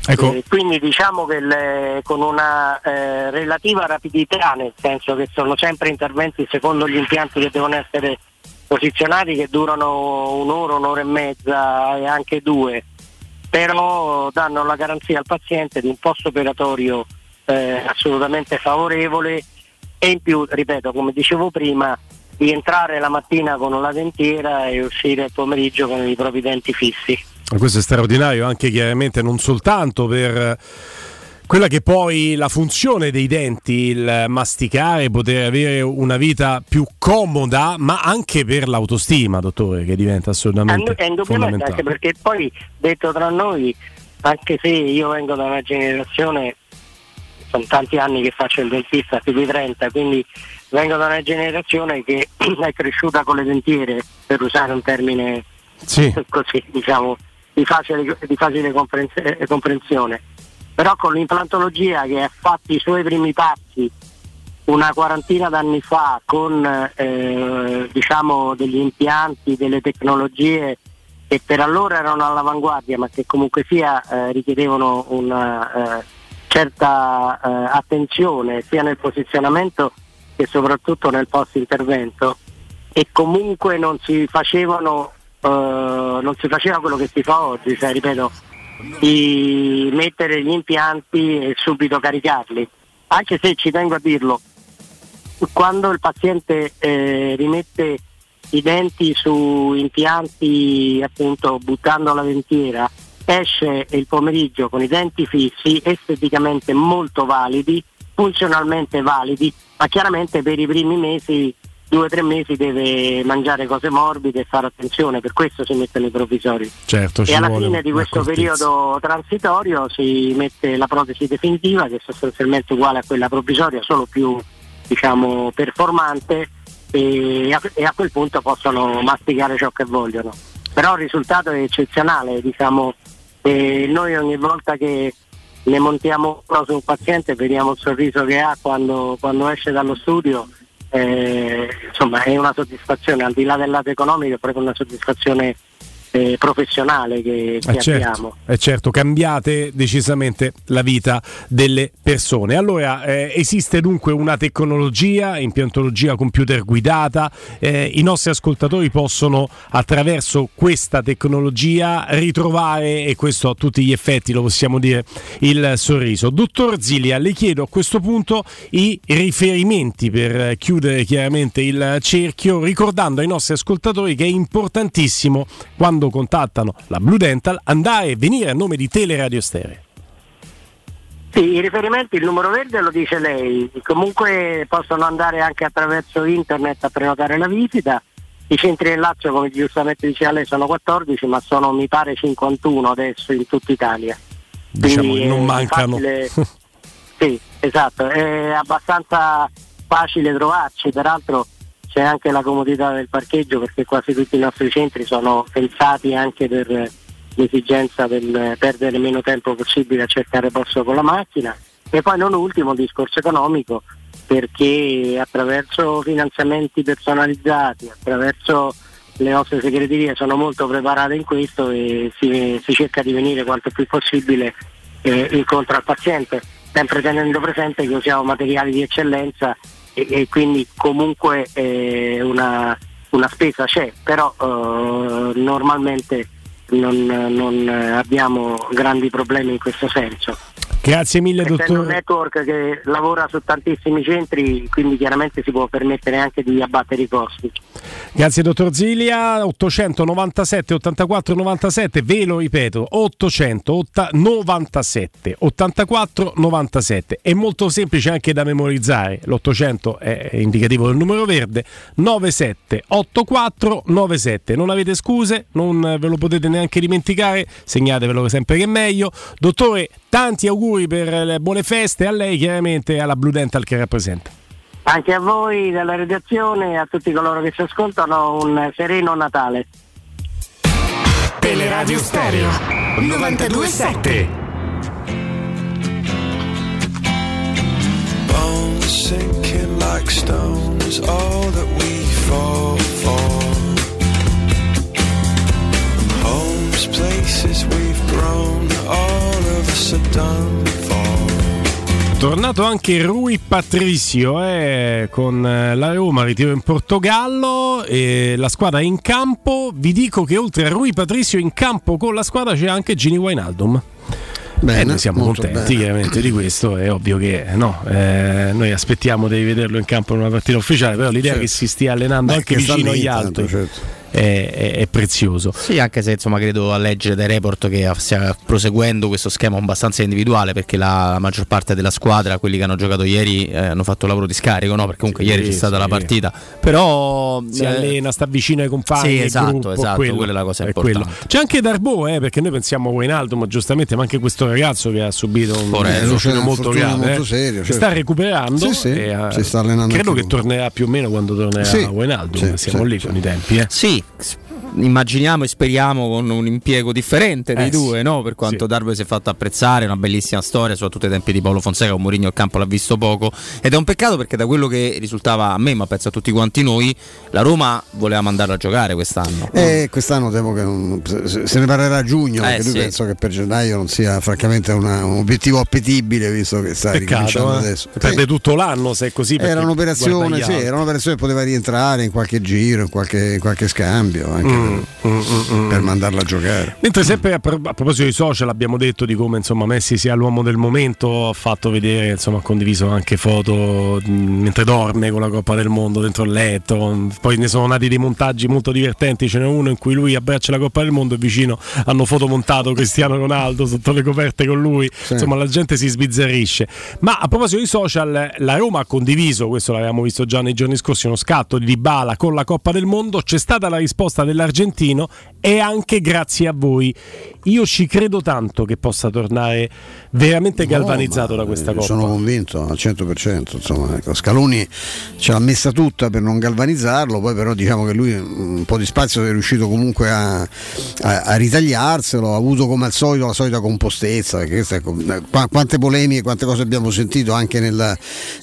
Ecco. Eh, quindi diciamo che le- con una eh, relativa rapidità, nel senso che sono sempre interventi secondo gli impianti che devono essere posizionati che durano un'ora, un'ora e mezza e anche due, però danno la garanzia al paziente di un post operatorio eh, assolutamente favorevole e in più, ripeto, come dicevo prima, di entrare la mattina con la dentiera e uscire il pomeriggio con i propri denti fissi. Questo è straordinario anche chiaramente non soltanto per eh, quella che poi la funzione dei denti, il masticare, poter avere una vita più comoda, ma anche per l'autostima, dottore, che diventa assolutamente È indubbiamente fondamentale. anche perché poi detto tra noi, anche se io vengo da una generazione, sono tanti anni che faccio il dentista, più di 30, quindi vengo da una generazione che [CLEARS THROAT] è cresciuta con le dentiere, per usare un termine Sì. [LAUGHS] così, diciamo, di facile, di facile eh, comprensione. Però con l'implantologia che ha fatto i suoi primi passi una quarantina d'anni fa con eh, diciamo degli impianti, delle tecnologie che per allora erano all'avanguardia ma che comunque sia eh, richiedevano una eh, certa eh, attenzione sia nel posizionamento che soprattutto nel post intervento e comunque non si facevano eh, non si faceva quello che si fa oggi, cioè ripeto di mettere gli impianti e subito caricarli. Anche se ci tengo a dirlo, quando il paziente eh, rimette i denti su impianti appunto buttando la dentiera, esce il pomeriggio con i denti fissi, esteticamente molto validi, funzionalmente validi, ma chiaramente per i primi mesi, due o tre mesi deve mangiare cose morbide e fare attenzione, per questo si mettono i provvisori. Certo, E alla fine di questo un'accortezza. periodo transitorio si mette la protesi definitiva che è sostanzialmente uguale a quella provvisoria, solo più diciamo, performante e a, e a quel punto possono masticare ciò che vogliono. Però il risultato è eccezionale, diciamo, e noi ogni volta che ne montiamo uno su un paziente vediamo il sorriso che ha quando, quando esce dallo studio, eh, insomma è una soddisfazione, al di là del lato economico è proprio una soddisfazione eh, professionale che, che Eh certo, abbiamo. eh certo, cambiate decisamente la vita delle persone. Allora, eh, esiste dunque una tecnologia, impiantologia computer guidata, eh, i nostri ascoltatori possono attraverso questa tecnologia ritrovare, e questo a tutti gli effetti lo possiamo dire, il sorriso. Dottor Zilia, le chiedo a questo punto i riferimenti per chiudere chiaramente il cerchio, ricordando ai nostri ascoltatori che è importantissimo quando contattano la Blue Dental andare e venire a nome di Teleradio Stereo. Sì, i riferimenti, il numero verde lo dice lei, comunque possono andare anche attraverso internet a prenotare la visita. I centri del Lazio, come giustamente diceva lei, sono 14, ma sono mi pare 51 adesso in tutta Italia. Diciamo Quindi non mancano. facile- [LAUGHS] sì, esatto, è abbastanza facile trovarci, peraltro c'è anche la comodità del parcheggio perché quasi tutti i nostri centri sono pensati anche per l'esigenza del perdere meno tempo possibile a cercare posto con la macchina. E poi non ultimo il discorso economico perché attraverso finanziamenti personalizzati, attraverso le nostre segreterie sono molto preparate in questo e si, si cerca di venire quanto più possibile eh, incontro al paziente, sempre tenendo presente che usiamo materiali di eccellenza e, e quindi comunque eh, una, una spesa c'è, però eh, normalmente non, non abbiamo grandi problemi in questo senso. Grazie mille, Essendo un dottor. network che lavora su tantissimi centri, quindi chiaramente si può permettere anche di abbattere i costi. Grazie, dottor Zilia. 897 84 97, ve lo ripeto, 897 84 97. È molto semplice anche da memorizzare. L'800 è indicativo del numero verde. 97 84 97. Non avete scuse, non ve lo potete neanche dimenticare. Segnatevelo sempre che è meglio. Dottore, tanti auguri per le buone feste a lei, chiaramente e alla Blue Dental che rappresenta. Anche a voi della redazione e a tutti coloro che ci ascoltano un sereno Natale. Teleradio Stereo 927 Bones sinking like stone is all that we fall for. Homes, places we've grown, all Tornato anche Rui Patricio eh, con eh, la Roma, ritiro in Portogallo e la squadra è in campo. Vi dico che oltre a Rui Patricio in campo con la squadra c'è anche Gini Wijnaldum. Bene, e noi siamo contenti bene. chiaramente di questo, è ovvio che no, eh, noi aspettiamo di vederlo in campo in una partita ufficiale, però l'idea Certo. che si stia allenando Beh, anche vicino agli altri certo. È, è- è prezioso. Sì, anche se insomma credo a leggere dai report che stia proseguendo questo schema abbastanza individuale perché la, la maggior parte della squadra, quelli che hanno giocato ieri, eh, hanno fatto lavoro di scarico, no? Perché comunque Sì, ieri c'è stata sì. la partita. Però si eh, allena, sta vicino ai compagni. Sì, esatto, gruppo, esatto, quello, quella è la cosa è importante. quello. C'è anche Darbo, eh, perché noi pensiamo a Wijnaldum, ma giustamente, ma anche questo ragazzo che ha subito un C'è un molto grave. molto eh. serio, Si certo. sta recuperando. Sì, sì, e, eh, si sta allenando credo che lui. tornerà più o meno quando tornerà Sì, Wijnaldum. sì, Siamo sì, lì sì. con i tempi. Eh. Sì, week's immaginiamo e speriamo con un impiego differente dei Eh, sì. due, no? per quanto Sì. Darbe si è fatto apprezzare, una bellissima storia, soprattutto ai tempi di Paolo Fonseca, con Mourinho il campo l'ha visto poco ed è un peccato perché da quello che risultava a me, ma penso a tutti quanti noi, la Roma voleva mandarlo a giocare quest'anno. E quest'anno temo che non- se ne parlerà a giugno, Eh, perché lui sì. penso che per gennaio non sia francamente una- un obiettivo appetibile visto che sta ricominciando Peccato, eh. adesso. perde Sì. tutto l'anno se è così. Era un'operazione, sì, era un'operazione che poteva rientrare in qualche giro, in qualche, in qualche scambio, anche Mm, per, per mandarla a giocare. Mentre sempre a, pro- a proposito dei social abbiamo detto di come insomma Messi sia l'uomo del momento, ha fatto vedere, insomma ha condiviso anche foto mentre dorme con la Coppa del Mondo dentro il letto, poi ne sono nati dei montaggi molto divertenti, ce n'è uno in cui lui abbraccia la Coppa del Mondo e vicino hanno fotomontato Cristiano Ronaldo sotto le coperte con lui, insomma la gente si sbizzarrisce. Ma a proposito di social, la Roma ha condiviso, questo l'avevamo visto già nei giorni scorsi, uno scatto di Dybala con la Coppa del Mondo, c'è stata la risposta dell'argentino e anche grazie a voi. Io ci credo tanto che possa tornare veramente galvanizzato da questa Eh, Coppa. Sono convinto al 100%. Insomma, ecco, Scaloni ce l'ha messa tutta per non galvanizzarlo, poi però diciamo che lui un po' di spazio è riuscito comunque a, a- a ritagliarselo, ha avuto come al solito la solita compostezza, questa, ecco, qua- quante polemiche, quante cose abbiamo sentito anche nel,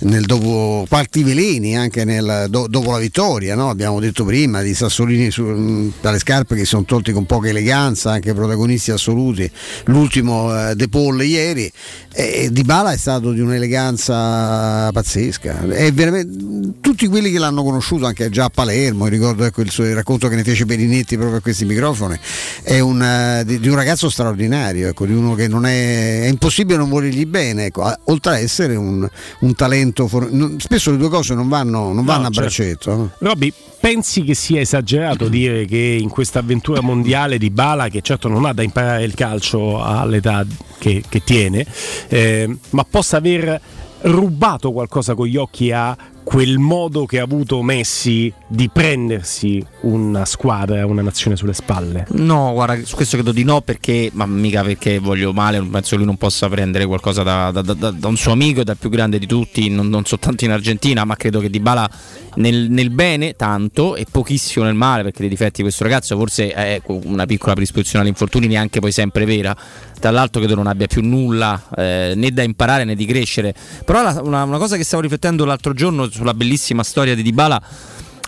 nel dopo, quanti veleni anche nel, do- dopo la vittoria, no? abbiamo detto prima di Sassolini su- mh, dalle scarpe che sono tolti con poca eleganza, anche protagonisti assoluti, l'ultimo eh, De Paul ieri, e Di Bala è stato di un'eleganza pazzesca. È veramente- tutti quelli che l'hanno conosciuto anche già a Palermo, ricordo ecco, il, suo, il racconto che ne fece Perinetti proprio a questi microfoni, è un, eh, di, di un ragazzo straordinario, ecco, di uno che non è, è impossibile non volergli bene, ecco, a- oltre a essere un, un talento. for- non- spesso le due cose non vanno, non vanno a certo. braccetto. no? Robby, pensi che sia esagerato dire che in questa avventura mondiale di Bala, che certo non ha da imparare il calcio all'età che, che tiene, eh, ma possa aver rubato qualcosa con gli occhi a quel modo che ha avuto Messi di prendersi una squadra, una nazione sulle spalle? No, guarda, su questo credo di no perché, ma mica perché voglio male, penso che lui non possa prendere qualcosa da, da- da- da un suo amico, dal più grande di tutti, non, non soltanto in Argentina, ma credo che Dybala nel, nel bene tanto e pochissimo nel male, perché dei difetti di questo ragazzo forse è una piccola predisposizione agli infortuni neanche poi sempre vera, tra l'altro credo non abbia più nulla eh, né da imparare né di crescere, però la- una, una cosa che stavo riflettendo l'altro giorno sulla bellissima storia di Dybala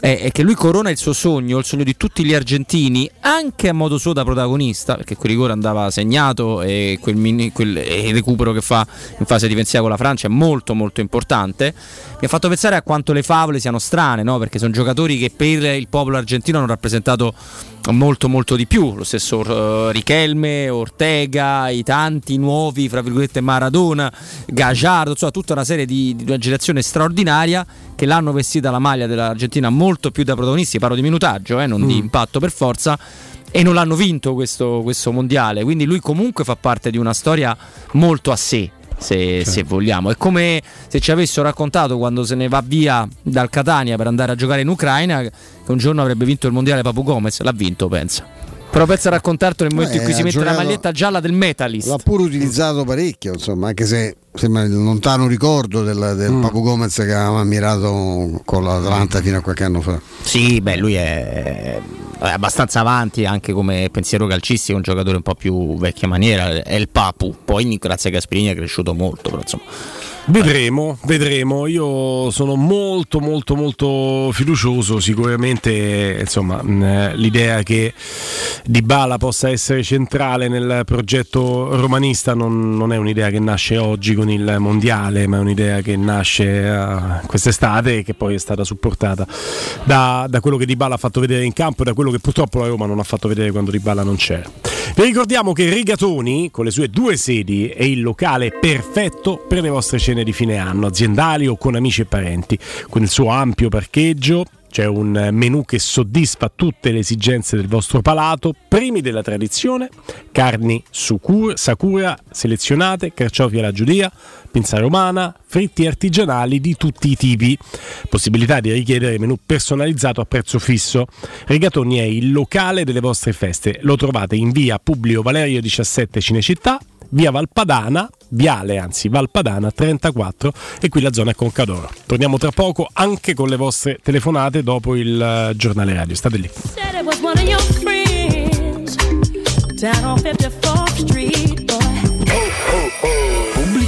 è, che lui corona il suo sogno, il sogno di tutti gli argentini, anche a modo suo da protagonista, perché quel rigore andava segnato e quel, mini- quel- e recupero che fa in fase difensiva con la Francia è molto molto importante. Mi ha fatto pensare a quanto le favole siano strane, no? perché sono giocatori che per il popolo argentino hanno rappresentato molto molto di più, lo stesso eh, Richelme, Ortega, i tanti nuovi, fra virgolette Maradona, Gagliardo, insomma tutta una serie di, di una generazione straordinaria che l'hanno vestita la maglia dell'Argentina molto più da protagonisti, parlo di minutaggio, eh, non di Mm. impatto per forza, e non l'hanno vinto questo, questo mondiale, quindi lui comunque fa parte di una storia molto a sé. Se, se vogliamo, è come se ci avessero raccontato quando se ne va via dal Catania per andare a giocare in Ucraina che un giorno avrebbe vinto il mondiale Papu Gomez. L'ha vinto, pensa. Però pensa a raccontartelo nel momento in Eh, cui si mette la maglietta gialla del Metalist. L'ha pure utilizzato parecchio, insomma, anche se sembra il lontano ricordo del, del Mm. Papu Gomez che avevamo ammirato con l'Atalanta fino a qualche anno fa. Sì, beh, lui è, è abbastanza avanti anche come pensiero calcistico, un giocatore un po' più vecchia maniera, è il Papu. Poi grazie a Gasperini è cresciuto molto, però insomma. Vedremo, vedremo. Io sono molto, molto, molto fiducioso. Sicuramente, insomma, l'idea che Dybala possa essere centrale nel progetto romanista non, non è un'idea che nasce oggi con il mondiale, ma è un'idea che nasce uh, quest'estate e che poi è stata supportata da, da quello che Dybala ha fatto vedere in campo e da quello che purtroppo la Roma non ha fatto vedere quando Dybala non c'era. Vi ricordiamo che Rigatoni, con le sue due sedi, è il locale perfetto per le vostre cene di fine anno, aziendali o con amici e parenti, con il suo ampio parcheggio. C'è un menù che soddisfa tutte le esigenze del vostro palato, primi della tradizione, carni sucur, sakura selezionate, carciofi alla giudia, pinza romana, fritti artigianali di tutti i tipi. Possibilità di richiedere menù personalizzato a prezzo fisso. Rigatoni è il locale delle vostre feste. Lo trovate in via Publio Valerio 17 Cinecittà, via Valpadana, viale anzi Valpadana 34 e qui la zona è Concadoro. Torniamo tra poco anche con le vostre telefonate dopo il eh, giornale radio. State lì. Down on 54th Street, boy.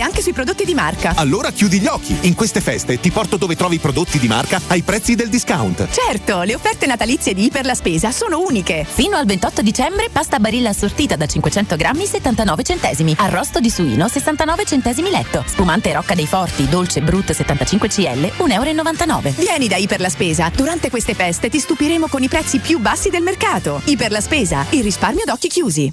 anche sui prodotti di marca. Allora chiudi gli occhi. In queste feste ti porto dove trovi prodotti di marca ai prezzi del discount. Certo, le offerte natalizie di Iper la Spesa sono uniche. Fino al 28 dicembre pasta barilla assortita da 500 grammi 79 centesimi. Arrosto di suino 69 centesimi letto. Spumante Rocca dei Forti dolce brut 75 cl 1,99 euro. Vieni da Iper la Spesa. Durante queste feste ti stupiremo con i prezzi più bassi del mercato. Iper la Spesa, il risparmio d'occhi chiusi.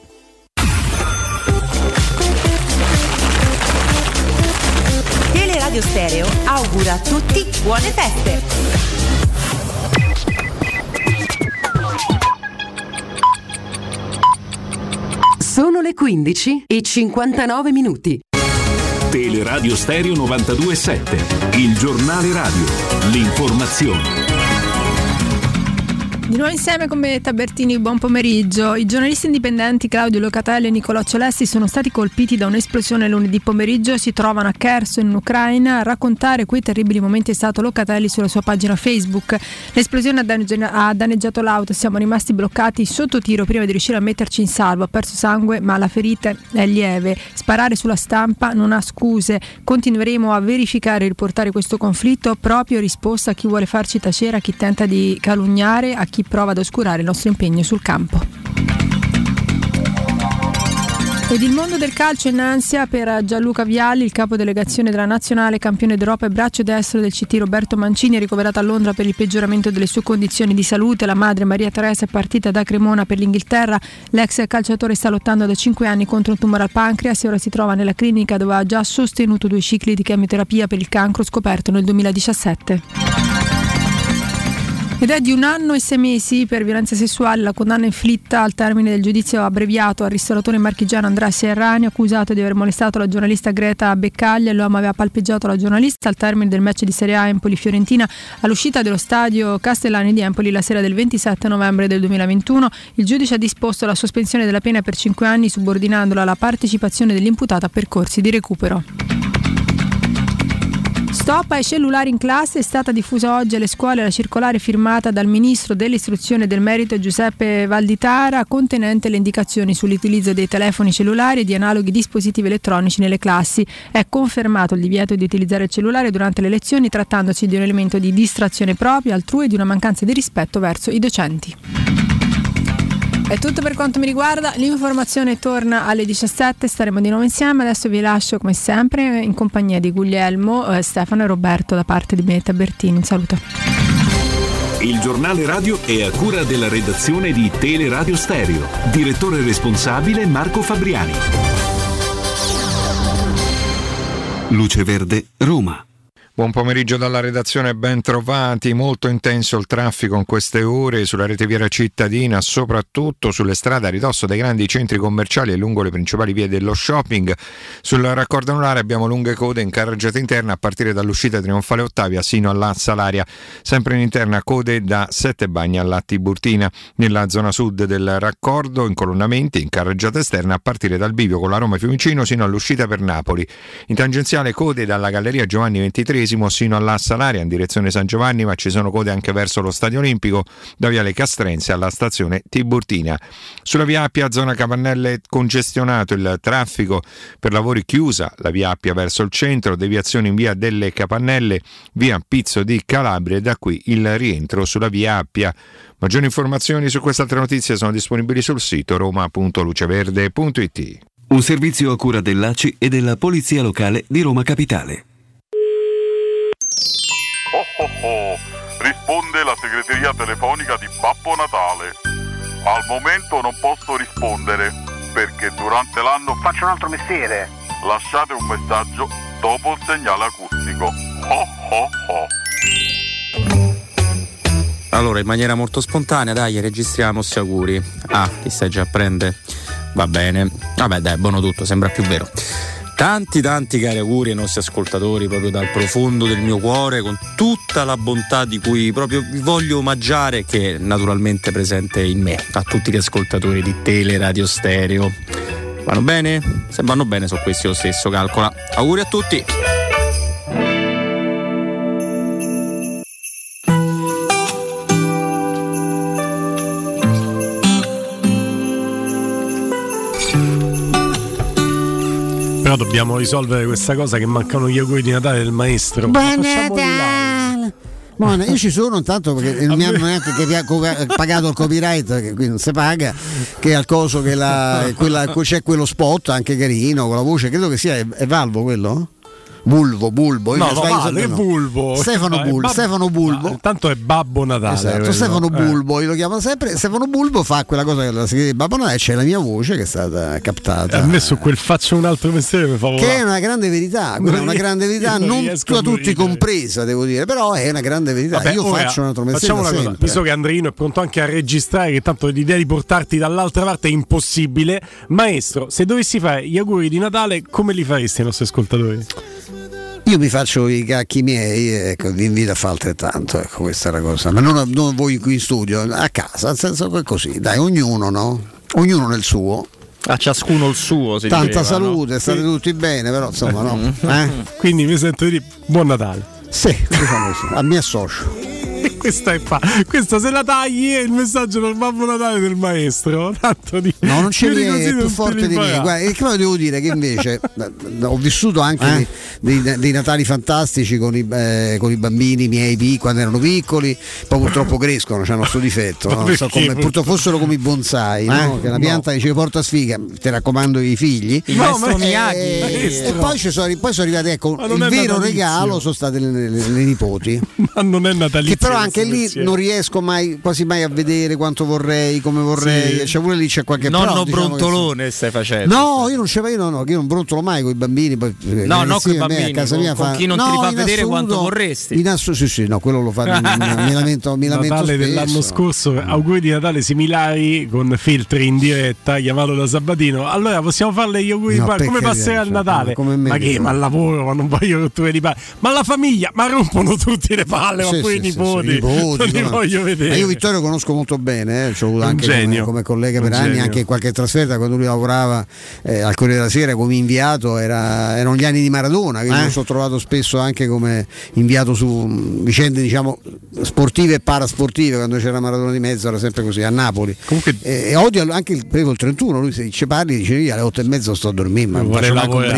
Teleradio Stereo augura a tutti buone feste. Sono le 15 e 59 minuti. Teleradio Stereo 927, il giornale radio, l'informazione. Di nuovo insieme con me Tabertini, buon pomeriggio. I giornalisti indipendenti Claudio Locatelli e Nicolò Celesti sono stati colpiti da un'esplosione lunedì pomeriggio. Si trovano a Kherson in Ucraina. A raccontare quei terribili momenti è stato Locatelli sulla sua pagina Facebook. L'esplosione ha danneggiato l'auto, siamo rimasti bloccati sotto tiro prima di riuscire a metterci in salvo. Ha perso sangue ma la ferita è lieve. Sparare sulla stampa non ha scuse. Continueremo a verificare e riportare questo conflitto proprio risposta a chi vuole farci tacere, a chi tenta di calunniare, a chi prova ad oscurare il nostro impegno sul campo. Ed il mondo del calcio è in ansia per Gianluca Vialli, il capo delegazione della nazionale, campione d'Europa e braccio destro del CT Roberto Mancini, ricoverato a Londra per il peggioramento delle sue condizioni di salute. La madre Maria Teresa è partita da Cremona per l'Inghilterra. L'ex calciatore sta lottando da 5 anni contro un tumore al pancreas e ora si trova nella clinica dove ha già sostenuto due cicli di chemioterapia per il cancro scoperto nel 2017. Ed è di un anno e sei mesi per violenza sessuale la condanna inflitta al termine del giudizio abbreviato al ristoratore marchigiano Andrea Serrani, accusato di aver molestato la giornalista Greta Beccaglia. L'uomo aveva palpeggiato la giornalista al termine del match di Serie A Empoli-Fiorentina all'uscita dello stadio Castellani di Empoli la sera del 27 novembre del 2021. Il giudice ha disposto la sospensione della pena per 5 anni subordinandola alla partecipazione dell'imputato a percorsi di recupero. Stop ai cellulari in classe è stata diffusa oggi alle scuole la circolare firmata dal ministro dell'istruzione e del merito Giuseppe Valditara contenente le indicazioni sull'utilizzo dei telefoni cellulari e di analoghi dispositivi elettronici nelle classi. È confermato il divieto di utilizzare il cellulare durante le lezioni trattandosi di un elemento di distrazione propria, altrui e di una mancanza di rispetto verso i docenti. È tutto per quanto mi riguarda, l'informazione torna alle 17, staremo di nuovo insieme, adesso vi lascio come sempre in compagnia di Guglielmo, eh, Stefano e Roberto da parte di Benetta Bertini, un saluto. Il giornale radio è a cura della redazione di Teleradio Stereo. Direttore responsabile Marco Fabriani. Luce Verde, Roma. Buon pomeriggio dalla redazione, ben trovati. Molto intenso il traffico in queste ore sulla rete viaria cittadina, soprattutto sulle strade a ridosso dei grandi centri commerciali e lungo le principali vie dello shopping. Sul raccordo anulare abbiamo lunghe code in carreggiata interna a partire dall'uscita trionfale Ottavia sino alla Salaria. Sempre in interna code da Sette Bagni alla Tiburtina. Nella zona sud del raccordo incolonnamenti in carreggiata esterna a partire dal bivio con la Roma Fiumicino sino all'uscita per Napoli. In tangenziale code dalla Galleria Giovanni XXIII sino alla Salaria in direzione San Giovanni, ma ci sono code anche verso lo Stadio Olimpico, da Viale Castrense alla stazione Tiburtina. Sulla via Appia, zona Capannelle, congestionato il traffico per lavori chiusa, la via Appia verso il centro, deviazione in via delle Capannelle, via Pizzo di Calabria e da qui il rientro sulla via Appia. Maggiori informazioni su queste altre notizie sono disponibili sul sito roma.luceverde.it. Un servizio a cura dell'ACI e della Polizia Locale di Roma Capitale. Risponde la segreteria telefonica di Babbo Natale. Al momento non posso rispondere perché durante l'anno faccio un altro mestiere. Lasciate un messaggio dopo il segnale acustico. Oh oh oh. Allora, in maniera molto spontanea, dai, registriamo sti auguri. Ah, ti stai già a prendere? Va bene. Vabbè, dai, buono tutto, sembra più vero. Tanti tanti cari auguri ai nostri ascoltatori proprio dal profondo del mio cuore con tutta la bontà di cui proprio vi voglio omaggiare che è naturalmente presente in me a tutti gli ascoltatori di Tele Radio Stereo. Vanno bene? Se vanno bene sono questi lo stesso, calcola. Auguri a tutti! Però dobbiamo risolvere questa cosa che mancano gli auguri di Natale del maestro. Buon. Natale! Buona, io ci sono intanto perché [LAUGHS] non mi hanno neanche pagato il copyright, che qui non si paga, che al coso che la, quella- c'è quello spot anche carino, con la voce, credo che sia, è, è Valvo quello? Bulbo, io No, no, che no. Bulbo. Stefano, No, è Bul- Babbo- Stefano Bulbo. Ma Tanto è Babbo Natale. Esatto, quello. Stefano Eh. Bulbo, io lo chiamo sempre. Stefano Bulbo fa quella cosa che la segreteria di Babbo Natale, c'è la mia voce che è stata captata. A me su quel faccio un altro mestiere mi fa Che è una grande verità, quella è Non una grande verità, non non a tutti compresa, devo dire, però è una grande verità. Vabbè, Io ora faccio un altro mestiere. Facciamo una cosa, sempre. visto che Andrino è pronto anche a registrare, che tanto l'idea di portarti dall'altra parte è impossibile. Maestro, se dovessi fare gli auguri di Natale, come li faresti ai nostri ascoltatori? Io mi faccio i cacchi miei, ecco, vi invito a fare altrettanto, ecco, questa è la cosa. Ma non, non voi qui in studio, a casa, nel senso che è così, dai, ognuno, no? Ognuno nel suo. A ciascuno il suo, si Tanta diceva, no? salute, state tutti bene, però insomma, no? Eh? Quindi mi sento di dire buon Natale. Sì, diciamo così, a mi associo. [LAUGHS] Questa è fa. Questa se la tagli è il messaggio del Babbo Natale del maestro. [LAUGHS] Tanto di. No, non c'è più non più te forte di me. Guarda, e come devo dire che invece [LAUGHS] eh, ho vissuto anche dei, dei- dei Natali fantastici con i, eh, con i bambini miei quando erano piccoli, poi purtroppo crescono, hanno questo difetto. Ma no? Non so come, purtroppo fossero come i bonsai, no? Eh? che una No. pianta dice porta sfiga, ti raccomando i figli. Il maestro ma- Miyagi. e, e poi, ci sono, poi sono arrivati, ecco, il vero natalizio. regalo sono state le, le- le nipoti. Ma non è natalizio. Che però anche lì non riesco mai, quasi mai a vedere quanto vorrei, come vorrei. Sì. Cioè, pure lì c'è qualche Nonno però, diciamo che brontolone stai facendo. No, io non ce io no, no, io non brontolo mai con i bambini. Poi, eh, No, no, a me, bambini, a casa con- mia con fa- chi non no, ti li fa vedere assoluto- quanto vorresti. In asso- sì, sì, no, quello lo fa. mi, [LAUGHS] lamento, mi lamento Natale spesso. dell'anno scorso, auguri di Natale similari con filtri in diretta, chiamato da Sabatino. Allora possiamo farle gli auguri No, di Natale? Come passerà il Natale? come me ma che che? Ma al lavoro, ma non voglio rotture di palle. Ma la famiglia, ma rompono tutti le palle, ma poi i sì, nipoti. nipoti, non li voglio vedere. Ma io Vittorio conosco molto bene, eh, ci ho avuto anche come, come collega per anni, anche in qualche trasferta quando lui lavorava eh, al Corriere della Sera come inviato, era- erano gli anni di Maradona, quindi Eh? lo sono trovato spesso anche come inviato su mh, vicende diciamo sportive e parasportive, quando c'era Maradona di mezzo era sempre così, a Napoli. Comunque, E, e odio anche il, prego, il 31, lui se ci parli dice io alle 8 e mezzo sto a dormire, ma, lavorare,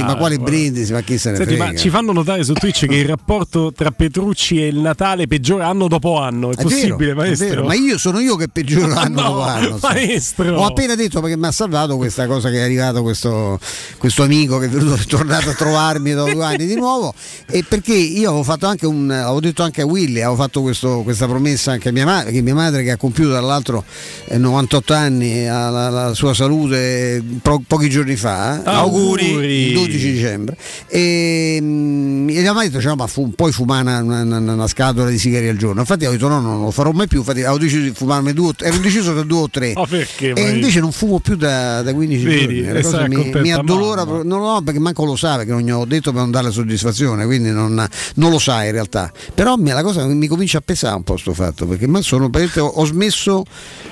ma vuole- brindisi, ma chi se ne Senti, frega. ma ci fanno notare su Twitch che il rapporto tra Petrucci e il Natale peggiora anno dopo anno. È, È vero, possibile, è maestro? vero, ma io sono io che peggioro Ma [LAUGHS] l'anno no, dopo anno. sì. maestro. Ho appena detto perché mi ha salvato questa cosa che è arrivato questo, questo amico che è venuto [LAUGHS] è tornato a trovarmi dopo due anni di nuovo e perché io avevo fatto anche un avevo detto anche a Willy, avevo fatto questo- questa promessa anche a mia madre, che mia madre che ha compiuto tra l'altro eh, 98 anni ha la, la sua salute eh, pro- pochi giorni fa, eh, Auguri. il 12 dicembre e mm, e avevamo detto cioè, ma fu, poi fumare una, una- una- una scatola di sigari al giorno infatti ho detto no, no non lo farò mai più infatti avevo deciso di fumarne due o tre- ero indeciso tra due o tre Ma perché? e ma- invece non fumo più da, da 15 Vedi, giorni La e cosa stai mi, mi addolora mamma. non lo so perché manco lo sa perché non gli ho detto per non dare soddisfazione quindi non, non lo sa in realtà però mi- la cosa mi comincia a pesare un po' sto fatto perché ma sono praticamente- ho, ho smesso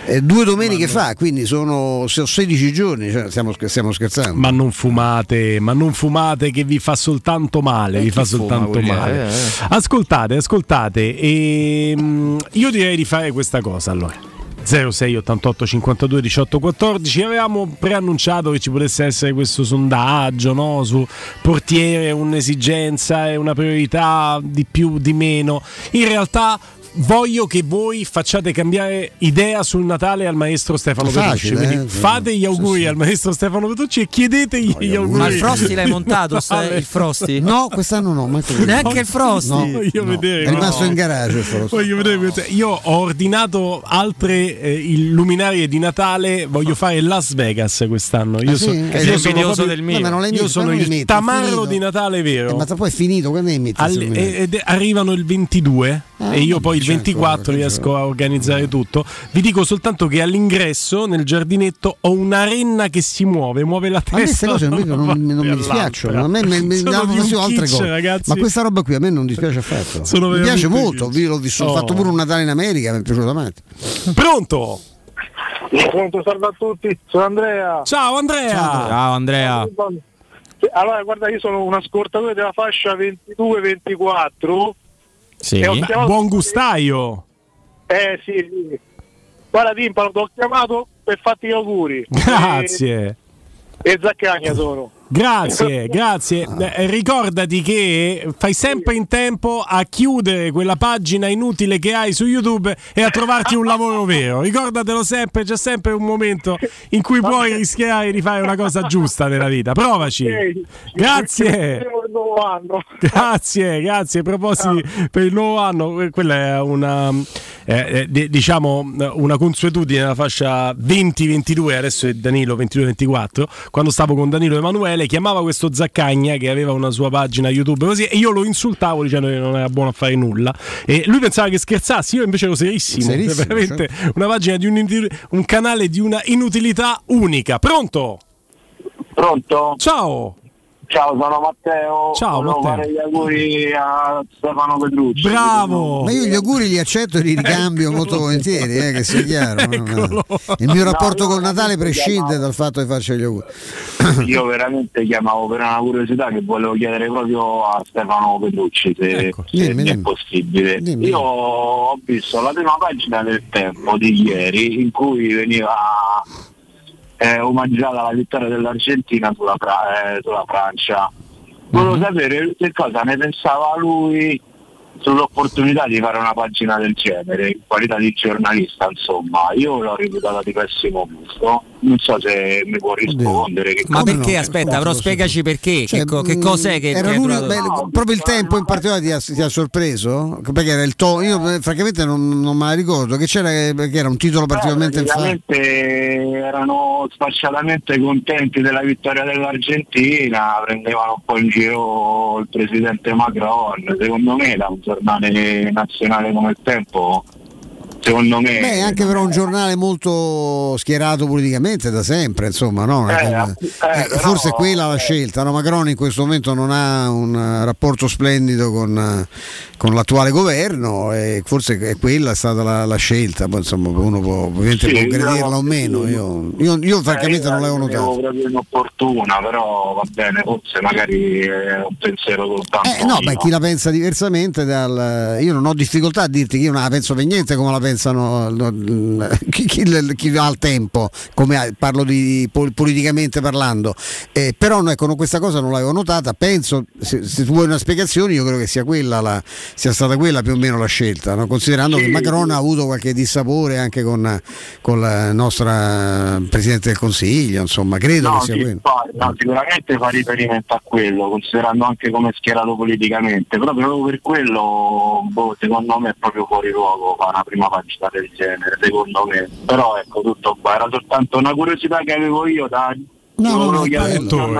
eh, due domeniche fa quindi sono se ho 16 giorni cioè, stiamo, stiamo scherzando Ma non fumate, ma non fumate che vi fa soltanto male, vi fa fuma, soltanto voglio male. eh, eh. Ascoltate, ascoltate, ehm, io direi di fare questa cosa allora. 06 88 52 18 14 avevamo preannunciato che ci potesse essere questo sondaggio no? su portiere un'esigenza e una priorità di più di meno in realtà voglio che voi facciate cambiare idea sul Natale al maestro Stefano È Petrucci. eh? fate gli auguri al maestro Stefano Petrucci e chiedetegli gli auguri. Ma il Frosty l'hai montato? [LAUGHS] Il Frosty? No, quest'anno no. [LAUGHS] Neanche il Frosty? No, Voglio no. vedere, È rimasto no. in garage il Frosty. Voglio vedere Io ho ordinato altre eh, illuminarie di Natale. Voglio fare Las Vegas quest'anno. Io, Ah, sì? so- Che io sei sono invidioso proprio- del mio. Le io sono il metti, è tamarro di Natale vero. Eh, ma tra poi è finito, quando? Al- secondo me? ed arrivano il 22 Ah, e io poi il c'è 24 ancora, riesco a organizzare tutto. Vi dico soltanto che all'ingresso nel giardinetto ho una renna che si muove, muove la A me testa. queste cose non, non- non mi dispiacciono, a me mi, mi danno altre kitsch, cose. ragazzi. Ma questa roba qui a me non dispiace affatto. Sono mi piace molto, l'ho vissuto, ho Oh. fatto pure un Natale in America, mi è piaciuto tanto. Pronto? Pronto, salve a tutti, sono Andrea. Ciao Andrea. Ciao Andrea. Allora, guarda, io sono un ascoltatore della fascia 22-24. Sì. Chiamato- Buon gustaio. Eh sì, sì. Guarda Timpano, ti ho chiamato per farti gli auguri. [LAUGHS] Grazie. E, e Zaccagna sono. Grazie, [LAUGHS] grazie. Ah. Eh, ricordati che fai sempre in tempo a chiudere quella pagina inutile che hai su YouTube e a trovarti un lavoro [LAUGHS] vero. Ricordatelo sempre, c'è sempre un momento in cui puoi rischiare di fare una cosa giusta nella vita. Provaci. [LAUGHS] Grazie. Grazie, grazie. Propositi per il nuovo anno, quella è una, eh, eh, di- diciamo, una consuetudine nella fascia 20-22, adesso è Danilo 22-24. Quando stavo con Danilo Emanuele, chiamava questo Zaccagna che aveva una sua pagina YouTube così, e io lo insultavo dicendo che non era buono a fare nulla. E lui pensava che scherzassi, io invece ero serissimo. Serissimo, Cioè, veramente certo. una pagina di un, un canale di una inutilità unica. Pronto? Pronto? Ciao. Ciao, sono Matteo. Ciao, Volevo Matteo. fare gli auguri a Stefano Petrucci. Bravo. Ma io gli auguri li accetto e li ricambio molto volentieri, eh, che sia chiaro. no? Il mio rapporto No, col Natale prescinde dal fatto di farci gli auguri. [COUGHS] Io veramente chiamavo per una curiosità che volevo chiedere proprio a Stefano Petrucci se, se Ecco, dimmi, mi è dimmi. possibile. Dimmi. Io ho visto la prima pagina del tempo di ieri in cui veniva eh, omaggiata la vittoria dell'Argentina sulla, Fra- eh, sulla Francia. Volevo Mhm. sapere che cosa ne pensava lui sull'opportunità di fare una pagina del genere in qualità di giornalista insomma io l'ho reputata di pessimo gusto non so se mi può rispondere che Ma cosa- perché? Aspetta, però spiegaci perché. Cioè, che, co- che mh, cos'è che era che hai l'unico- beh, proprio il tempo in particolare ti ha, ti ha sorpreso? Perché era il tono, io eh, francamente non, non me la ricordo, che c'era perché era un titolo particolarmente Eh, praticamente erano sfacciatamente contenti della vittoria dell'Argentina, prendevano un po' in giro il presidente Macron, secondo me da un giornale nazionale come il tempo, secondo me... Beh, anche però un giornale molto schierato politicamente da sempre, insomma, no? Eh, Eh, eh, eh, forse è quella la scelta. No? Macron in questo momento non ha un eh, rapporto splendido con, eh, con l'attuale governo e forse è quella è stata la, la scelta. Poi, insomma, uno può, ovviamente Sì, può gradirla no, o meno. Io, io, io francamente Eh, non l'avevo io la notato. proprio inopportuna, però va bene, forse magari è un pensiero soltanto Eh, no, beh, chi la pensa diversamente dal... Io non ho difficoltà a dirti che io non la penso per niente come la pensano no, chi, chi- chi ha il tempo, come parlo di pol- politicamente parlando. Eh, però ecco, no, questa cosa non l'avevo notata, penso, se, se tu vuoi una spiegazione, io credo che sia quella la- sia stata quella più o meno la scelta, no? considerando che Macron ha avuto qualche dissapore anche con, con la nostra Presidente del Consiglio, insomma, credo No, che sia sì, quello. fa- no, sicuramente fa riferimento a quello, considerando anche come schierato politicamente, però proprio per quello boh, secondo me è proprio fuori luogo fare una prima pagina del genere, secondo me. Però ecco tutto qua, era soltanto una curiosità che avevo io da No, no, no, è quello,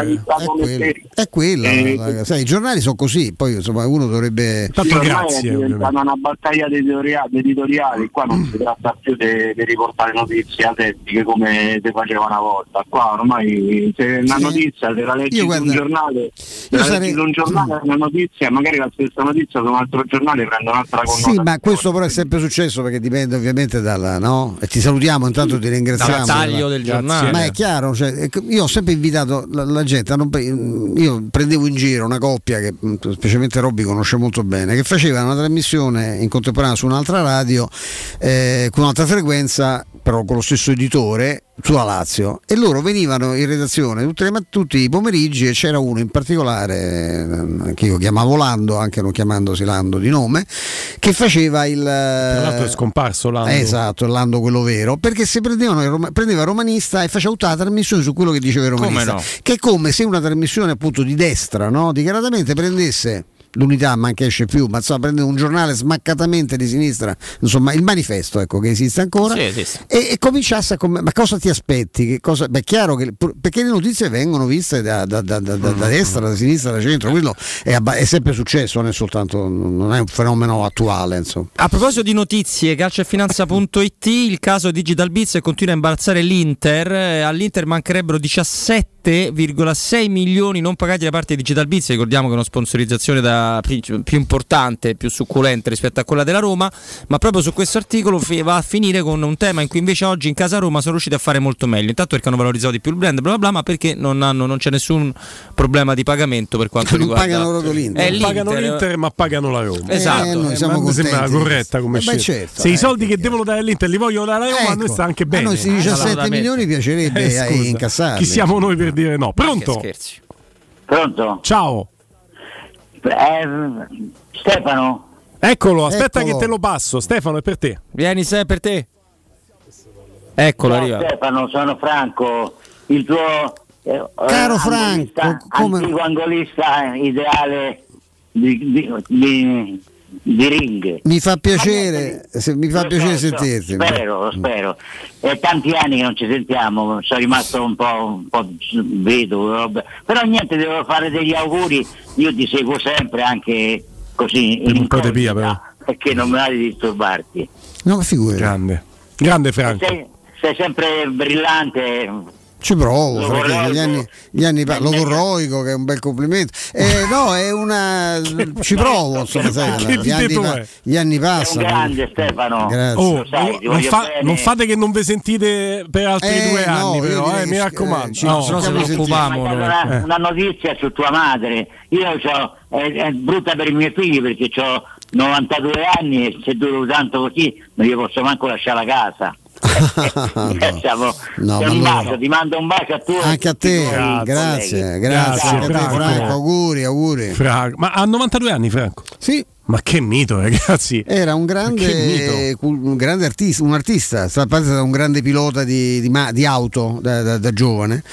è è quella, Eh, la- sai, i giornali sono così, poi insomma uno dovrebbe... Ormai è diventata una battaglia di editoriali, qua non si tratta più di riportare notizie asettiche come si faceva una volta, qua ormai se una Sì. notizia se la leggi su un giornale, se la sarei- leggi su un giornale è una notizia, magari la stessa notizia su un altro giornale prende un'altra connotazione. Sì, ma questo però è sempre successo perché dipende ovviamente dalla... No? E ti salutiamo, intanto ti ringraziamo. Dal taglio del giornale. Ma è chiaro, cioè, io ho sempre invitato la, la gente, non pre- io prendevo in giro una coppia che mh, specialmente Robby conosce molto bene, che faceva una trasmissione in contemporanea su un'altra radio eh, con un'altra frequenza però con lo stesso editore sulla Lazio e loro venivano in redazione tutte le, tutti i pomeriggi e c'era uno in particolare eh, che io chiamavo Lando, anche non chiamandosi Lando di nome, che faceva il... Tra l'altro è scomparso Lando. Esatto, Lando quello vero, perché se prendevano, prendeva romanista e faceva tutta la trasmissione su quello che diceva il romanista, no? che è come se una trasmissione appunto di destra, no? dichiaratamente prendesse l'unità manca esce più, ma insomma prendere un giornale smaccatamente di sinistra, insomma il manifesto ecco, che esiste ancora, Sì, esiste. E, e cominciasse a comm- ma cosa ti aspetti? Che cosa, beh, è chiaro che perché le notizie vengono viste da, da- da- da- da- da destra, da sinistra, da centro, quello è, abba- è sempre successo, non è soltanto non è un fenomeno attuale. Insomma. A proposito di notizie, calciofinanza.it, il caso Digital Biz continua a imbarazzare l'Inter. Eh, All'Inter mancherebbero 17,6 milioni non pagati da parte di Digital Biz. Ricordiamo che è una sponsorizzazione da- più più importante, più succulente rispetto a quella della Roma. Ma proprio su questo articolo va a finire con un tema in cui invece oggi in casa Roma sono riusciti a fare molto meglio. Intanto perché hanno valorizzato di più il brand, bla bla bla, ma perché non, hanno- non c'è nessun problema di pagamento per quanto [LAUGHS] Non riguarda. pagano proprio l'Inter. Eh, Non pagano l'Inter ma pagano la Roma. Esatto. Eh, noi Eh, mi sembra corretta come Eh, scelta. certo, Se eh, i soldi che devono dare all'Inter li vogliono dare alla Roma, a noi Ecco. sta anche A bene. noi questi 17 Assolutamente. milioni piacerebbe Eh, eh, scusa, incassarli. Chi siamo noi per dire no? Pronto? scherzi. Pronto? Ciao. Eh, Stefano? Eccolo, aspetta Eccolo. che te lo passo. Stefano, è per te. Vieni, sei per te. Eccolo, Ciao, arriva. Stefano, sono Franco, il tuo eh, Caro eh, Franco, angolista, come- antico angolista ideale di, di, di, di ring. Mi fa piacere, se- mi fa piacere so, so, sentirti. Spero, lo spero. È tanti anni che non ci sentiamo, sono rimasto un po', un po' roba. però niente, devo fare degli auguri, io ti seguo sempre anche così Per in un po' di via, però. perché non mi va di disturbarti. No, ma figurati. Grande. Grande Franco. Sei, sei sempre brillante. Ci provo, Lo perché gli anni, gli anni pa- logorroico, che è un bel complimento. Eh, no, è una. ci [LAUGHS] provo, insomma, sai, gli, anni, pa- è? gli anni passano. grande Stefano. Grazie. Oh, sai, non, fa- non fate che non vi sentite per altri Eh, due no, anni, però, eh, mi che- raccomando. eh, ci- No. se no se Ma noi. una, Eh. una notizia su tua madre. Io c'ho, è, è brutta per i miei figli perché ho 92 anni e se duro tanto così non gli posso manco lasciare la casa. [LAUGHS] Siamo- No, ma un allora- bacio, ti mando un bacio a tutti. Anche a te, grazie, grazie, anche a te, Franco. Franco. Auguri, auguri. Franco. Ma ha 92 anni, Franco? Sì. Ma che mito, [LAUGHS] ragazzi. Era un Che grande, un grande artista, un artista, sta parte da un grande pilota di, di di auto da, da- da giovane,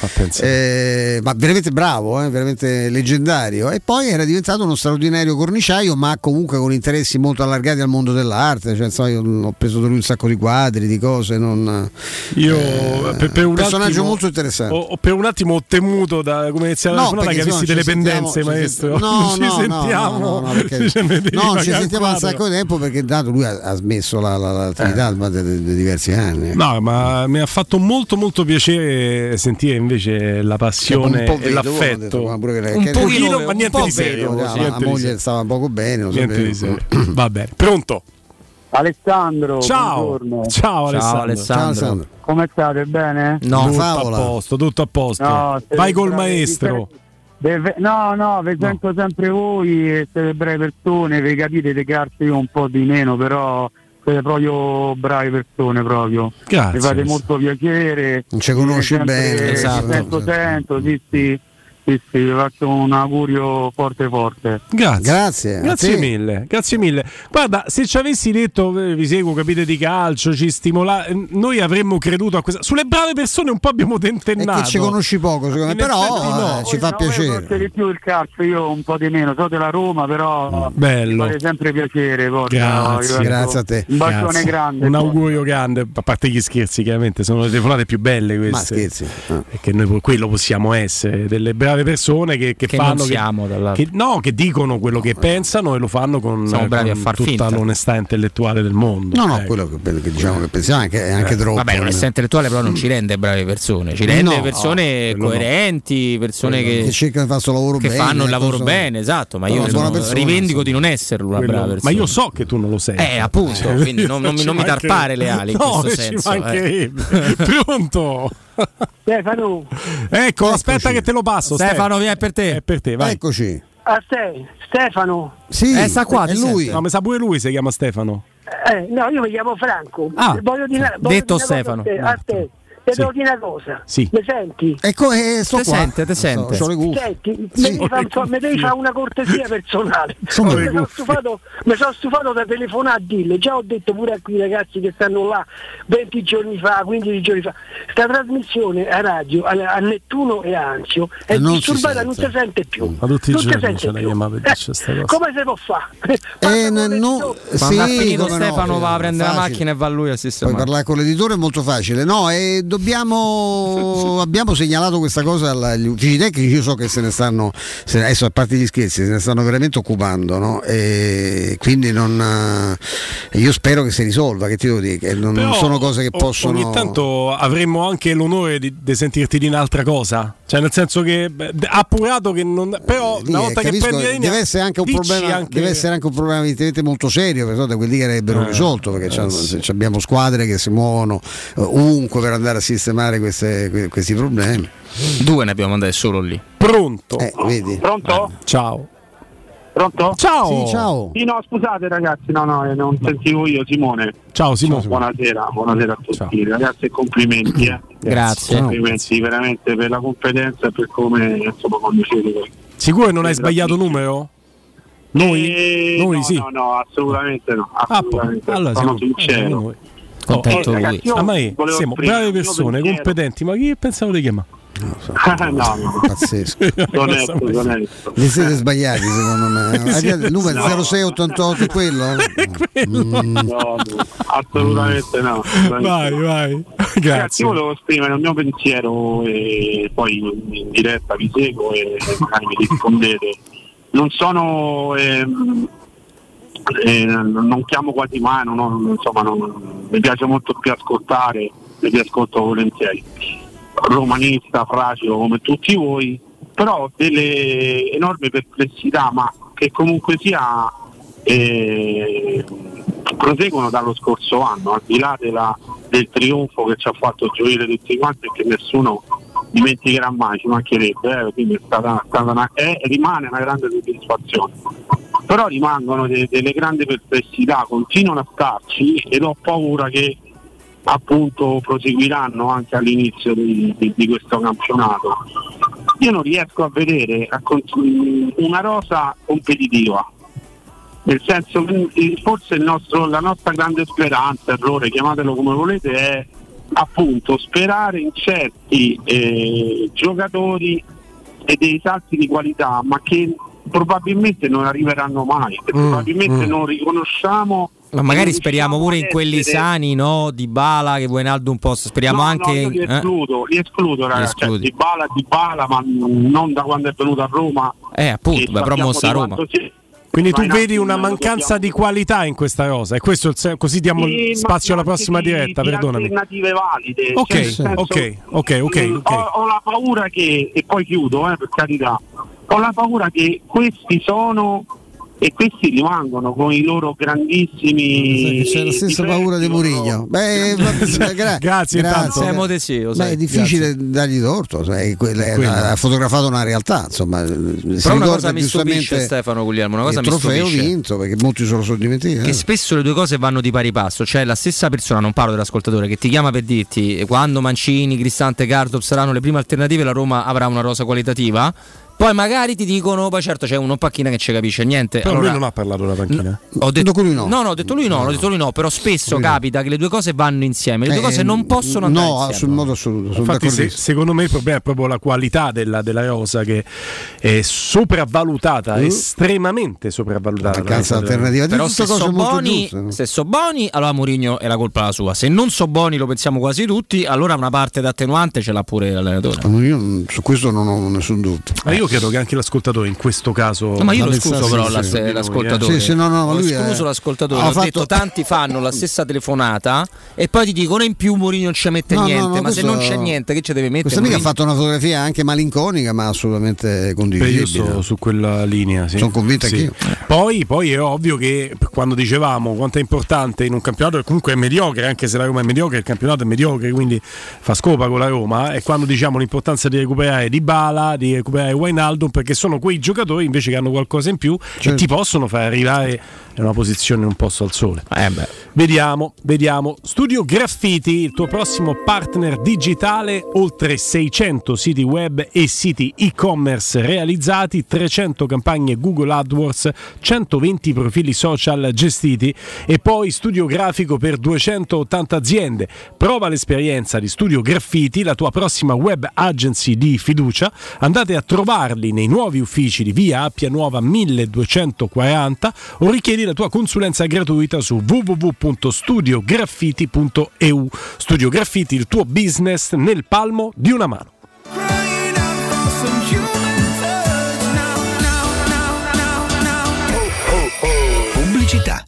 Eh, ma veramente bravo, eh, veramente leggendario. E poi era diventato uno straordinario corniciaio, ma comunque con interessi molto allargati al mondo dell'arte. Cioè, io ho preso da lui un sacco di quadri, di cose. Non, Io eh, per, per un personaggio attimo, molto interessante. Ho, per un attimo ho temuto da come iniziare la No, telefonata che perché avessi no delle pendenze, maestro. no, [LAUGHS] ci no, no, sentiamo. no, no, no, perché- [LAUGHS] Cioè, No, ci sentiamo un un sacco di tempo perché intanto lui ha, ha smesso la- la- l'attività ma da diversi anni. No, ma mi ha fatto molto molto piacere sentire invece la passione un po' e vedovo, ho l'affetto. detto, ma pure che- un che- pochino, ma niente po' di serio. vedovo, niente la di moglie serio. stava poco bene, lo Niente di serio. Va bene, pronto? Alessandro, Ciao. buongiorno. Ciao Alessandro. Alessandro. Ciao, Alessandro. Come state? Bene? No, tutto favola. a posto, tutto a posto. No, Vai col maestro. siete- ve- No, no, vi sento sempre voi, e siete brave persone, vi capite di carte io un po' di meno, però siete proprio brave persone proprio. Grazie. Mi fate molto piacere. Non ci conosci Sempre- bene. Esatto. Sento, sento, sì, sì, sì, sì, vi faccio un augurio forte forte. Grazie. Grazie. Grazie mille, grazie mille. Guarda, se ci avessi detto eh, vi seguo, capite di calcio, ci stimola, eh, noi avremmo creduto a questa. Sulle brave persone un po' abbiamo tentennato. che ci conosci poco, secondo me, In però effetti no. eh, ci fa no, piacere. conoscete di più il calcio, io un po' di meno, so della Roma, però Bello. mi fate sempre piacere. porca, Grazie, ecco, grazie a te. Un bacione Grazie. grande. Un augurio grande, a parte gli scherzi, chiaramente, sono le telefonate più belle queste. Ma scherzi. Ah. Perché noi po- quello possiamo essere, delle brave persone che, che Che fanno. non siamo, dall'altro. che, no, che dicono quello che pensano e lo fanno con, Siamo bravi con a far tutta finta. l'onestà intellettuale del mondo. No, no, Ecco. quello che, quello che diciamo che pensiamo è anche, è anche troppo. Vabbè, l'onestà intellettuale però non ci rende brave persone, ci rende No, persone no. coerenti, persone che, che cercano di fare il suo lavoro che bene. fanno il lavoro bene, esatto, ma io buona sono- persona, rivendico insomma. di non esserlo una brava persona. ma io so che tu non lo sei. Eh, appunto, [LAUGHS] quindi non, non [LAUGHS] mi, tarpare le ali in no, questo ci senso. eh. mancherebbe. Pronto? [LAUGHS] Stefano, Ecco, aspetta che te lo passo. Stefano, vieni per te. È per te, vai. Eccoci. a te, Stefano, Sì, Eh, sta qua, è lui. sente. No, mi sa pure lui si chiama Stefano. Eh, no, io mi chiamo Franco. Ah, voglio dire, voglio detto dire Stefano. A te, a te. Ti devo dire una cosa. Sì. Mi senti? Ecco, eh, sto Te qua. sente, te sente. Cuffie. Senti, Sì. mi, devi fa- mi devi fare una cortesia personale. [LAUGHS] Sono mi sono stufato, mi sono stufato da telefonare a dirle, già ho detto pure a quei ragazzi che stanno là 20 giorni fa, 15 giorni fa, sta trasmissione a radio, a, a Nettuno e a Anzio, è Eh, non si disturbata, non si sente. più. Ma tutti i non si giorni sente ce la e dice sta cosa. Come si può fare? Eh, no, sì, Stefano sì, va a prendere la macchina e va lui a Poi sistemare. parlare con l'editore è molto facile. No, e dobbiamo. abbiamo segnalato questa cosa agli uffici tecnici. Io so che se ne stanno, se- adesso a parte gli scherzi, se ne stanno veramente occupando. No? E quindi non. eh, io spero che si risolva. Che ti devo dire? Che non, Però sono cose che possono. Ogni tanto avremmo anche l'onore di, di sentirti dire un'altra cosa. Cioè, nel senso che beh, appurato che non. Però Lì, una eh, volta che capisco, prendi la linea, deve essere anche un problema anche- deve essere anche un problema evidentemente molto serio perché da quelli che avrebbero Eh, risolto perché eh, sì. abbiamo squadre che si muovono eh, ovunque per andare a sistemare queste- que- questi problemi Due ne abbiamo mandati solo lì. Pronto? Eh, vedi? Pronto? Ciao. Pronto? Ciao. Sì, ciao. Sì, no, scusate ragazzi, no, no, eh, non sentivo io, Simone. Ciao Simone. Buonasera, buonasera a tutti, ragazzi e complimenti. Eh. Grazie. Complimenti veramente per la competenza e per come insomma conducete. Sicuro che non hai sbagliato numero? Noi? Eh, Noi no, sì. No, no, assolutamente no. Assolutamente. Allora Sono siamo- sincero. noi. Contento Oh, lui. ragazzi, Ah, ma volevo siamo esprimere brave persone, competenti, ma chi pensavo di chiamare? [LAUGHS] no, no. pazzesco Onesto, onesto. vi siete sbagliati secondo me [LAUGHS] numero No. 0688 [LAUGHS] è quello? Mm. No, no, assolutamente no. Vai, vai. Ragazzi, Grazie. io volevo esprimere il mio pensiero e poi in diretta vi seguo e magari mi rispondete. Non sono, ehm, eh, non chiamo quasi mai, non ho- insomma, non- mi piace molto più ascoltare, mi vi ascolto volentieri. Romanista, fragile come tutti voi, però ho delle enormi perplessità, ma che comunque sia eh, proseguono dallo scorso anno, al di là della- del trionfo che ci ha fatto gioire tutti quanti e che nessuno dimenticherà mai, ci mancherebbe, eh, quindi è stata, stata una, è- rimane una grande soddisfazione. Però rimangono de- delle grandi perplessità, continuano a starci ed ho paura che appunto proseguiranno anche all'inizio di, di- di questo campionato. Io non riesco a vedere a cont- una rosa competitiva, nel senso che eh, forse nostro- la nostra grande speranza, errore, chiamatelo come volete, è appunto sperare in certi eh, giocatori e dei salti di qualità, ma che probabilmente non arriveranno mai, che probabilmente mm. non riconosciamo. Ma magari speriamo pure in quelli essere- sani, no? Di Bala, che Wijnaldum un po'. Speriamo No, anche. no, io li eh? escludo, li escludo ragazzi. Cioè, di Bala, di Bala, ma non da quando è venuto a Roma. Eh, appunto, beh, però sappiamo mo sta di a Roma. quanto sia- Quindi tu vedi una mancanza di qualità in questa rosa e questo se- così diamo ma spazio alla prossima di- diretta, di perdonami. alternative valide. Ok, cioè, senso, ok, ok, ok, mm, ok. Ho, ho la paura che, e poi chiudo, eh, per carità, ho la paura che questi sono e questi rimangono con i loro grandissimi. c'è la stessa difetti, paura di Murigno beh, [LAUGHS] gra- Grazie, intanto. Siamo de sì, lo Beh, è difficile dargli torto, sai, ha fotografato una realtà, insomma, si Però una cosa mi stupisce, Stefano Guglielmo. Una cosa il mi trofeo stupisce. vinto, perché molti se lo sono dimenticati. Che eh. spesso le due cose vanno di pari passo, cioè la stessa persona, non parlo dell'ascoltatore, che ti chiama per dirti eh, quando Mancini, Cristante e Gardop saranno le prime alternative, la Roma avrà una rosa qualitativa. Poi magari ti dicono, poi certo c'è uno in panchina che ci capisce niente. Però allora, lui non ha parlato della panchina. ho detto, lui no. no, no, ho detto lui no, ho detto lui no, però spesso Lui no. capita che le due cose vanno insieme, le due Eh, cose non possono andare No, insieme. sul modo assoluto, Infatti, se- secondo me il problema è proprio la qualità della, della rosa che è sopravvalutata, Mm. estremamente sopravvalutata. La rosa della- alternativa. Però Tutte se so, Boni, no? se so Boni, allora Mourinho è la colpa la sua. Se non so Boni, lo pensiamo quasi tutti, allora una parte d'attenuante ce l'ha pure l'allenatore. Io mm, su questo non ho nessun dubbio. Ma io credo che anche l'ascoltatore in questo caso. No, ma io lo pensasse scuso però sì, la- sì, di l'ascoltatore. Sì, sì, no, no, ma Ho lui escluso è- l'ascoltatore. ha Ho fatto- detto tanti fanno la stessa telefonata e poi ti dicono in più Mourinho non ci mette No, niente. no, ma se questo- non c'è niente, che ci deve mettere? Questa amica ha fatto una fotografia anche malinconica, ma assolutamente Beh, io condivisibile. sto su quella linea, sì. Sono convinto Sì. anch'io. Poi, poi è ovvio che quando dicevamo quanto è importante in un campionato che comunque è mediocre, anche se la Roma è mediocre, il campionato è mediocre, quindi fa scopa con la Roma. E quando diciamo l'importanza di recuperare Di Bala, di recuperare Wayne Wijnaldum perché sono quei giocatori invece che hanno qualcosa in più e ti possono far arrivare in una posizione un posto al sole. Vediamo, vediamo. Studio Graffiti, il tuo prossimo partner digitale, oltre 600 siti web e siti e-commerce realizzati, 300 campagne Google AdWords, 120 profili social gestiti e poi studio grafico per 280 aziende. Prova l'esperienza di Studio Graffiti, la tua prossima web agency di fiducia. Andate a trovarli nei nuovi uffici di via Appia Nuova 1240 o richiedi la tua consulenza gratuita su www.studiograffiti.eu. Studio Graffiti, il tuo business nel palmo di una mano. Pubblicità.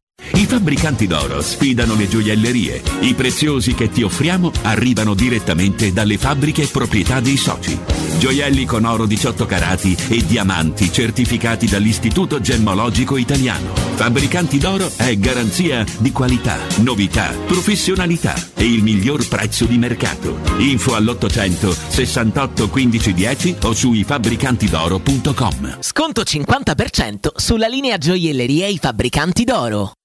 I fabbricanti d'oro sfidano le gioiellerie. I preziosi che ti offriamo arrivano direttamente dalle fabbriche proprietà dei soci. Gioielli con oro 18 carati e diamanti certificati dall'Istituto Gemmologico Italiano. Fabbricanti d'oro è garanzia di qualità, novità, professionalità e il miglior prezzo di mercato. Info all'800 68 15 10 o su ifabbricantidoro.com. Sconto 50% sulla linea gioielleria e i fabbricanti d'oro.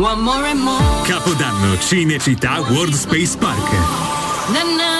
One more and more. Capodanno Cinecittà World Space Park.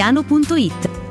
centromedicotiziano.it.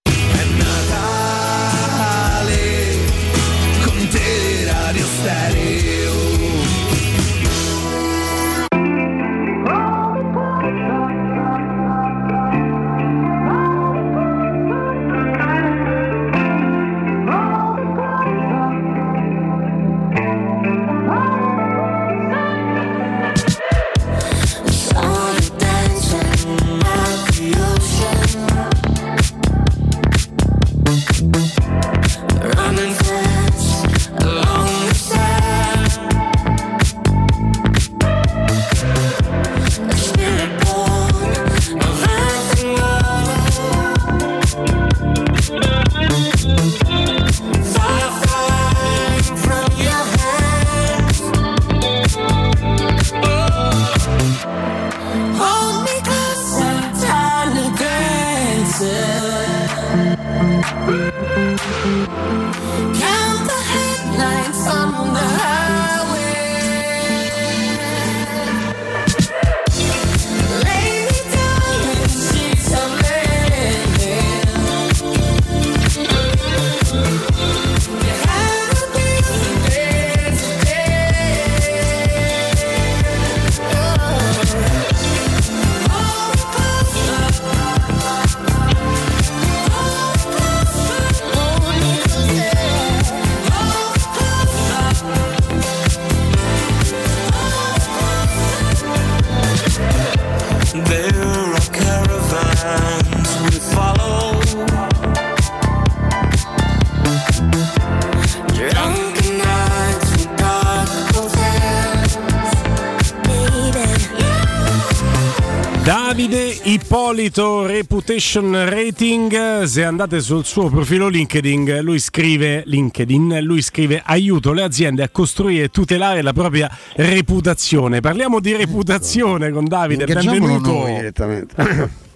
Ippolito Reputation Rating. Se andate sul suo profilo LinkedIn, lui scrive LinkedIn, lui scrive aiuto le aziende a costruire e tutelare la propria reputazione. Parliamo di reputazione con Davide, benvenuto. noi direttamente.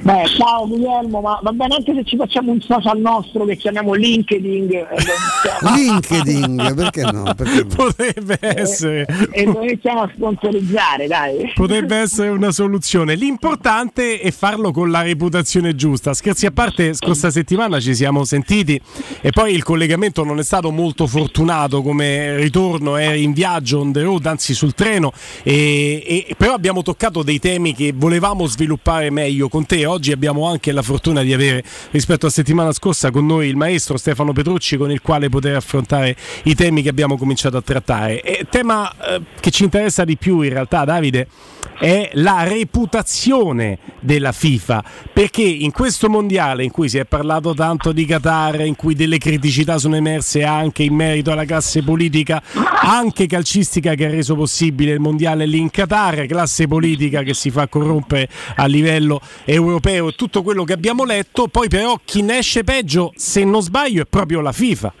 Beh, ciao Guglielmo, ma va bene anche se ci facciamo un social nostro che chiamiamo LinkedIn e iniziamo- [LAUGHS] LinkedIn, perché no? Perché no? Potrebbe essere. e lo iniziamo a sponsorizzare, dai. Potrebbe essere una soluzione. L'importante è farlo con la reputazione giusta. Scherzi a parte, scorsa settimana ci siamo sentiti e poi il collegamento non è stato molto fortunato come ritorno, eri in viaggio on the road, anzi sul treno, e, e- però abbiamo toccato dei temi che volevamo sviluppare meglio con te. Oggi abbiamo anche la fortuna di avere rispetto a settimana scorsa con noi il maestro Stefano Petrucci con il quale poter affrontare i temi che abbiamo cominciato a trattare. E tema eh, che ci interessa di più in realtà, Davide, è la reputazione della FIFA, perché in questo mondiale in cui si è parlato tanto di Qatar, in cui delle criticità sono emerse anche in merito alla classe politica, anche calcistica che ha reso possibile il mondiale lì in Qatar, classe politica che si fa corrompere a livello europeo e tutto quello che abbiamo letto, poi però chi ne esce peggio, se non sbaglio, è proprio la FIFA.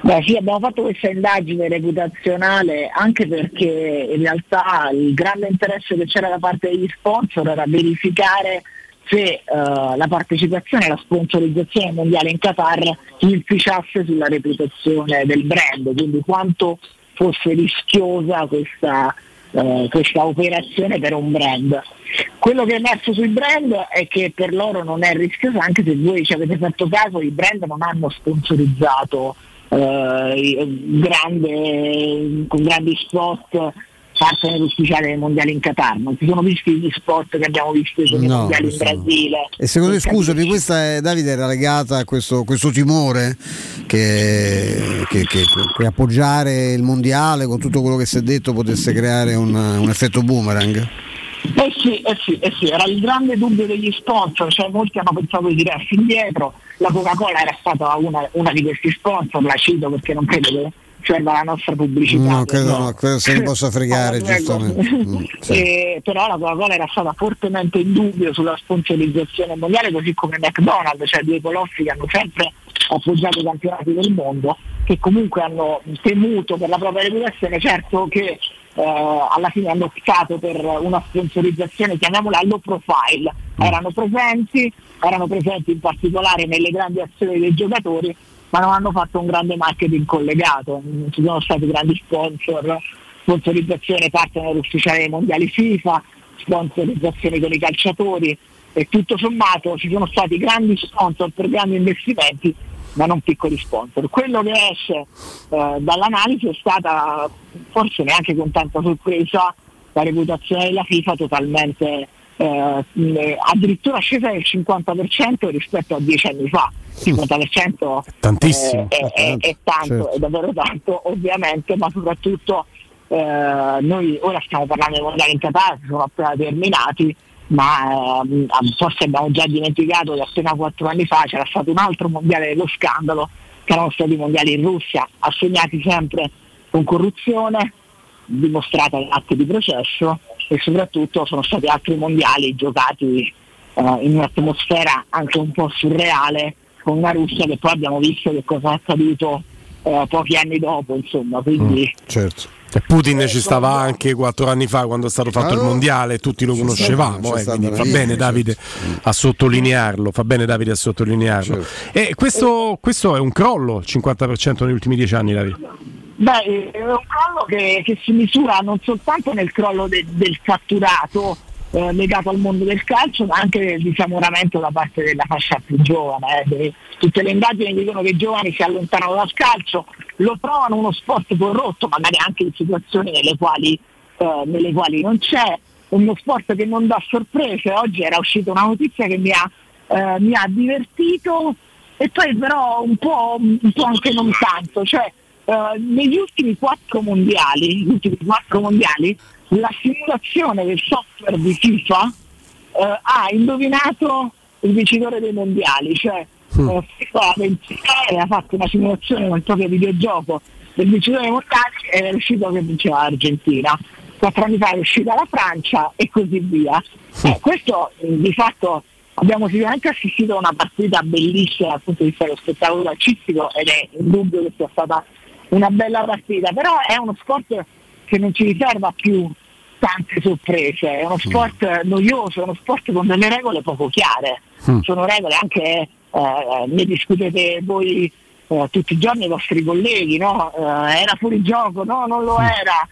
Beh sì, abbiamo fatto questa indagine reputazionale anche perché in realtà il grande interesse che c'era da parte degli sponsor era verificare se eh, la partecipazione e la sponsorizzazione mondiale in Qatar inficiasse sulla reputazione del brand, quindi quanto fosse rischiosa questa, eh, questa operazione per un brand. Quello che è emerso sui brand è che per loro non è rischioso, anche se voi ci avete fatto caso, i brand non hanno sponsorizzato eh, grande, con grandi spot partner ufficiale dei mondiali in Qatar, non si sono visti gli spot che abbiamo visto con i No, mondiali in questo no. Brasile. E secondo te, scusami, questa è, Davide era legata a questo, questo timore che, che- che- che appoggiare il mondiale con tutto quello che si è detto potesse creare un, un effetto boomerang? Eh sì, eh sì, eh sì, era il grande dubbio degli sponsor, cioè molti hanno pensato di tirarsi indietro, la Coca-Cola era stata una, una di questi sponsor, la cito perché non credo che serva la nostra pubblicità. No, credo no, credo se ne possa fregare, [LAUGHS] Allora, prego. giustamente. Mm, sì. Eh, però la Coca-Cola era stata fortemente in dubbio sulla sponsorizzazione mondiale, così come McDonald's, cioè due colossi che hanno sempre appoggiato i campionati del mondo, che comunque hanno temuto per la propria reputazione, certo che eh, alla fine hanno optato per una sponsorizzazione, chiamiamola low profile, erano presenti, erano presenti in particolare nelle grandi azioni dei giocatori, ma non hanno fatto un grande marketing collegato, non ci sono stati grandi sponsor, sponsorizzazione partner ufficiale dei mondiali FIFA, sponsorizzazione con i calciatori e tutto sommato ci sono stati grandi sponsor per grandi investimenti ma non piccoli sponsor. Quello che esce eh, dall'analisi è stata forse neanche con tanta sorpresa la reputazione della FIFA totalmente eh, addirittura scesa del 50% rispetto a dieci anni fa. Il 50% Tantissimo. eh, è, è- è tanto, Certo. è davvero tanto ovviamente, ma soprattutto eh, noi ora stiamo parlando dei mondiali in Qatar, che sono appena terminati, ma ehm, forse abbiamo già dimenticato che appena quattro anni fa c'era stato un altro mondiale dello scandalo, che erano stati mondiali in Russia, assegnati sempre con corruzione, dimostrata in atti di processo e soprattutto sono stati altri mondiali giocati eh, in un'atmosfera anche un po' surreale con una Russia che poi abbiamo visto che cosa è accaduto eh, pochi anni dopo, insomma, quindi certo. E Putin ci stava anche quattro anni fa quando è stato fatto il Allora, mondiale, tutti lo conoscevamo, eh, quindi fa bene Davide a sottolinearlo, fa bene Davide a sottolinearlo. E questo, questo è un crollo, il 50% negli ultimi dieci anni Davide. Beh, è un crollo che, che si misura non soltanto nel crollo de- del fatturato eh, legato al mondo del calcio, ma anche del disamoramento da parte della fascia più giovane. eh. Tutte le indagini dicono che i giovani si allontanano dal calcio, lo trovano uno sport corrotto, magari anche in situazioni nelle quali, eh, nelle quali non c'è, uno sport che non dà sorprese. Oggi era uscita una notizia che mi ha, eh, mi ha divertito e poi però un po', un po' anche non tanto. Cioè, eh, negli ultimi quattro mondiali, ultimi quattro mondiali, la simulazione del software di FIFA eh, ha indovinato il vincitore dei mondiali, cioè eh, FIFA 26 ha fatto una simulazione con il proprio videogioco del vincitore dei mondiali ed è riuscito che vinceva l'Argentina. quattro anni fa è uscita la Francia e così via. Eh, questo eh, di fatto abbiamo sicuramente assistito a una partita bellissima dal punto di vista dello spettacolo calcistico ed è indubbio che sia stata una bella partita, però è uno sport che non ci riserva più tante sorprese, è uno sport noioso, è uno sport con delle regole poco chiare, Mm. sono regole anche, eh, ne discutete voi eh, tutti i giorni i vostri colleghi, no? Eh, era fuori gioco, no, non lo era,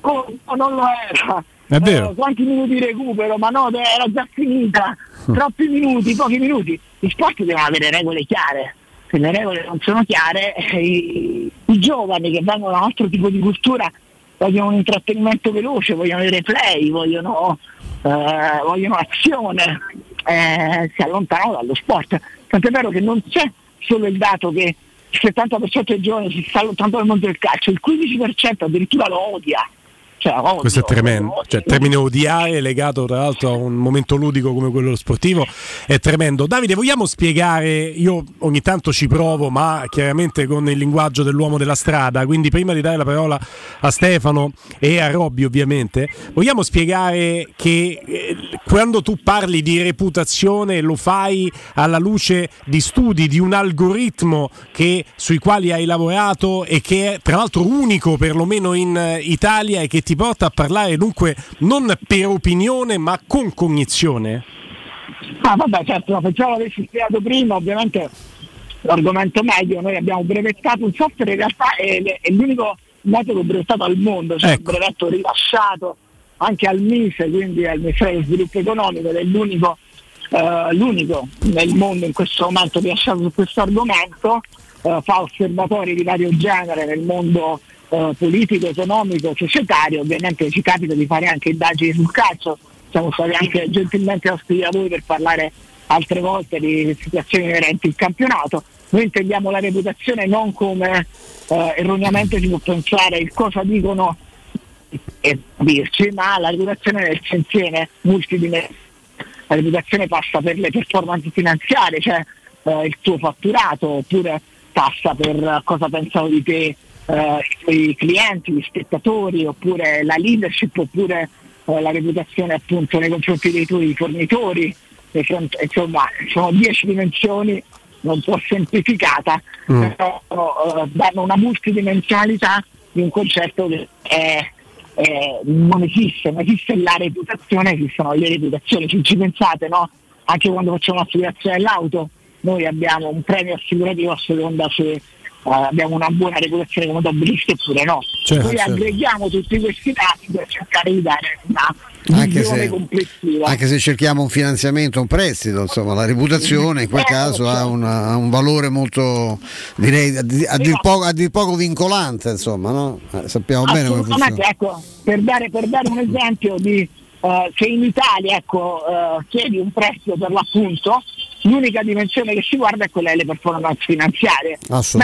oh, no, non lo era. È vero. Eh, quanti minuti recupero, ma no, era già finita, troppi minuti, pochi minuti. Gli sport devono avere regole chiare, se le regole non sono chiare, eh, i, i giovani che vengono da un altro tipo di cultura vogliono un intrattenimento veloce, vogliono i replay, vogliono, eh, vogliono azione, eh, si allontanano dallo sport. Tant'è vero che non c'è solo il dato che il 70% dei giovani si sta allontanando dal mondo del calcio, il 15% addirittura lo odia. Cioè, odio, Questo è tremendo, cioè, il termine odiare legato tra l'altro a un momento ludico come quello sportivo. È tremendo. Davide, vogliamo spiegare, io ogni tanto ci provo, ma chiaramente con il linguaggio dell'uomo della strada, quindi prima di dare la parola a Stefano e a Robby ovviamente, vogliamo spiegare che eh, quando tu parli di reputazione lo fai alla luce di studi, di un algoritmo che, sui quali hai lavorato e che è tra l'altro unico perlomeno in eh, Italia e che ti porta a parlare dunque non per opinione ma con cognizione? Ah vabbè certo, no, pensavo l'avessi spiegato prima, ovviamente l'argomento medio, noi abbiamo brevettato un software in realtà è, è l'unico metodo brevettato al mondo, cioè Ecco. un brevetto rilasciato anche al MISE, quindi al Ministero dello Sviluppo Economico, ed è l'unico, eh, l'unico nel mondo in questo momento rilasciato su questo argomento, eh, fa osservatori di vario genere nel mondo eh, politico, economico, societario, ovviamente ci capita di fare anche indagini sul calcio, siamo stati anche gentilmente ospiti da voi per parlare altre volte di situazioni inerenti al campionato. Noi intendiamo la reputazione non come eh, erroneamente si può pensare il cosa dicono e dirci, ma la reputazione nel suo insieme multidimensionale. La reputazione passa per le performance finanziarie, cioè eh, il tuo fatturato, oppure passa per cosa pensano di te eh, i clienti, gli spettatori, oppure la leadership, oppure eh, la reputazione appunto nei confronti dei tuoi fornitori. front- insomma, sono dieci dimensioni, un po' semplificata, Mm. però eh, danno una multidimensionalità di un concetto che è eh, non esiste, non esiste la reputazione, esistono le reputazioni, ci, ci pensate no? Anche quando facciamo l'assicurazione dell'auto, noi abbiamo un premio assicurativo a seconda se abbiamo una buona reputazione come automobilisti oppure no. Certo, noi certo. aggreghiamo tutti questi dati per cercare di dare una Anche visione se- complessiva. Anche se cerchiamo un finanziamento, un prestito, insomma, la reputazione in quel Eh, caso ha, una- ha un valore molto, direi, a, di- a dir poco, a dir poco vincolante, insomma, no? Eh, sappiamo bene come funziona. ecco, per dare, per dare un esempio di eh, se in Italia ecco, eh, chiedi un prestito per l'appunto, l'unica dimensione che si guarda è quella delle performance finanziarie.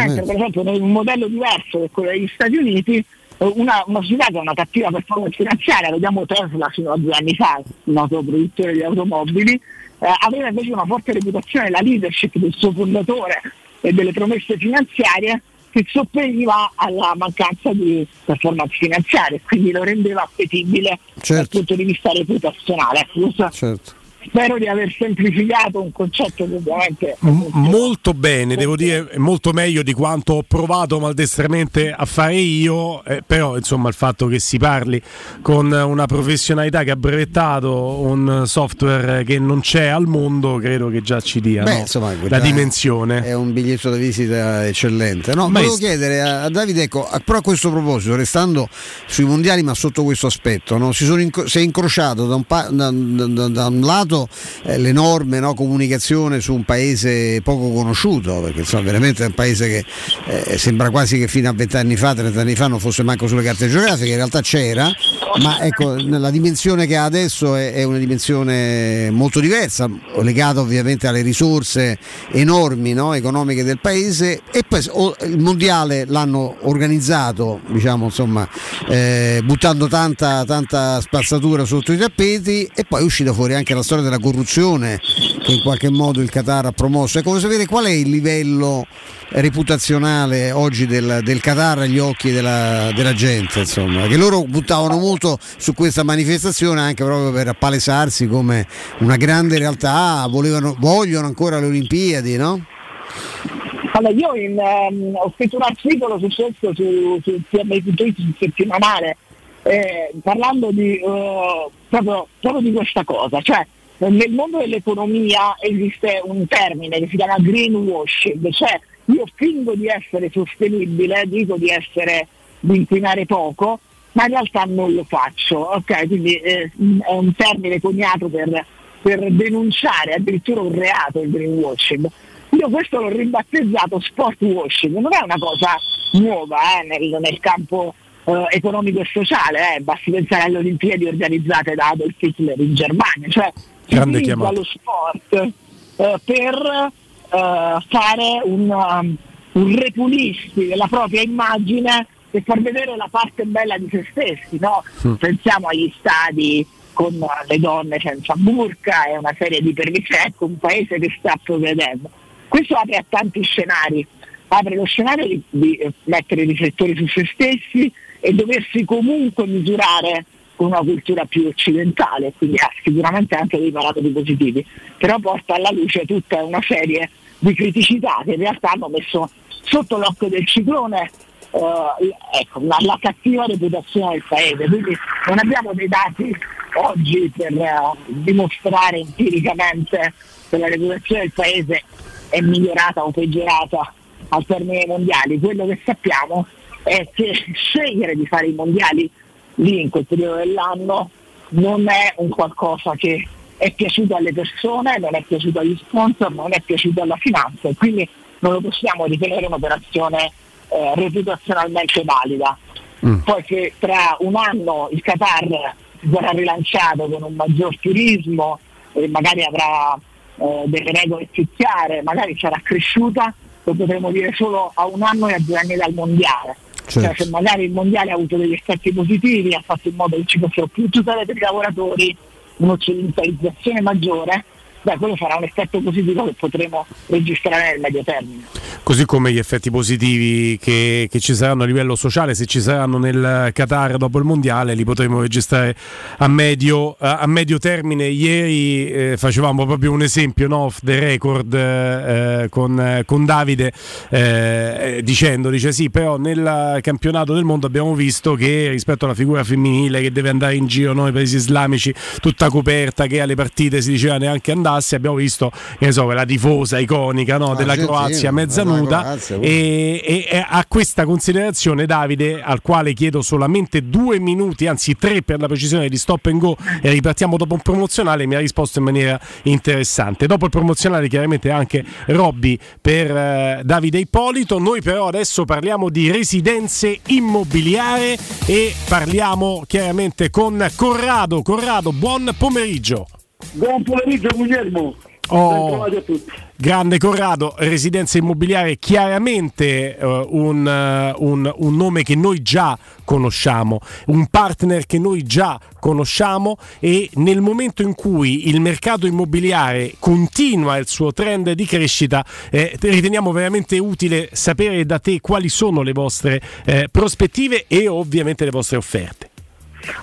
Mentre per esempio un modello diverso che quello degli Stati Uniti, eh, una, una società che ha una cattiva performance finanziaria, vediamo Tesla fino a due anni fa, un noto produttore di automobili, eh, aveva invece una forte reputazione, la leadership del suo fondatore e delle promesse finanziarie che sopperiva alla mancanza di performance finanziarie, quindi lo rendeva appetibile dal punto di vista reputazionale. Ecco, Certo. Spero di aver semplificato un concetto che ovviamente M- molto bene, devo dire, molto meglio di quanto ho provato maldestramente a fare io, eh, però insomma il fatto che si parli con una professionalità che ha brevettato un software che non c'è al mondo, credo che già ci dia Beh, no? insomma, la dimensione. È un biglietto da visita eccellente. No, Ma volevo chiedere a, a Davide, ecco, a, però a questo proposito, restando sui mondiali, ma sotto questo aspetto, no? si, sono inco- si è incrociato da un, pa- da- da- da- da un lato eh, l'enorme no, comunicazione su un paese poco conosciuto, perché insomma veramente è un paese che eh, sembra quasi che fino a vent'anni fa, 30 anni fa non fosse manco sulle carte geografiche, in realtà c'era, ma ecco, la dimensione che ha adesso è, è una dimensione molto diversa, legata ovviamente alle risorse enormi no, economiche del paese e poi o- il mondiale l'hanno organizzato, diciamo insomma, eh, buttando tanta, tanta spazzatura sotto i tappeti e poi è uscita fuori anche la storia storia della corruzione che in qualche modo il Qatar ha promosso. Ecco, voglio sapere qual è il livello reputazionale oggi del, del Qatar agli occhi della, della gente, insomma, che loro buttavano molto su questa manifestazione anche proprio per appalesarsi come una grande realtà, volevano, vogliono ancora le Olimpiadi, no? Allora, io in, ehm, ho scritto un articolo su questo su, su settimanale eh, parlando di, eh, proprio, proprio di questa cosa, cioè nel mondo dell'economia esiste un termine che si chiama greenwashing, cioè io fingo di essere sostenibile, dico di essere di inquinare poco, ma in realtà non lo faccio. ok? Quindi eh, è un termine coniato per, per denunciare addirittura un reato il greenwashing. Io questo l'ho ribattezzato sport washing, non è una cosa nuova eh, nel, nel, campo eh, economico e sociale, eh. basti pensare alle Olimpiadi organizzate da Adolf Hitler in Germania, cioè si utilizza lo sport eh, per uh, fare un, um, un repulisti della propria immagine e far vedere la parte bella di se stessi. No? Mm. Pensiamo agli stadi con le donne senza burca e una serie di permessi, ecco un paese che sta progredendo. Questo apre a tanti scenari, apre lo scenario di, di mettere i riflettori su se stessi e doversi comunque misurare con una cultura più occidentale, quindi ha sicuramente anche dei parametri positivi, però porta alla luce tutta una serie di criticità che in realtà hanno messo sotto l'occhio del ciclone eh, ecco, la, la, cattiva reputazione del paese. Quindi non abbiamo dei dati oggi per eh, dimostrare empiricamente che la reputazione del paese è migliorata o peggiorata al termine dei mondiali. Quello che sappiamo è che scegliere di fare i mondiali lì in quel periodo dell'anno non è un qualcosa che è piaciuto alle persone, non è piaciuto agli sponsor, non è piaciuto alla finanza e quindi non lo possiamo ritenere un'operazione eh, reputazionalmente valida. Mm. Poi che tra un anno il Qatar sarà rilanciato con un maggior turismo e magari avrà eh, delle regole più chiare, magari sarà cresciuta, lo potremo dire solo a un anno e a due anni dal mondiale. Certo. Cioè se magari il mondiale ha avuto degli effetti positivi, ha fatto in modo che ci fossero più tutele per i lavoratori, un'occidentalizzazione maggiore, beh, quello sarà un effetto positivo che potremo registrare nel medio termine. Così come gli effetti positivi che, che, ci saranno a livello sociale, se ci saranno nel Qatar dopo il mondiale, li potremo registrare a medio, a medio termine. Ieri eh, facevamo proprio un esempio no, off the record eh, con, con, Davide eh, dicendo, dice sì, però nel campionato del mondo abbiamo visto che rispetto alla figura femminile che deve andare in giro noi paesi islamici tutta coperta, che alle partite si diceva neanche andare andasse abbiamo visto so, la tifosa iconica no, della Croazia mezza nuda. E, e, e, a questa considerazione Davide al quale chiedo solamente due minuti anzi tre per la precisione di stop and go e ripartiamo dopo un promozionale mi ha risposto in maniera interessante. Dopo il promozionale chiaramente anche Robby per eh, Davide Ippolito. Noi però adesso parliamo di residenze immobiliari e parliamo chiaramente con Corrado. Corrado buon pomeriggio Buon pomeriggio Guglielmo. Oh, grande Corrado, residenza immobiliare chiaramente uh, un, uh, un, un, nome che noi già conosciamo, un partner che noi già conosciamo e nel momento in cui il mercato immobiliare continua il suo trend di crescita eh, riteniamo veramente utile sapere da te quali sono le vostre eh, prospettive e ovviamente le vostre offerte.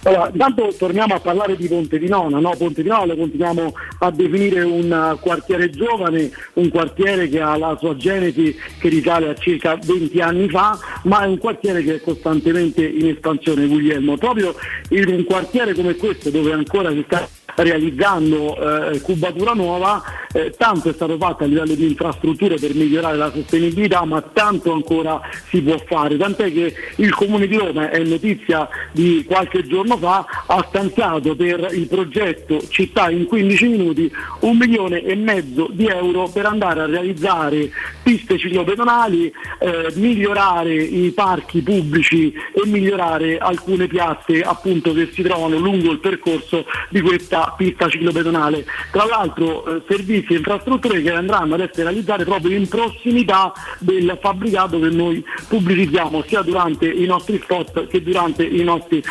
Allora, intanto torniamo a parlare di Ponte di Nona, no? Ponte di Nona lo continuiamo a definire un uh, quartiere giovane, un quartiere che ha la sua genesi che risale a circa 20 anni fa, ma è un quartiere che è costantemente in espansione, Guglielmo. Proprio in un quartiere come questo, dove ancora si sta realizzando eh, cubatura nuova, eh, tanto è stato fatto a livello di infrastrutture per migliorare la sostenibilità, ma tanto ancora si può fare, tant'è che il Comune di Roma, è notizia di qualche giorno fa, ha stanziato per il progetto Città in 15 minuti un milione e mezzo di euro per andare a realizzare piste ciclopedonali, eh, migliorare i parchi pubblici e migliorare alcune piazze appunto che si trovano lungo il percorso di questa pista ciclopedonale. Tra l'altro eh, servizi e infrastrutture che andranno ad essere realizzate proprio in prossimità del fabbricato che noi pubblicizziamo sia durante i nostri spot che durante i nostri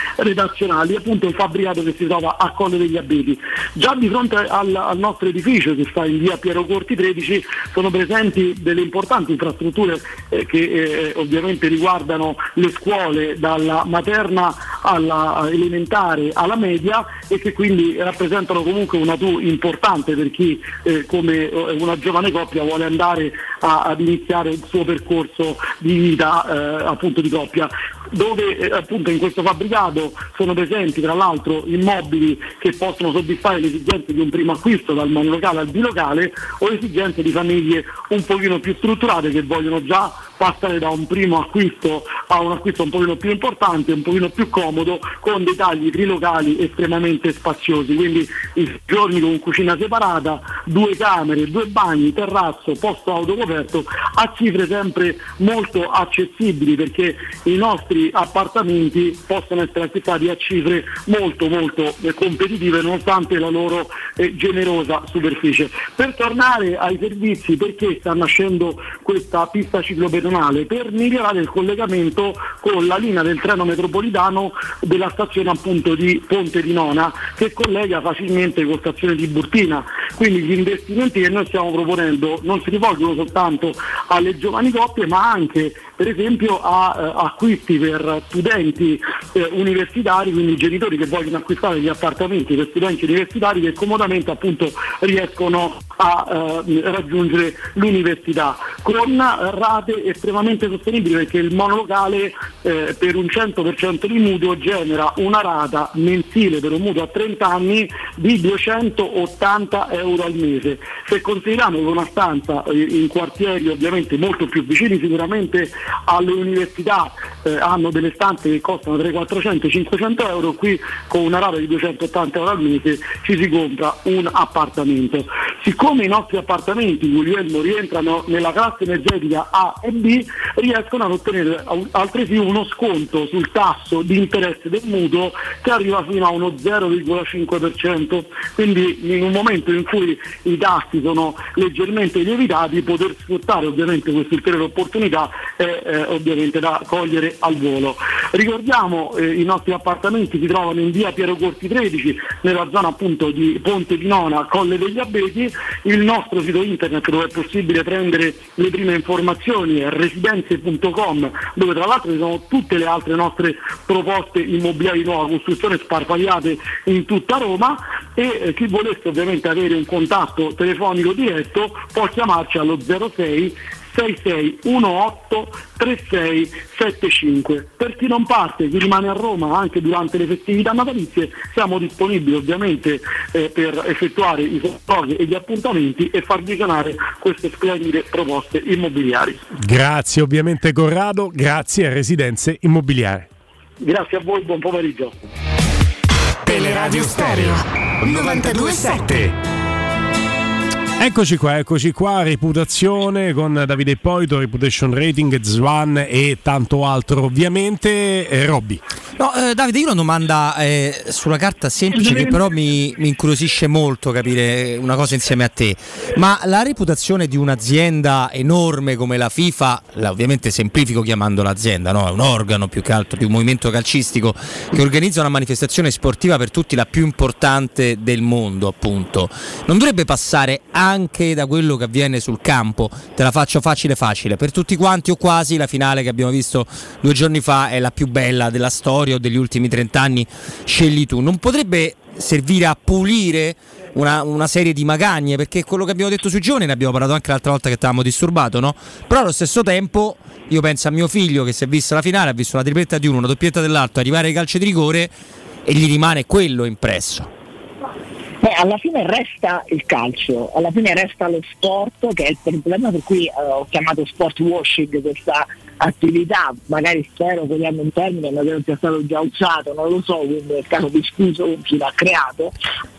redazionali, appunto un fabbricato che si trova a Colle degli Abeti. Già di fronte al, al nostro edificio che sta in via Piero Corti 13 sono presenti delle importanti infrastrutture eh, che eh, ovviamente riguardano le scuole dalla materna alla elementare alla media e che quindi rappresentano comunque una tu importante per chi eh, come eh, una giovane coppia vuole andare a, ad iniziare il suo percorso di vita eh, appunto di coppia dove eh, appunto in questo fabbricato sono presenti tra l'altro immobili che possono soddisfare le esigenze di un primo acquisto dal monolocale al bilocale o esigenze di famiglie un pochino più strutturate che vogliono già passare da un primo acquisto a un acquisto un pochino più importante, un pochino più comodo, con dei tagli trilocali estremamente spaziosi, quindi i giorni con cucina separata, due camere, due bagni, terrazzo, posto autocoperto, a cifre sempre molto accessibili perché i nostri appartamenti possono essere acquistati a cifre molto molto eh, competitive nonostante la loro eh, generosa superficie. Per tornare ai servizi, perché sta nascendo questa pista ciclopedonale? Per migliorare il collegamento con la linea del treno metropolitano della stazione appunto di Ponte di Nona che collega facilmente con stazione di Burtina. Quindi gli investimenti che noi stiamo proponendo non si rivolgono soltanto alle giovani coppie ma anche per esempio a eh, acquisti per studenti eh, universitari, quindi genitori che vogliono acquistare gli appartamenti per studenti universitari che comodamente appunto riescono a eh, raggiungere l'università con rate estremamente sostenibili perché il monolocale eh, per un 100% di mutuo genera una rata mensile per un mutuo a 30 anni di 280 euro al mese. Se consideriamo che una stanza eh, in quartieri ovviamente molto più vicini sicuramente alle università eh, hanno delle stanze che costano tra i 400 e i 500 euro, qui con una rata di 280 euro al mese ci si compra un appartamento. Siccome i nostri appartamenti, Guglielmo, rientrano nella classe energetica A e B, riescono ad ottenere altresì uno sconto sul tasso di interesse del mutuo che arriva fino a uno 0,5%. Quindi in un momento in cui i tassi sono leggermente lievitati, poter sfruttare ovviamente questa ulteriore opportunità è eh, ovviamente da cogliere al volo. Ricordiamo eh, i nostri appartamenti si trovano in via Piero Corti 13, nella zona appunto di Ponte di Nona, Colle degli Abeti, il nostro sito internet dove è possibile prendere le prime informazioni è residenze.com dove tra l'altro ci sono tutte le altre nostre proposte immobiliari di nuova costruzione sparpagliate in tutta Roma e eh, chi volesse ovviamente avere un contatto telefonico diretto può chiamarci allo 06 6618 3675. Per chi non parte, chi rimane a Roma anche durante le festività natalizie, siamo disponibili ovviamente eh, per effettuare i controlli e gli appuntamenti e far visionare queste splendide proposte immobiliari. Grazie ovviamente Corrado, grazie a Residenze Immobiliari. Grazie a voi, buon pomeriggio. Teleradio Stereo 927 Eccoci qua, eccoci qua, reputazione con Davide Poito, reputation rating, Zwan e tanto altro ovviamente. Eh, Robby. No, eh, Davide, io ho una domanda eh, sulla carta semplice che però mi, mi, incuriosisce molto capire una cosa insieme a te. Ma la reputazione di un'azienda enorme come la FIFA, la, ovviamente semplifico chiamando l'azienda, no? è un organo più che altro di un movimento calcistico che organizza una manifestazione sportiva per tutti la più importante del mondo, appunto. Non dovrebbe passare anche da quello che avviene sul campo? Te la faccio facile facile. Per tutti quanti o quasi la finale che abbiamo visto due giorni fa è la più bella della storia o degli ultimi 30 anni, scegli tu. Non potrebbe servire a pulire una, una, serie di magagne, perché quello che abbiamo detto sui giovani ne abbiamo parlato anche l'altra volta che ti avevamo disturbato, no? Però allo stesso tempo io penso a mio figlio che si è vista la finale, ha visto la tripletta di uno, una doppietta dell'altro, arrivare ai calci di rigore e gli rimane quello impresso. Beh, alla fine resta il calcio, alla fine resta lo sport, che è il problema per cui eh, ho chiamato sport washing questa attività, magari spero vogliamo un termine ma che non sia stato già usato, non lo so, quindi nel caso di scuso con chi l'ha creato,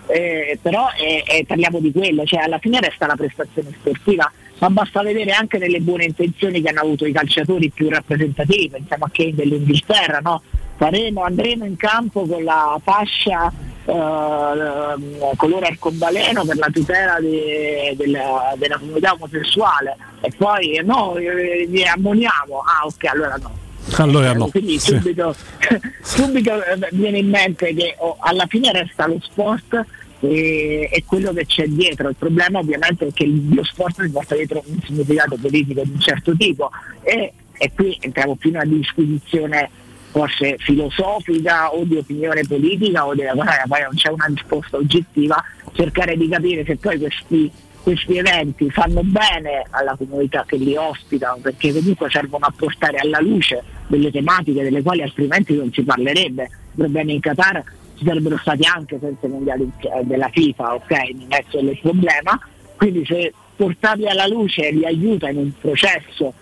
eh, però eh, eh, parliamo di quello, cioè alla fine resta la prestazione sportiva, ma basta vedere anche nelle buone intenzioni che hanno avuto i calciatori più rappresentativi, pensiamo a Kane dell'Inghilterra, no? Faremo, andremo in campo con la fascia eh, colore arcobaleno per la tutela de- della, della comunità omosessuale e poi no, eh, li ammoniamo, ah ok allora no. Allora no. Quindi Sì. subito, [LAUGHS] subito eh, viene in mente che oh, alla fine resta lo sport e, e quello che c'è dietro. Il problema ovviamente è che lo sport si porta dietro un significato politico di un certo tipo e, e qui entriamo più in una disquisizione forse filosofica o di opinione politica o della quale poi non c'è una risposta oggettiva, cercare di capire se poi questi questi eventi fanno bene alla comunità che li ospitano perché comunque servono a portare alla luce delle tematiche delle quali altrimenti non si parlerebbe. Problemi in Qatar ci sarebbero stati anche senza i mondiali eh, della FIFA, ok? Non è solo il problema. Quindi se portarli alla luce li aiuta in un processo,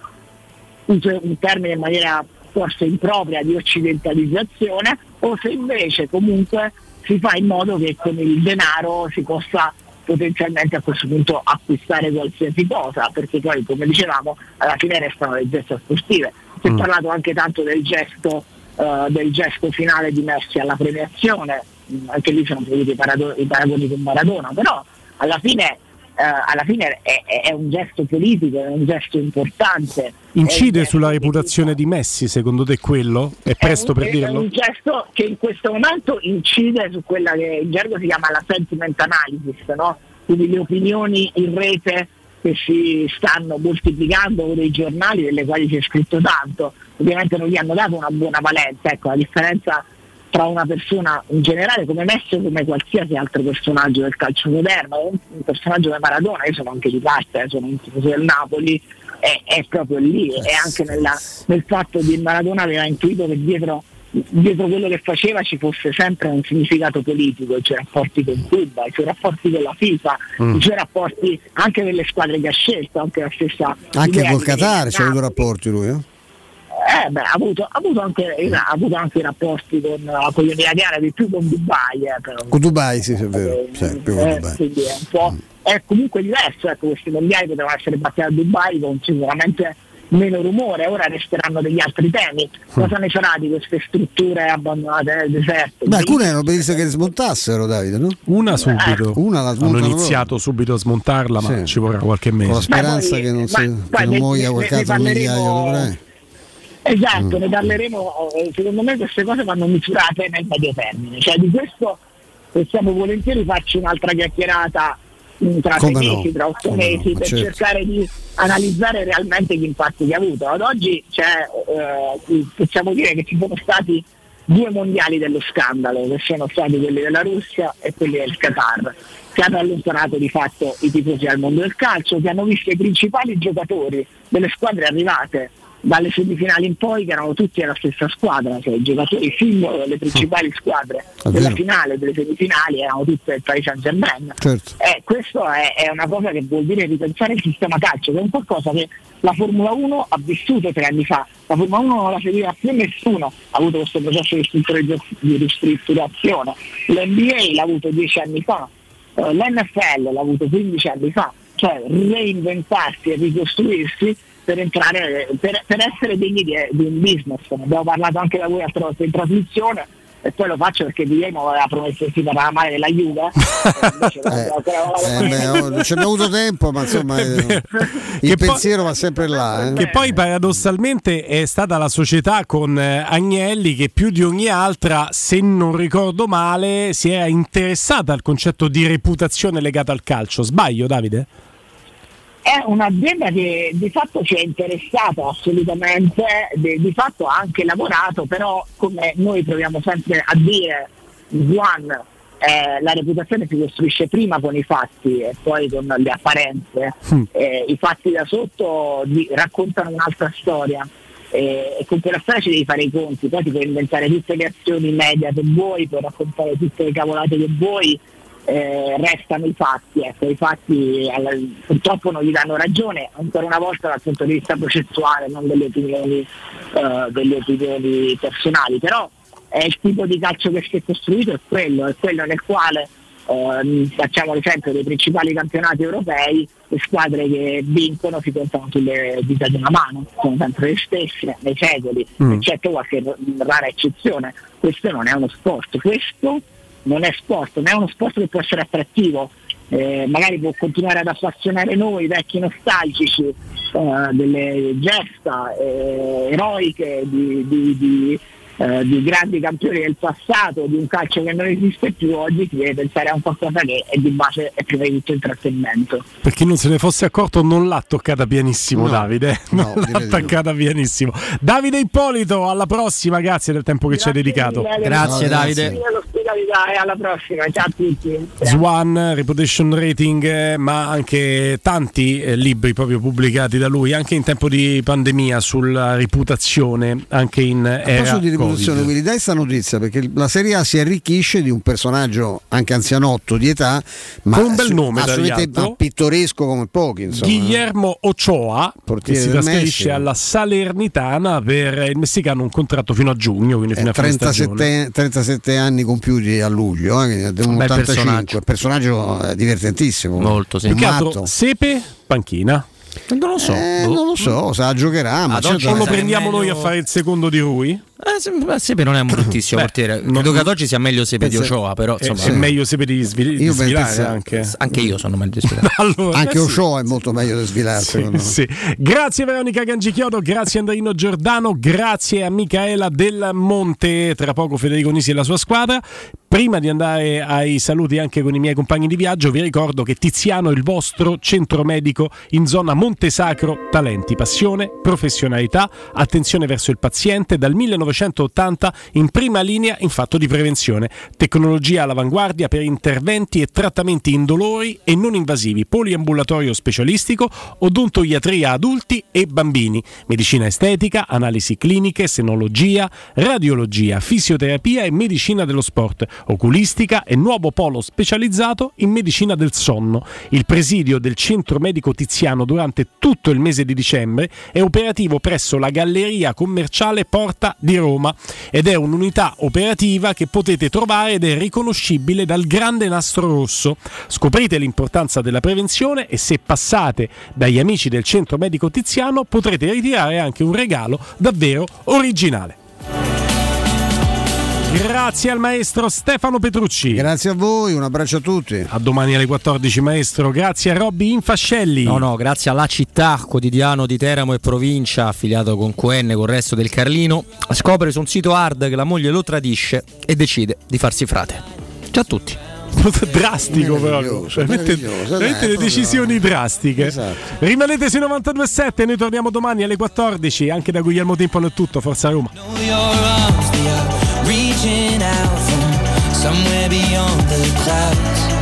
uso un termine in maniera forse impropria di occidentalizzazione, o se invece comunque si fa in modo che con il denaro si possa potenzialmente a questo punto acquistare qualsiasi cosa, perché poi come dicevamo alla fine restano le gesta sportive. Si è Mm. parlato anche tanto del gesto, eh, del gesto finale di Messi alla premiazione, Mm, anche lì sono venuti i, paragoni con Maradona, però alla fine, eh, alla fine è, è- è un gesto politico, è un gesto importante. Incide È un sulla reputazione di Messi, secondo te quello? È presto per è dirlo? un gesto che in questo momento incide su quella che in gergo si chiama la sentiment analysis, no? quindi le opinioni in rete che si stanno moltiplicando con dei giornali delle quali si è scritto tanto, ovviamente non gli hanno dato una buona valenza, ecco la differenza tra una persona in generale come Messi o come qualsiasi altro personaggio del calcio moderno, un, personaggio come Maradona, io sono anche di parte, eh, sono un tifoso del Napoli, è, è proprio lì, e anche nella- nel fatto di Maradona aveva intuito che dietro, dietro quello che faceva ci fosse sempre un significato politico, i suoi rapporti con Cuba, i suoi rapporti con la FIFA, Mm. i suoi rapporti anche delle squadre che ha scelto, anche la stessa Anche col Qatar c'è a avuto rapporti lui, eh? Eh, beh, ha avuto, ha avuto anche, ha avuto anche i rapporti con, eh, con gli Emirati Arabi, più con Dubai. Eh, però. Con Dubai, sì, sì, è vero. Sì, più con Eh, Dubai. quindi è un po' è comunque diverso, ecco, questi mondiali potevano essere fatti a Dubai con sicuramente meno rumore, ora resteranno degli altri temi. Cosa ne sarà di queste strutture abbandonate nel deserto? Beh, alcune erano previste che smontassero, Davide, no? Una subito. Una la Hanno iniziato subito a smontarla, ma Sì. ci vorrà qualche mese. Con la speranza che non, si, che non muoia di parleremo- migliaio. Esatto, Mm. ne parleremo, eh, secondo me queste cose vanno misurate nel medio termine, cioè di questo possiamo volentieri farci un'altra chiacchierata tra Come sei no, mesi, tra otto come mesi, no, per certo. cercare di analizzare realmente gli impatti che ha avuto. Ad oggi c'è, eh, possiamo dire che ci sono stati due mondiali dello scandalo, che sono stati quelli della Russia e quelli del Qatar, che hanno allontanato di fatto i tifosi dal mondo del calcio, che hanno visto i principali giocatori delle squadre arrivate dalle semifinali in poi che erano tutti alla stessa squadra, cioè i giocatori simbolo delle principali squadre È della vero. finale delle semifinali erano tutte del Paris Saint Germain. Certo. Eh, questo è, è una cosa che vuol dire ripensare il sistema calcio, che è un qualcosa che la Formula 1 ha vissuto tre anni fa. La Formula 1 non la seguiva più nessuno, ha avuto questo processo di ristrutturazione. L'NBA l'ha avuto dieci anni fa, eh, l'NFL l'ha avuto 15 anni fa, cioè reinventarsi e ricostruirsi per entrare, per, per essere degni di, di un business. Ne abbiamo parlato anche da voi altre volte in trasmissione e poi lo faccio perché Guillermo aveva promesso che si parlava male della Juve. [LAUGHS] eh, Eh, beh, oh, non ci abbiamo avuto tempo, ma insomma eh, il Che poi- pensiero va sempre là. eh. Che poi paradossalmente è stata la società con eh, Agnelli che più di ogni altra, se non ricordo male, si è interessata al concetto di reputazione legata al calcio. Sbaglio, Davide? È un'azienda che di fatto ci è interessata assolutamente, di, fatto ha anche lavorato, però come noi proviamo sempre a dire, Juan, eh, la reputazione si costruisce prima con i fatti e poi con le apparenze. Eh, I fatti da sotto di- raccontano un'altra storia. eh, e con quella storia ci devi fare i conti, poi ti puoi inventare tutte le azioni media che vuoi, puoi raccontare tutte le cavolate che vuoi, eh, restano i fatti, ecco, i fatti alla- purtroppo non gli danno ragione, ancora una volta dal punto di vista processuale, non delle opinioni, eh, delle opinioni personali, però è il tipo di calcio che si è costruito, è quello, è quello nel quale ehm, facciamo l'esempio dei principali campionati europei, le squadre che vincono si contano sulle dita di una mano, sono sempre le stesse nei secoli, Mm. eccetto qualche rara eccezione. Questo non è uno sport, questo non è sport, ma è uno sport che può essere attrattivo, eh, magari può continuare ad appassionare noi vecchi nostalgici eh, delle gesta eh, eroiche di, di- di, eh, di grandi campioni del passato, di un calcio che non esiste più oggi, si deve pensare a un qualcosa che è di base è prima di tutto intrattenimento. Per chi non se ne fosse accorto, non l'ha toccata pianissimo, No. Davide. Non l'ha no. attaccata pianissimo. Davide Ippolito, alla prossima, grazie del tempo che ci hai dedicato. Grazie, Davide. Grazie dell'ospitalità e alla prossima, ciao a tutti. Swan, Reputation Rating, eh, ma anche tanti eh, libri proprio pubblicati da lui, anche in tempo di pandemia, sulla reputazione, anche in A era di rivoluzione, Willy, dai sta notizia perché la Serie A si arricchisce di un personaggio anche anzianotto di età, ma Con un bel nome, assolutamente pittoresco come pochi. Insomma. Guillermo Ochoa, che Portiere si del trasferisce Messico. alla Salernitana per il messicano un contratto fino a giugno, quindi fino a fine stagione. 37, 37 anni compiuti a luglio, eh, un Bel 85, personaggio. personaggio eh, divertentissimo. Molto, che altro. Sepe, panchina. Non lo so. Eh, boh. non lo so, sa giocherà, ma certo- O lo prendiamo meglio- noi a fare il secondo di Rui? Eh, se- Sepe non è un [COUGHS] bruttissimo Beh, portiere. non- Credo che ad oggi sia meglio Sepe di Ochoa, però eh, insomma, è meglio Sepe di, svil- di svilare anche. anche io sono meglio di Svilare. [LAUGHS] Allora, anche eh sì. Ochoa è molto meglio di svilare, me. Sì. Grazie Veronica Gangichiodo, grazie Andrino Giordano, grazie a Micaela Del Monte, tra poco Federico Nisi e la sua squadra. Prima di andare ai saluti anche con i miei compagni di viaggio, vi ricordo che Tiziano è il vostro centro medico in zona Montesacro, talenti, passione, professionalità, attenzione verso il paziente, dal 1980 in prima linea in fatto di prevenzione, tecnologia all'avanguardia per interventi e trattamenti indolori e non invasivi, poliambulatorio specialistico, odontoiatria adulti e bambini, medicina estetica, analisi cliniche, senologia, radiologia, fisioterapia e medicina dello sport, oculistica e nuovo polo specializzato in medicina del sonno. Il presidio del centro medico Tiziano durante tutto il mese di dicembre è operativo presso la galleria commerciale Porta di Roma ed è un'unità operativa che potete trovare ed è riconoscibile dal grande nastro rosso. Scoprite l'importanza della prevenzione e se passate dagli amici del centro medico Tiziano potrete ritirare anche un regalo davvero originale. Grazie al maestro Stefano Petrucci. Grazie a voi, un abbraccio a tutti. A domani alle 14 maestro, grazie a Robby Infascelli. No, no, grazie alla città, quotidiano di Teramo e provincia, affiliato con QN con il resto del Carlino, scopre su un sito hard che la moglie lo tradisce e decide di farsi frate. Ciao a tutti. [LAUGHS] drastico però veramente, veramente dai, le proprio- decisioni drastiche Esatto. rimanete su 92.7 noi torniamo domani alle 14 anche da Guglielmo Timpano è tutto Forza Roma reaching out from somewhere beyond the clouds.